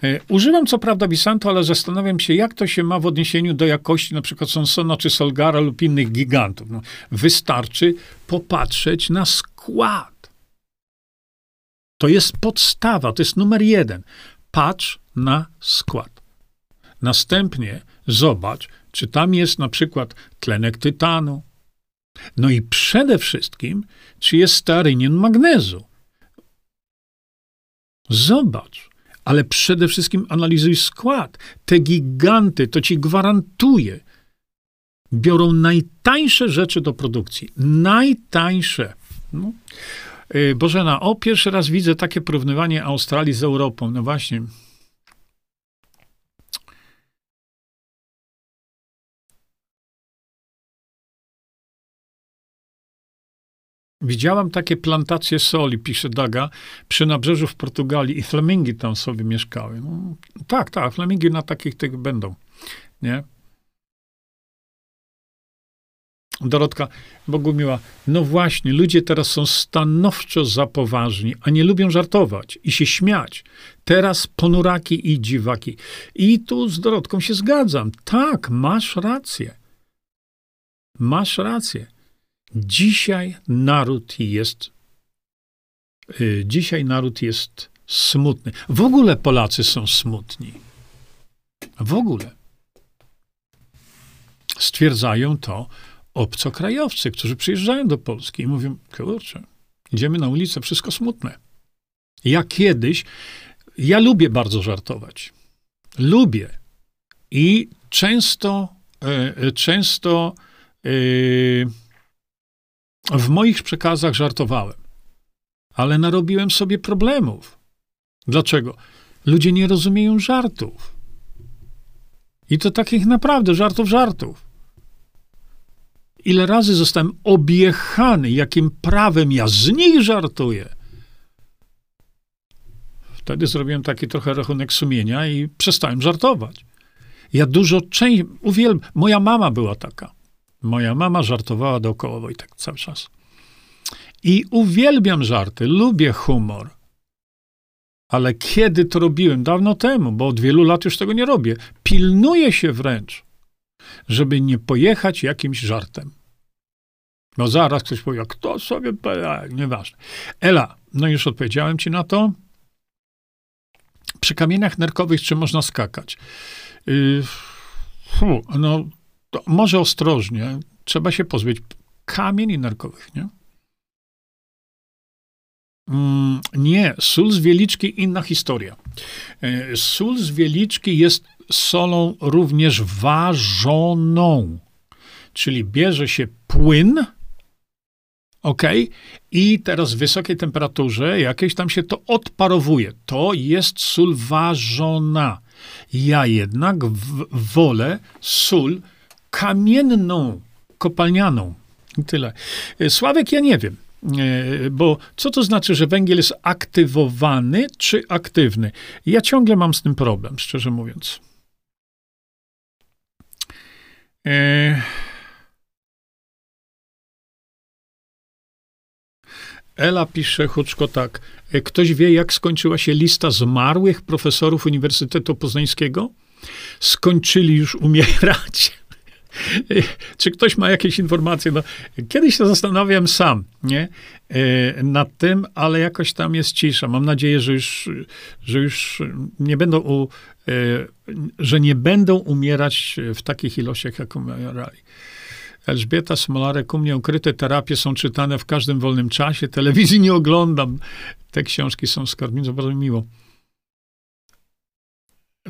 E, używam co prawda Bisanto, ale zastanawiam się, jak to się ma w odniesieniu do jakości na przykład Sonsona czy Solgara lub innych gigantów. No, wystarczy popatrzeć na skład. To jest podstawa, to jest numer jeden. Patrz na skład. Następnie zobacz, czy tam jest na przykład tlenek tytanu. No i przede wszystkim, czy jest starynian magnezu. Zobacz, ale przede wszystkim analizuj skład. Te giganty, to ci gwarantuję, biorą najtańsze rzeczy do produkcji. Najtańsze. No. Y, Bożena, o pierwszy raz widzę takie porównywanie Australii z Europą. No właśnie. Widziałam takie plantacje soli, pisze Daga, przy nabrzeżu w Portugalii i flamingi tam sobie mieszkały. No, tak, tak, flamingi na takich tych będą, nie? Dorotka Bogumiła, no właśnie, ludzie teraz są stanowczo za poważni, a nie lubią żartować i się śmiać. Teraz ponuraki i dziwaki. I tu z Dorotką się zgadzam. Tak, masz rację. Masz rację. Dzisiaj naród jest, yy, dzisiaj naród jest smutny. W ogóle Polacy są smutni. W ogóle. Stwierdzają to obcokrajowcy, którzy przyjeżdżają do Polski i mówią, kurczę, idziemy na ulicę, wszystko smutne. Ja kiedyś, ja lubię bardzo żartować. Lubię. I często, e, często e, w moich przekazach żartowałem. Ale narobiłem sobie problemów. Dlaczego? Ludzie nie rozumieją żartów. I to takich naprawdę żartów, żartów. Ile razy zostałem objechany, jakim prawem ja z nich żartuję. Wtedy zrobiłem taki trochę rachunek sumienia i przestałem żartować. Ja dużo częściej, uwielbiam, moja mama była taka. Moja mama żartowała dookoła tak cały czas. I uwielbiam żarty, lubię humor. Ale kiedy to robiłem? Dawno temu, bo od wielu lat już tego nie robię. Pilnuję się wręcz, żeby nie pojechać jakimś żartem. No zaraz ktoś powie, kto sobie, nieważne. Ela, no już odpowiedziałem ci na to. Przy kamieniach nerkowych czy można skakać? Yy, fu, no, może ostrożnie. Trzeba się pozbyć kamieni nerkowych, nie? Mm, nie, sól z wieliczki inna historia. Yy, sól z wieliczki jest solą również ważoną. Czyli bierze się płyn, ok? I teraz w wysokiej temperaturze jakieś tam się to odparowuje. To jest sól ważona. Ja jednak w, wolę sól kamienną, kopalnianą. Tyle. Sławek, ja nie wiem. E, bo co to znaczy, że węgiel jest aktywowany czy aktywny? Ja ciągle mam z tym problem, szczerze mówiąc. E Ela pisze, Huczko, tak. E, ktoś wie, jak skończyła się lista zmarłych profesorów Uniwersytetu Poznańskiego? Skończyli już umierać. E, czy ktoś ma jakieś informacje? No, kiedyś się zastanawiam sam nie? E, nad tym, ale jakoś tam jest cisza. Mam nadzieję, że już, że już nie będą, u, że nie będą umierać w takich ilościach, jak umierali. Elżbieta Smolarek, u mnie ukryte terapie są czytane w każdym wolnym czasie. Telewizji nie oglądam. Te książki są skarbnicą, bardzo miło.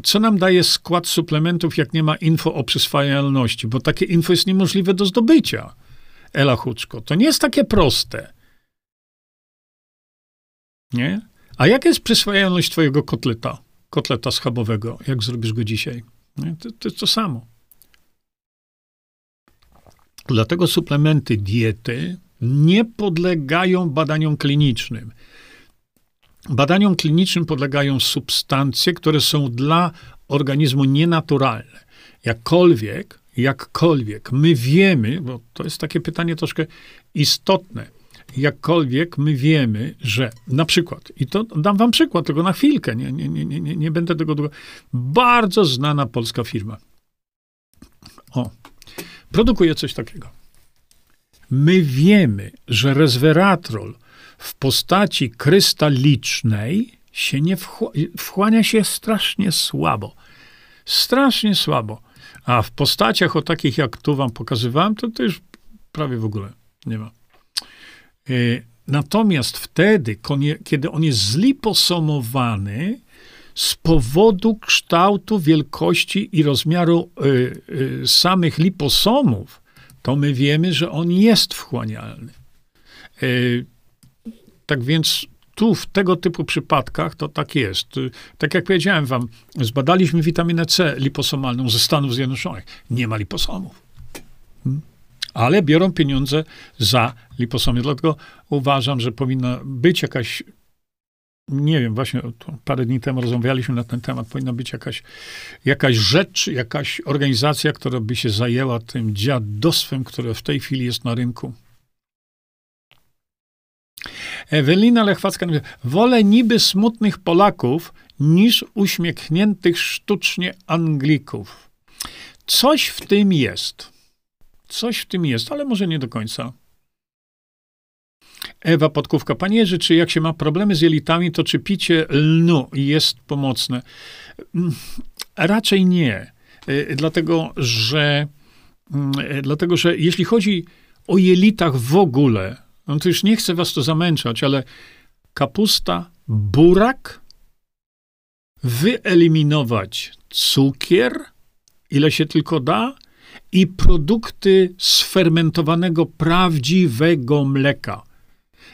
Co nam daje skład suplementów, jak nie ma info o przyswajalności? Bo takie info jest niemożliwe do zdobycia. Ela Huczko. To nie jest takie proste. Nie? A jaka jest przyswajalność twojego kotleta? Kotleta schabowego, jak zrobisz go dzisiaj? Nie? To, to jest to samo. Dlatego suplementy diety nie podlegają badaniom klinicznym. Badaniom klinicznym podlegają substancje, które są dla organizmu nienaturalne. Jakkolwiek, jakkolwiek my wiemy, bo to jest takie pytanie troszkę istotne, jakkolwiek my wiemy, że na przykład, i to dam wam przykład, tylko na chwilkę, nie, nie, nie, nie, nie będę tego długo, bardzo znana polska firma. O, produkuje coś takiego. My wiemy, że resveratrol w postaci krystalicznej się nie wchłania, się strasznie słabo. Strasznie słabo. A w postaciach o takich, jak tu wam pokazywałem, to, to już prawie w ogóle nie ma. E, natomiast wtedy, kiedy on jest zliposomowany, z powodu kształtu, wielkości i rozmiaru y, y, samych liposomów, to my wiemy, że on jest wchłanialny. Tak więc tu w tego typu przypadkach to tak jest. Tak jak powiedziałem wam, zbadaliśmy witaminę C liposomalną ze Stanów Zjednoczonych. Nie ma liposomów. Hmm? Ale biorą pieniądze za liposomy. Dlatego uważam, że powinna być jakaś nie wiem, właśnie parę dni temu rozmawialiśmy na ten temat, powinna być jakaś, jakaś rzecz, jakaś organizacja, która by się zajęła tym dziadostwem, które w tej chwili jest na rynku. Ewelina Lechwacka mówi, wolę niby smutnych Polaków niż uśmiechniętych sztucznie Anglików. Coś w tym jest. Coś w tym jest, ale może nie do końca. Ewa Podkówka. Panie Jerzy, czy jak się ma problemy z jelitami, to czy picie lnu jest pomocne? Mm, raczej nie. E, dlatego, że, mm, e, dlatego, że jeśli chodzi o jelitach w ogóle, no to już nie chcę was to zamęczać, ale kapusta, burak, wyeliminować cukier, ile się tylko da, i produkty sfermentowanego prawdziwego mleka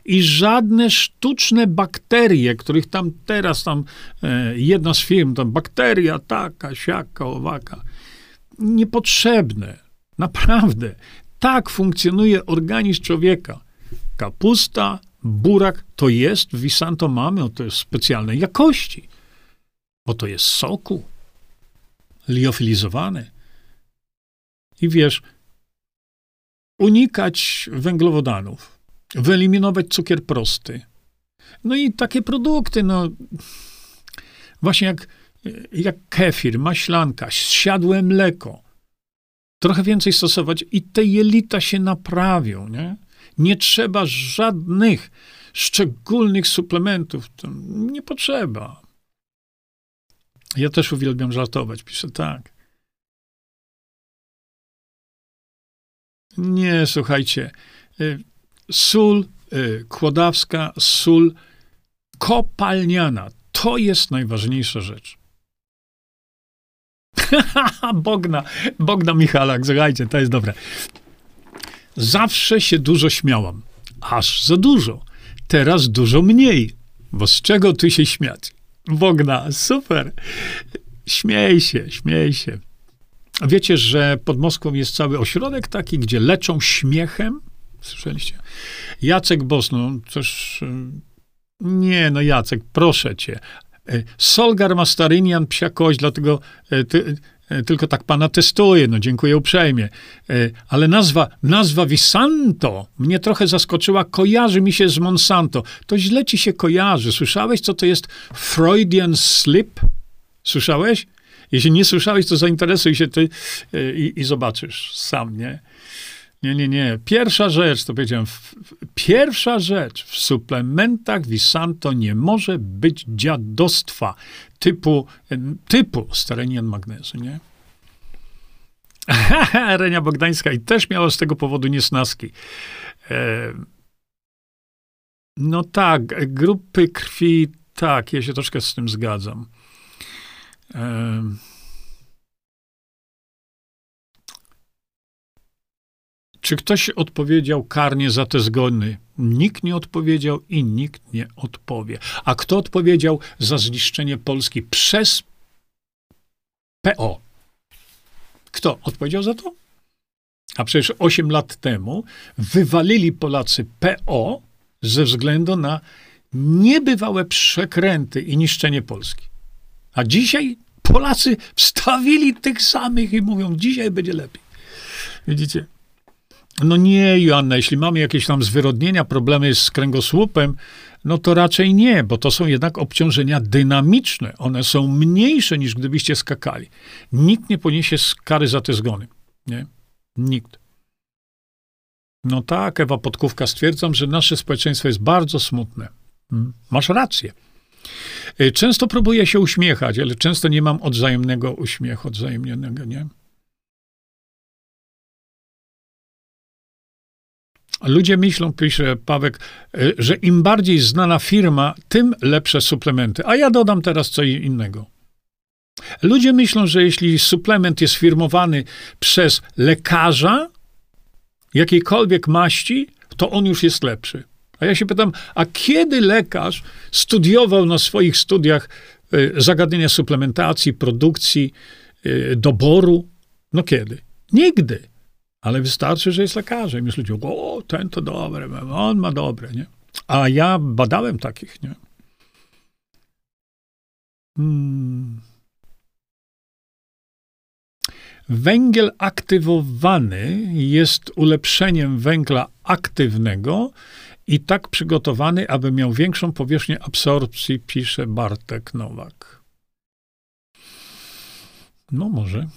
i żadne sztuczne bakterie, których tam teraz tam e, jedna z firm, tam bakteria taka, siaka, owaka, niepotrzebne. Naprawdę. Tak funkcjonuje organizm człowieka. Kapusta, burak to jest, w Visanto mamy, to jest specjalnej jakości, bo to jest soku liofilizowany. I wiesz, unikać węglowodanów wyeliminować cukier prosty. No i takie produkty, no właśnie jak, jak kefir, maślanka, siadłe mleko. Trochę więcej stosować i te jelita się naprawią, nie? Nie trzeba żadnych szczególnych suplementów. Nie potrzeba. Ja też uwielbiam żartować. Piszę tak. Nie, słuchajcie. Y, sól y, kłodawska, sól kopalniana. To jest najważniejsza rzecz. Bogna, Bogna Michalak, słuchajcie, to jest dobre. Zawsze się dużo śmiałam, aż za dużo. Teraz dużo mniej, bo z czego ty się śmiać? Bogna, super. Śmiej się, śmiej się. Wiecie, że pod Moskwą jest cały ośrodek taki, gdzie leczą śmiechem Słyszeliście? Jacek Bosno, też... Y, nie, no Jacek, proszę cię. Y, Solgar Mastarynian, psia kość, dlatego y, ty, tylko tak pana testuję, no dziękuję uprzejmie. Ale nazwa, nazwa Visanto mnie trochę zaskoczyła, kojarzy mi się z Monsanto. To źle ci się kojarzy. Słyszałeś, co to jest Freudian slip? Słyszałeś? Jeśli nie słyszałeś, to zainteresuj się ty i, i zobaczysz sam, nie? Nie, nie, nie. Pierwsza rzecz, to powiedziałem, pierwsza rzecz w suplementach Visanto nie może być dziadostwa typu, typu starenian magnezu, nie? Renia Bogdańska i też miała z tego powodu niesnaski. E, no tak, grupy krwi, tak, ja się troszkę z tym zgadzam. E, Czy ktoś odpowiedział karnie za te zgony? Nikt nie odpowiedział i nikt nie odpowie. A kto odpowiedział za zniszczenie Polski przez PO? Kto odpowiedział za to? A przecież 8 lat temu wywalili Polacy PO ze względu na niebywałe przekręty i niszczenie Polski. A dzisiaj Polacy wstawili tych samych i mówią, dzisiaj będzie lepiej. Widzicie? No nie, Joanna, jeśli mamy jakieś tam zwyrodnienia, problemy z kręgosłupem, no to raczej nie, bo to są jednak obciążenia dynamiczne. One są mniejsze niż gdybyście skakali. Nikt nie poniesie kary za te zgony. Nie? Nikt. No tak, Ewa Podkówka, stwierdzam, że nasze społeczeństwo jest bardzo smutne. Hmm? Masz rację. Y, często próbuję się uśmiechać, ale często nie mam odwzajemnego uśmiechu, odwzajemnionego, nie? Ludzie myślą, pisze Pawek, y, że im bardziej znana firma, tym lepsze suplementy. A ja dodam teraz co innego. Ludzie myślą, że jeśli suplement jest firmowany przez lekarza jakiejkolwiek maści, to on już jest lepszy. A ja się pytam, a kiedy lekarz studiował na swoich studiach y, zagadnienia suplementacji, produkcji, y, doboru? No kiedy? Nigdy. Ale wystarczy, że jest lekarzem. Już ludzie, o, ten to dobre, on ma dobre, nie? A ja badałem takich, nie? Hmm. Węgiel aktywowany jest ulepszeniem węgla aktywnego i tak przygotowany, aby miał większą powierzchnię absorpcji, pisze Bartek Nowak. No może.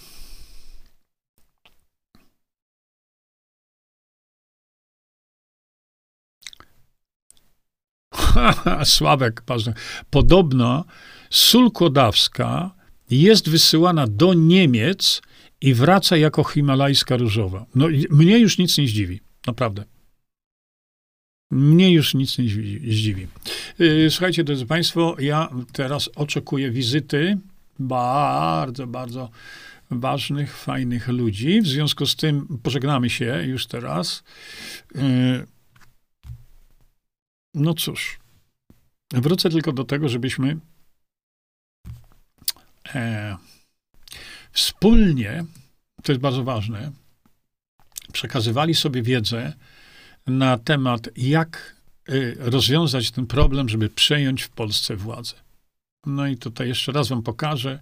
Sławek, podobno sól kłodawska jest wysyłana do Niemiec i wraca jako himalajska różowa. No, mnie już nic nie zdziwi, naprawdę. Mnie już nic nie zdziwi. Y, słuchajcie, drodzy Państwo, ja teraz oczekuję wizyty bardzo, bardzo ważnych, fajnych ludzi. W związku z tym pożegnamy się już teraz. No cóż, wrócę tylko do tego, żebyśmy e, wspólnie, to jest bardzo ważne, przekazywali sobie wiedzę na temat, jak y, rozwiązać ten problem, żeby przejąć w Polsce władzę. No i tutaj jeszcze raz wam pokażę,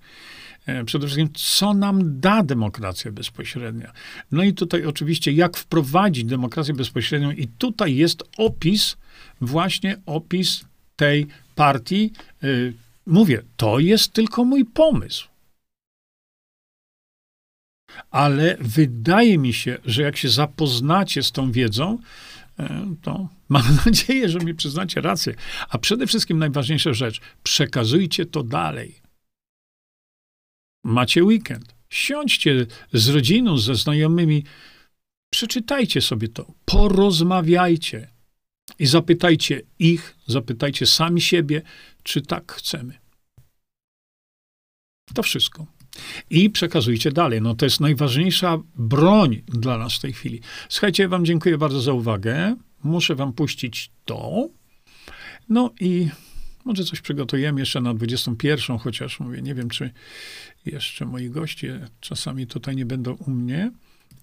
e, przede wszystkim, co nam da demokracja bezpośrednia. No i tutaj oczywiście, jak wprowadzić demokrację bezpośrednią, i tutaj jest opis, właśnie opis tej partii. Y, mówię, to jest tylko mój pomysł. Ale wydaje mi się, że jak się zapoznacie z tą wiedzą, e, to mam nadzieję, że mi przyznacie rację. A przede wszystkim najważniejsza rzecz, przekazujcie to dalej. Macie weekend. Siądźcie z rodziną, ze znajomymi, przeczytajcie sobie to, porozmawiajcie i zapytajcie ich, zapytajcie sami siebie, czy tak chcemy. To wszystko i przekazujcie dalej. No to jest najważniejsza broń dla nas w tej chwili. Słuchajcie, wam dziękuję bardzo za uwagę. Muszę wam puścić to. No i może coś przygotujemy jeszcze na 21, chociaż mówię, nie wiem, czy jeszcze moi goście czasami tutaj nie będą u mnie.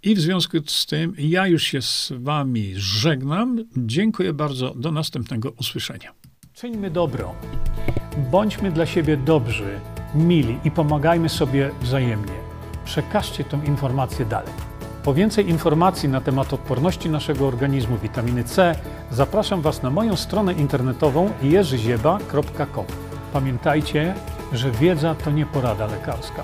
I w związku z tym ja już się z wami żegnam. Dziękuję bardzo. Do następnego usłyszenia. Czyńmy dobro. Bądźmy dla siebie dobrzy mili i pomagajmy sobie wzajemnie. Przekażcie tę informację dalej. Po więcej informacji na temat odporności naszego organizmu witaminy C zapraszam Was na moją stronę internetową jerzyzieba.com. Pamiętajcie, że wiedza to nie porada lekarska.